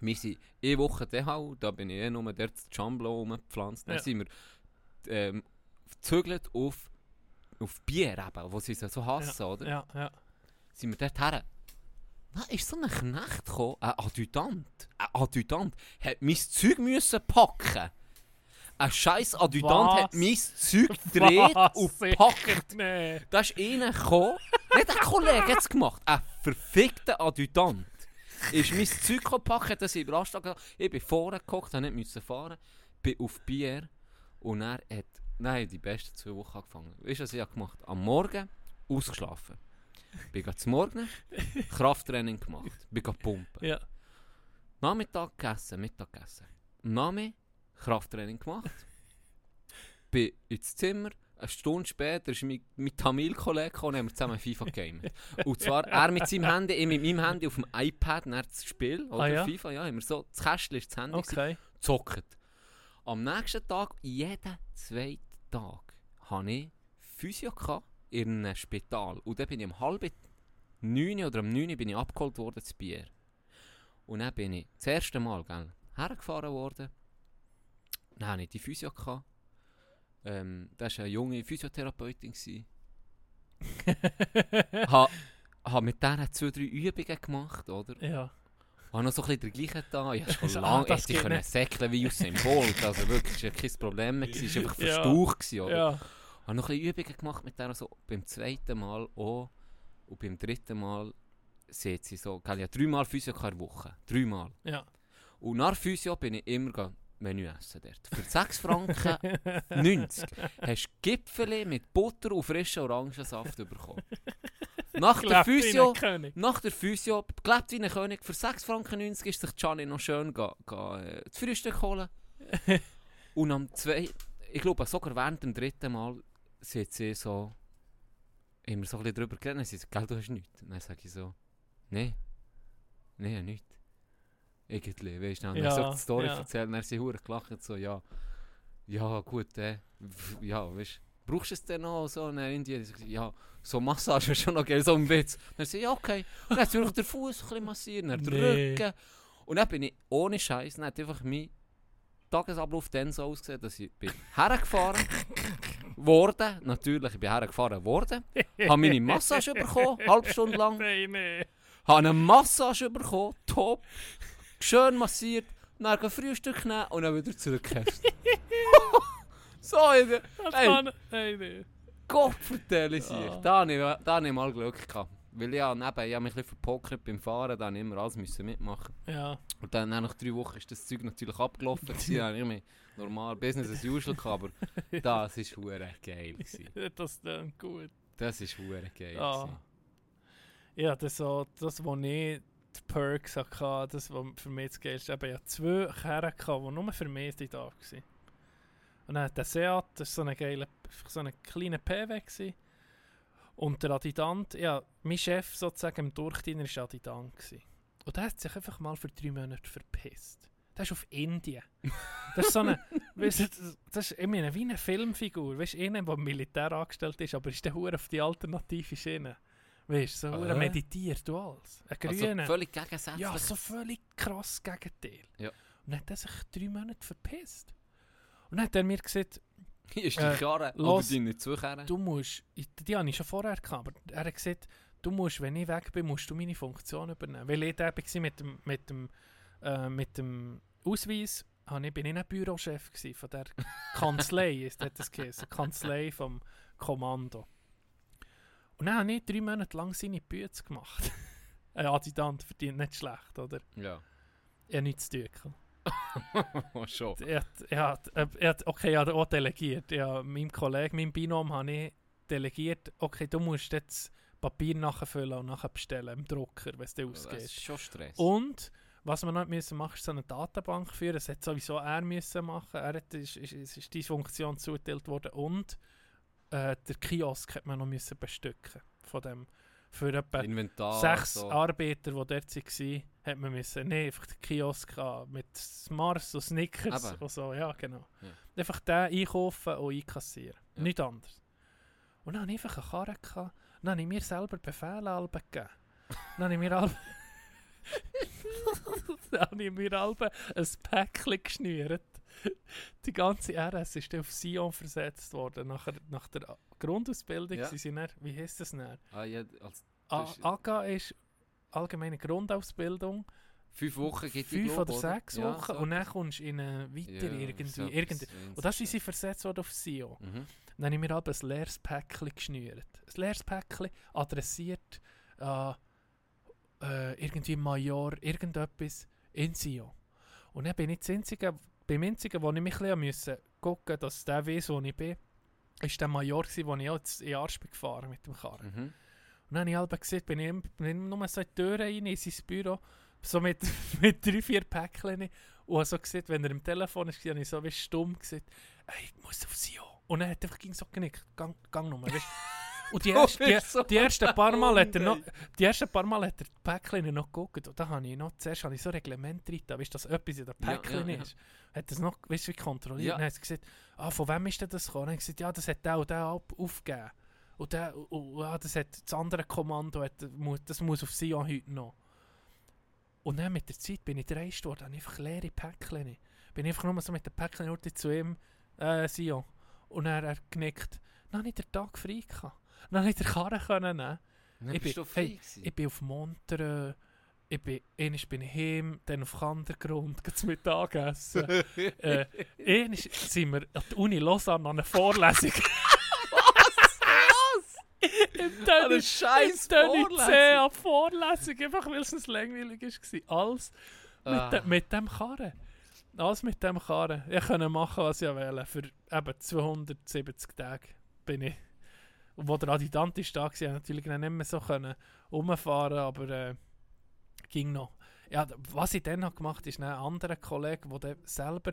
Wir sind eine Woche daheim, da bin ich eh nur dort das Jamblo rumgepflanzt. Dann Ja. sind wir ähm, gezügelt auf, auf Bier eben, wo sie es so hassen, oder? Ja, ja. Sind wir dort her. Dann ist so ein Knecht gekommen, ein Adjutant, ein Adjutant, hat mein Zeug müssen packen. Ein scheiß Adjutant Was? hat mein Zeug gedreht Was? und gepackt. Nee. Da ist einer gekommen, nicht ein Kollege hat es gemacht, ein verfickter Adjutant. Ist mein Zeug gepackt, dass ich überrascht habe. Ich bin vorne gekocht, habe nicht müssen fahren, bin auf Bier und er hat, nein, die besten zwei Wochen angefangen. Weißt du, was ich habe gemacht Am Morgen ausgeschlafen. Bin zum Morgen, Krafttraining gemacht, bin pumpen. Ja. Nachmittag gegessen, Mittag gegessen. Name, Krafttraining gemacht. bin ins Zimmer. Eine Stunde später ist mein, mein Tamil-Kollege und haben wir zusammen FIFA gamet. Und zwar er mit seinem Handy, ich mit meinem Handy auf dem iPad, er das Spiel, oder Ah, ja? FIFA, ja, wir so, das Kästchen ist das Handy, Okay. gezockt. Am nächsten Tag, jeden zweiten Tag, hatte ich Physio gehabt in einem Spital. Und dann bin ich um halb neun oder um neun bin ich abgeholt worden zu Bier. Und dann bin ich das erste Mal gell, hergefahren worden. Dann hatte ich die Physio. Gehabt. Ähm, das war eine junge Physiotherapeutin. ha, ha mit der zwei, drei Übungen gemacht, oder? Ja. Habe noch so ein bisschen gleichen da. Ich habe schon Ah, lange das hätte ich können säckeln wie Usain Bolt. Also wirklich, es war kein Problem mehr. Es war einfach Ja. verstaucht. gewesen, Oder? Ja. Habe noch ein bisschen Übungen gemacht mit der, so beim zweiten Mal auch und beim dritten Mal sieht sie so, gell, ja dreimal Physio in der Woche, dreimal. Ja. Und nach Physio bin ich immer go Menü essen dort. Für 6 Franken 90 hast du Gipfeli mit Butter und frischen Orangensaft bekommen. Nach der Physio, nach der Physio, gelebt wie ein König, für 6 Franken 90 ist sich Gianni noch schön ga, ga, äh, das Frühstück holen. Und am zwei, ich glaube sogar während dem dritten Mal sieht sie so, immer so ein bisschen drüber geredet, sie sagt, gell, du hast nichts. Und dann sage ich so, nein, nein, ja, nichts. Irgendwie, weißt du, dann Ja, so die Story ja. erzählt, und dann sie hure gelacht, so, ja, ja, gut, äh, ja, weißt du, brauchst du es denn noch so? Und dann Indien, sie sagt, ja, so Massage ist schon noch geil, so ein Witz. Dann sie, ja, okay. Und dann soll ich den Fuß ein bisschen massieren, dann den Nee. Rücken. Und dann bin ich ohne Scheiß, dann hat einfach mein Tagesablauf dann so ausgesehen, dass ich bin hergefahren worden, natürlich, ich bin hergefahren worden, habe meine Massage bekommen, halbe Stunde lang, habe eine Massage bekommen, top, schön massiert, dann gehen Frühstück nehmen und dann wieder zurückkehrst. so. Das Hey. Hey. Gott vertelle. Ah. Ich, da habe ich mal Glück gehabt. Weil ja, neben, ich habe mich ein bisschen verpokert beim Fahren, da habe ich immer alles müssen mitmachen. Ja. Und dann nach drei Wochen ist das Zeug natürlich abgelaufen. gewesen. Dann ich mich normal Business as usual gehabt, aber das ist hure geil. Gewesen. Das klingt gut. Das ist hure geil. Ah. gewesen. Ja, das, so, das wo ich die Perks hatte, das was für mich das Geilste ist. Ich hatte zwei gehabt, die nur für mich da waren. Und dann hat der Seat, das war so ein geiler, so ein kleiner PW. Gewesen. Und der Adjutant, ja, mein Chef sozusagen im Durchdiener war Adjutant. Gewesen. Und der hat sich einfach mal für drei Monate verpisst. Der ist auf Indien. Das ist so eine, weißt du, das- das ist, ich meine, wie eine Filmfigur. Weißt du, einer, der im Militär angestellt ist, aber ist der Hure auf die alternative Schiene. Weißt du, so hure Aha. meditiert du alles. Ein grüner. Also völlig gegensätzlich. ja, so völlig krass Gegenteil. Ja. Und dann hat er sich drei Monate verpisst. Und dann hat er mir gesagt, Hier ist die Äh, Karre los. deine Zukehren. du musst, die habe ich schon vorher gehabt, aber er hat gesagt, du musst, wenn ich weg bin, musst du meine Funktion übernehmen. Weil ich da war mit dem, mit dem, äh, mit dem Ausweis, habe ich, bin ich ein Bürochef gewesen von der Kanzlei, ist das geheißen, Kanzlei vom Kommando. Und dann habe ich drei Monate lang seine Bütze gemacht. Ein Adjutant verdient nicht schlecht, oder? Ja. Er nichts zu tun. schon. Er hat, er äh, er okay, er hat auch delegiert. Ja, meinem Kollegen, meinem Binom, habe ich delegiert, okay, du musst jetzt Papier nachfüllen und nachher bestellen im Drucker, wenn es dir Das ist ausgeht. schon Stress. Und, was wir noch müssen machen, ist so eine Datenbank führen. Das hat sowieso er müssen machen. Er hat, ist, ist, ist, ist diese Funktion zugeteilt worden. Und äh, der Kiosk hat man noch müssen bestücken. Von dem, für etwa Inventar. sechs so. Arbeiter, die dort waren, hat man müssen, nee, einfach den Kiosk haben, mit Mars und Snickers Eben. und so, ja genau. Ja. Einfach den einkaufen und einkassieren. Ja. Nichts anderes. Und dann hatte ich einfach eine Karre. Gehabt. Dann habe ich mir selber Befehle alle gegeben. Dann habe ich mir alle... dann habe ich mir alle ein Päckchen geschnürt. Die ganze RS ist dann auf Sion versetzt worden. Nach, nach der Grundausbildung Ja. sind sie dann, wie heisst das denn? Ah, ja, als A- Das ist- AGA ist allgemeine Grundausbildung, fünf Wochen gibt fünf glaub, oder sechs Ja, Wochen so und dann kommst du in eine weiter Ja, irgendwie. so irgendwie. Und das ist sie versetzt worden auf SIO. Mhm. Dann habe ich mir aber ein leeres Päckchen geschnürt. Ein leeres Päckchen adressiert an äh, irgendwie Major, irgendetwas in SIO. Und dann bin ich das Einzige, beim Einzigen, wo ich mich ein bisschen musste gucken, dass der weiß, wo ich bin, ist der Major, wo ich jetzt in Arsch bin gefahren mit dem Karren. Mhm. Und dann habe ich halb gesehen, bin ich, im- bin ich nur so in die Tür rein, in sein Büro, so mit, mit drei, vier Päckchen. Und habe so gesehen, wenn er im Telefon ist, habe ich so wie stumm gesagt, hey, ich muss auf Sie auch. Und er hat einfach ging so genickt, gang, gang nur, weißt Und die, Du erst, die, so die ersten paar Mal hat er noch, Hunde. die ersten paar Mal hat er die Päckchen noch geguckt. Und da habe ich noch, zuerst habe ich so Reglement drin, weißt du, dass etwas in der Ja, Päckchen ja, ja. ist. Hat das noch, weißt du, wie kontrolliert. Ja. Und dann hat er gesagt, ah, von wem ist denn das gekommen? Und dann hat er gesagt, ja, das hat der und der ab- aufgegeben. Und, der, und, und ja, das, hat, das andere Kommando, hat, das muss auf Sion heute noch. Und dann mit der Zeit bin ich dreist worden, habe einfach leere Päckchen. Bin einfach nur so mit den Päckchen zu ihm, äh, Sion. Und dann hat er genickt, dann habe ich den Tag frei gehabt. Dann habe ich den Karren können nehmen. Dann Ich bin- du hey. Ich bin auf Montreux, ich bin, einmal bin ich heim, dann auf Kandergrund, zum Mittagessen. äh, einmal sind wir an der Uni Lausanne an einer Vorlesung. Im Vorlesung. C an Vorlesung, einfach weil es langweilig war. Alles mit, Ah. de, mit dem Karren. Alles mit dem Karren. Ich konnte machen, was ich wollte. Für eben 270 Tage bin ich. Und wo der Adjutant ist da war, ich natürlich nicht mehr so können rumfahren, aber äh, ging noch. Ja, was ich dann habe gemacht habe, ist ein anderer Kollege, der selber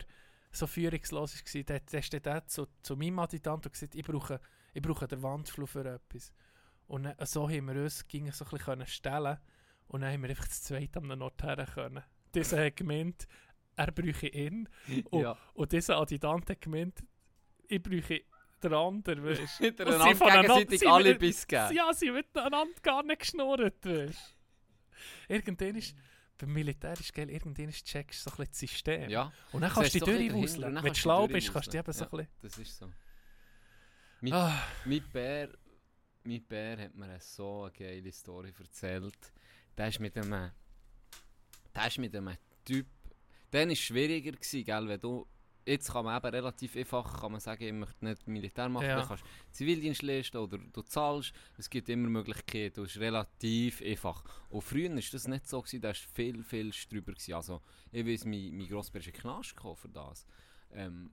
so führungslos war, der, der ist dann der zu, zu meinem Adjutant und gesagt, ich brauche, ich brauche den Wandflug für etwas. Und dann, so haben wir uns ging so ein bisschen können stellen und dann haben wir einfach das zweite am Ort her können. Dieser hat gemeint, er bräuche ihn oh, ja. und dieser Adjutant hat gemeint, ich bräuche den anderen, weißt du. Sie voneinander- gegenseitig sie- Alibis geben. Ja, sie haben miteinander gar nicht geschnurrt, weißt du. Irgendwann ist, beim Militär ist geil, irgendwann ist checkst du so ein bisschen das System. Ja, Und dann kannst du die Tür Wenn du schlau bist, kannst du die eben so ein bisschen... das ist so. Mit, Ah, Mein Bär, mein Bär hat mir eine so eine geile Story erzählt. Der ist mit einem, der ist mit einem Typ, der Dann war es schwieriger, gewesen, gell, wenn du... Jetzt kann man eben relativ einfach kann man sagen, ich möchte nicht Militär machen, Ja. dann kannst du Zivildienst leisten oder du zahlst. Es gibt immer Möglichkeiten, es ist relativ einfach. Und früher war das nicht so, gewesen, da war viel, viel drüber. Gewesen. Also, ich weiss, mein, mein Grossbär ist in Knast für das. Ähm,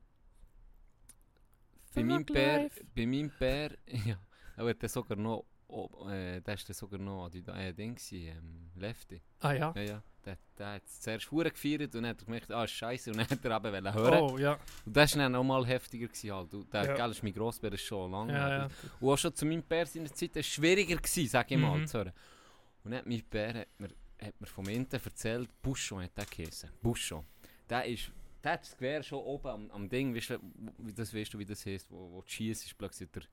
bei, meinem Bär, bei meinem Bär, ja, er hat sogar noch, oh, äh, der ist sogar noch an die äh, Ding gewesen, ähm, Lefty. Ah ja. Ja, ja. Der, der hat es zuerst Huren gefeiert und dann hat er gemerkt, ah, ist scheiße. Und dann hat er eben wollen hören. Oh, ja. Und das war dann noch mal heftiger. Gewesen, halt. Und der, Ja. gell, ist mein Grossbär ist schon lange. Ja, ja. Und auch schon zu meinem Bär seiner Zeit war es schwieriger, gewesen, sag ich mal, Mhm. zu hören. Und dann hat mein Bär hat mir, hat mir vom Inten erzählt, Buscho hat der geheißen. Buscho. Der ist... Der hat das Gewehr schon oben am, am Ding, weißt du, wie das weißt du, wie das heisst, wo, wo du schiessest, plötzlich der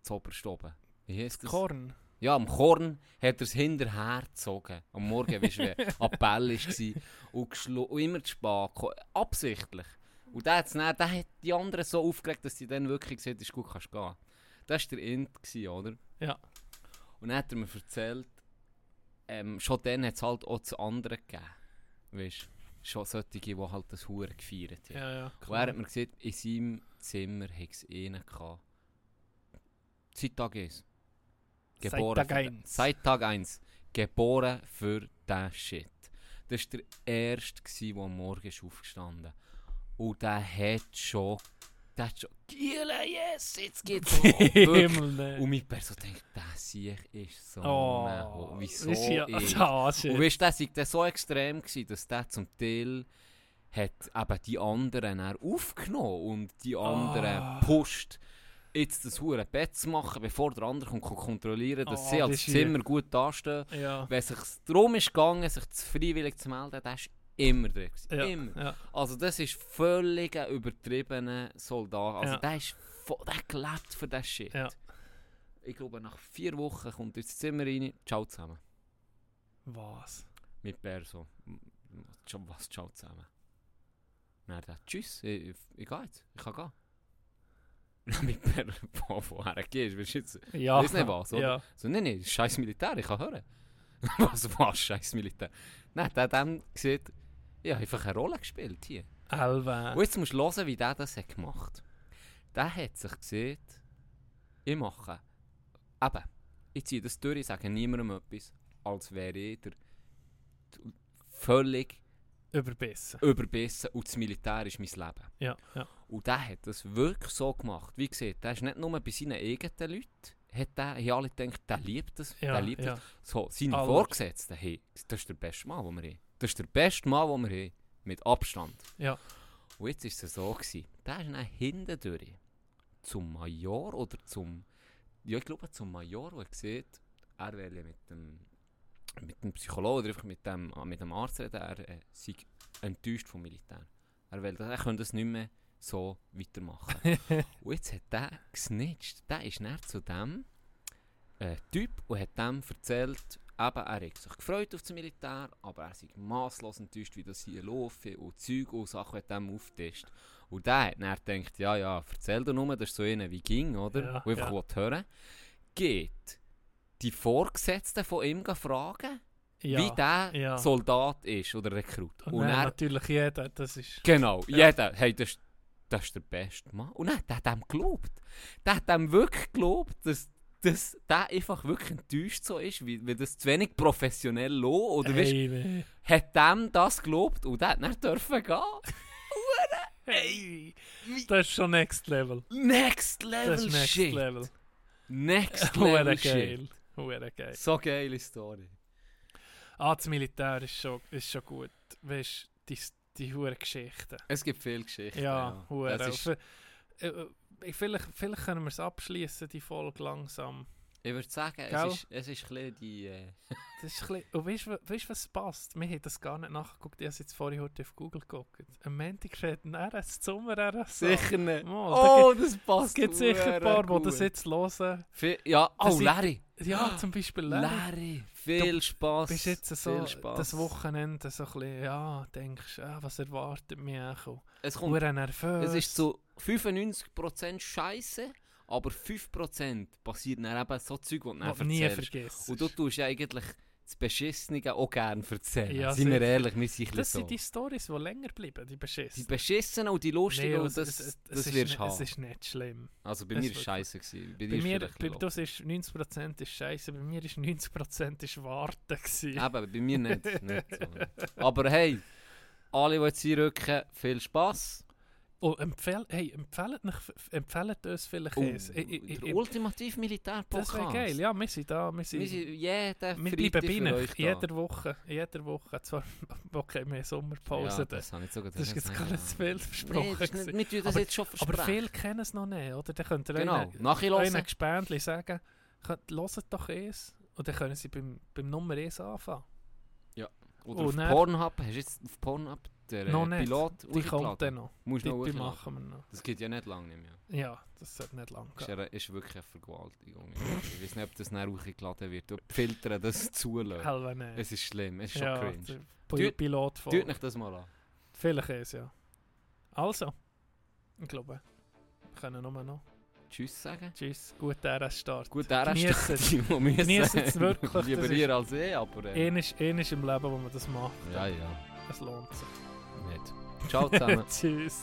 Zoberst oben. Wie heisst das? Korn. Ja, am Korn hat er es hinterher gezogen. Am Morgen, weißt du, Appell war. Und, und immer zu spät gekommen. Absichtlich. Und der, hat's dann, der hat die anderen so aufgeregt, dass sie dann wirklich gesagt ist gut, kannst gehen. Das war der Int, oder? Ja. Und dann hat er mir erzählt, ähm, schon dann hat es halt auch zu anderen gegeben. Weißt du? Schon solche, die halt das Huren gefeiert haben. Ja, ja. Und er hat mir gesagt, in seinem Zimmer hätte es einen gehabt. Seit 1. Seit Geboren Tag für den- eins. Seit Tag 1. Geboren für diesen Shit. Das war der Erste, gewesen, der am Morgen ist aufgestanden Und der hat schon... Der hat schon... Giele, yes, jetzt geht's. Himmel, ne. Und meine Person denkt, der Sieg ist so... Oh, Oh, wieso ist ja, ich? Ah. Und weißt du, das war so extrem, gewesen, dass der zum Teil hat eben die anderen aufgenommen und die anderen Ah. pusht, jetzt das hure Bett zu machen, bevor der andere kommt, kontrollieren dass Ah, sie als das Zimmer gut dastehen. Ja. Wenn es sich darum ist gegangen, sich freiwillig zu melden, der ist immer drin. Ja. Immer. Ja. Also das ist völlig ein übertriebener Soldat. Also Ja. der ist der gelebt für das Shit. Ja. Ich glaube, nach vier Wochen kommt er ins Zimmer rein, ciao zusammen. Was? mit Bär so, m- m- ciao- was, ciao zusammen. Und er sagt, tschüss, ich, ich, ich gehe jetzt, ich kann gehen. Mit Bär, wo, woher gehst du, jetzt, Ja. Weiss nicht was, oder? Ja. so, nein, nein, scheiß Militär, ich kann hören. was, was, scheiß Militär? Nein, der hat dann gesagt, ich habe einfach eine Rolle gespielt hier. Elva. Und jetzt musst du hören, wie der das hat gemacht Der hat sich gesehen, ich mache, eben, ich ziehe das durch, ich sage niemandem etwas, als wäre ich der völlig Überbissen. überbissen und das Militär ist mein Leben. Ja, ja. Und der hat das wirklich so gemacht. Wie gesagt, der ist nicht nur bei seinen eigenen Leuten, hat der, haben alle gedacht, der liebt das, Ja, der liebt ja. das. So, seine Alle. Vorgesetzten, hey, das ist der beste Mann, den wir haben. Das ist der beste Mann, den wir haben. Mit Abstand. Ja. Und jetzt war es so, gewesen. der ist dann hinten durch zum Major oder zum, ja ich glaube zum Major, der sieht, er will ja mit dem, mit dem Psychologen oder einfach mit dem, ah, mit dem Arzt reden, er äh, sei enttäuscht vom Militär. Er will, er könnte das nicht mehr so weitermachen. und jetzt hat der gesnitcht. Der ist dann zu dem äh, Typ und hat dem erzählt, eben, er hat sich gefreut auf das Militär, aber er sei masslos enttäuscht, wie das hier läuft und Zeug und Sachen hat dem aufgetischt. Und der hat dann gedacht, ja, ja, erzähl doch nur, das ist so einer wie ging, oder? Ja, und einfach ja. hören. Geht die Vorgesetzten von ihm fragen, ja. wie der ja. Soldat ist oder Rekrut. Und, Und, dann er, natürlich jeder, das ist... genau, Ja. jeder, hey, das, ist- das ist der beste Mann. Und dann, der hat dem geglaubt. Der hat dem wirklich geglaubt, dass, dass der einfach wirklich enttäuscht so ist, wie, wie das zu wenig professionell lo oder Hey, nee. hat dem das geglaubt und der hat dann dürfen gehen. hey. Das ist schon Next Level. Next Level Das ist Next Shit. Level. Next Level. Shit. Hure geil. So geile Story. Ah, das Militär ist schon, ist schon gut. Weißt du, die, die hure Geschichten. Es gibt viele Geschichten. Ja. Das ist, äh, äh, vielleicht, vielleicht können wir es abschließen, die Folge langsam. Ich würde sagen, Gell? es ist, es ist ein bisschen die... Äh, Das ist ein bisschen, und weißt du, was passt? Wir haben das gar nicht nachgeguckt. Ich habe es jetzt vorhin heute auf Google geguckt. Am Montag steht ein RS Sommer RS. sicher nicht. Mal, oh, das Es passt gibt sicher ein paar, die das jetzt hören. Viel- Ja, Das oh, ist- Larry. Ja, zum Beispiel Larry. Larry. Viel Spaß. bist jetzt so das Wochenende so ein bisschen, ja, denkst, ah, was erwartet mich auch? Es, kommt, nervös. es ist zu 95% Scheiße, aber 5% passiert dann eben so Zeug, die du dann nie vergisst. Und du tust ja eigentlich das Beschissene auch gerne erzählen. Ja, Seien wir ehrlich, wir sind Das bisschen sind so. die Stories, die länger bleiben, die Die beschissen. Beschissenen und die Lustigen, Nee, und es- das, es- es- das es ist wirst nicht- du Es haben. ist nicht schlimm. Also bei es mir war es scheiße. Gewesen. Bei, Bei mir, bei, das ist 90% ist scheiße, bei mir ist 90% ist warten gewesen. Eben, bei mir nicht. nicht so. Aber hey, alle, die jetzt einrücken, viel Spass. Oh, empfehl, hey, empfehlt, empfehlt uns vielleicht Oh, eins. Ich- ich- der ich- ultimativ Das wäre geil, ja, wir sind da, wir sind... Wir sind jeden Wir bleiben bei euch jeder Woche, jeder Woche. Zwar, okay, wir haben Sommerpause. Ja, da. das ich sogar das ist jetzt gar nicht zu viel versprochen. Nee, das nicht, wir das Aber- jetzt schon aber versprechen. viele kennen es noch nicht, oder? Dann könnt ihr Genau, einen Gespendli sagen, hört doch eins. Und dann können sie beim, beim Nummer 1 anfangen. Oder Oh, auf nein. Pornhub, hast du jetzt auf Pornhub äh, Noch nicht. Pilot Die kommt dann noch. Musst Die, noch die machen wir noch. Das geht ja nicht lange nicht mehr. Ja, das sollte nicht lang Das ist, gehen. ja- ist wirklich eine Vergewaltigung. ich weiß nicht, ob das nachher hochgeladen wird. Und die Filter das zulassen. Halber nicht. Es ist schlimm, es ist schon ja, cringe. der Tut- Pil- Pilot von. Tut nicht das mal an. Vielleicht ist ja. Also, ich glaube, wir können nur noch. Tschüss sagen. Tschüss, guten RS-Start. Gut, der Geniessen es wirklich, Lieber das ihr als ich, aber... Äh, eines im Leben, wo man das macht. ja, ja, Es lohnt sich. Nicht. Ciao zusammen. Tschüss.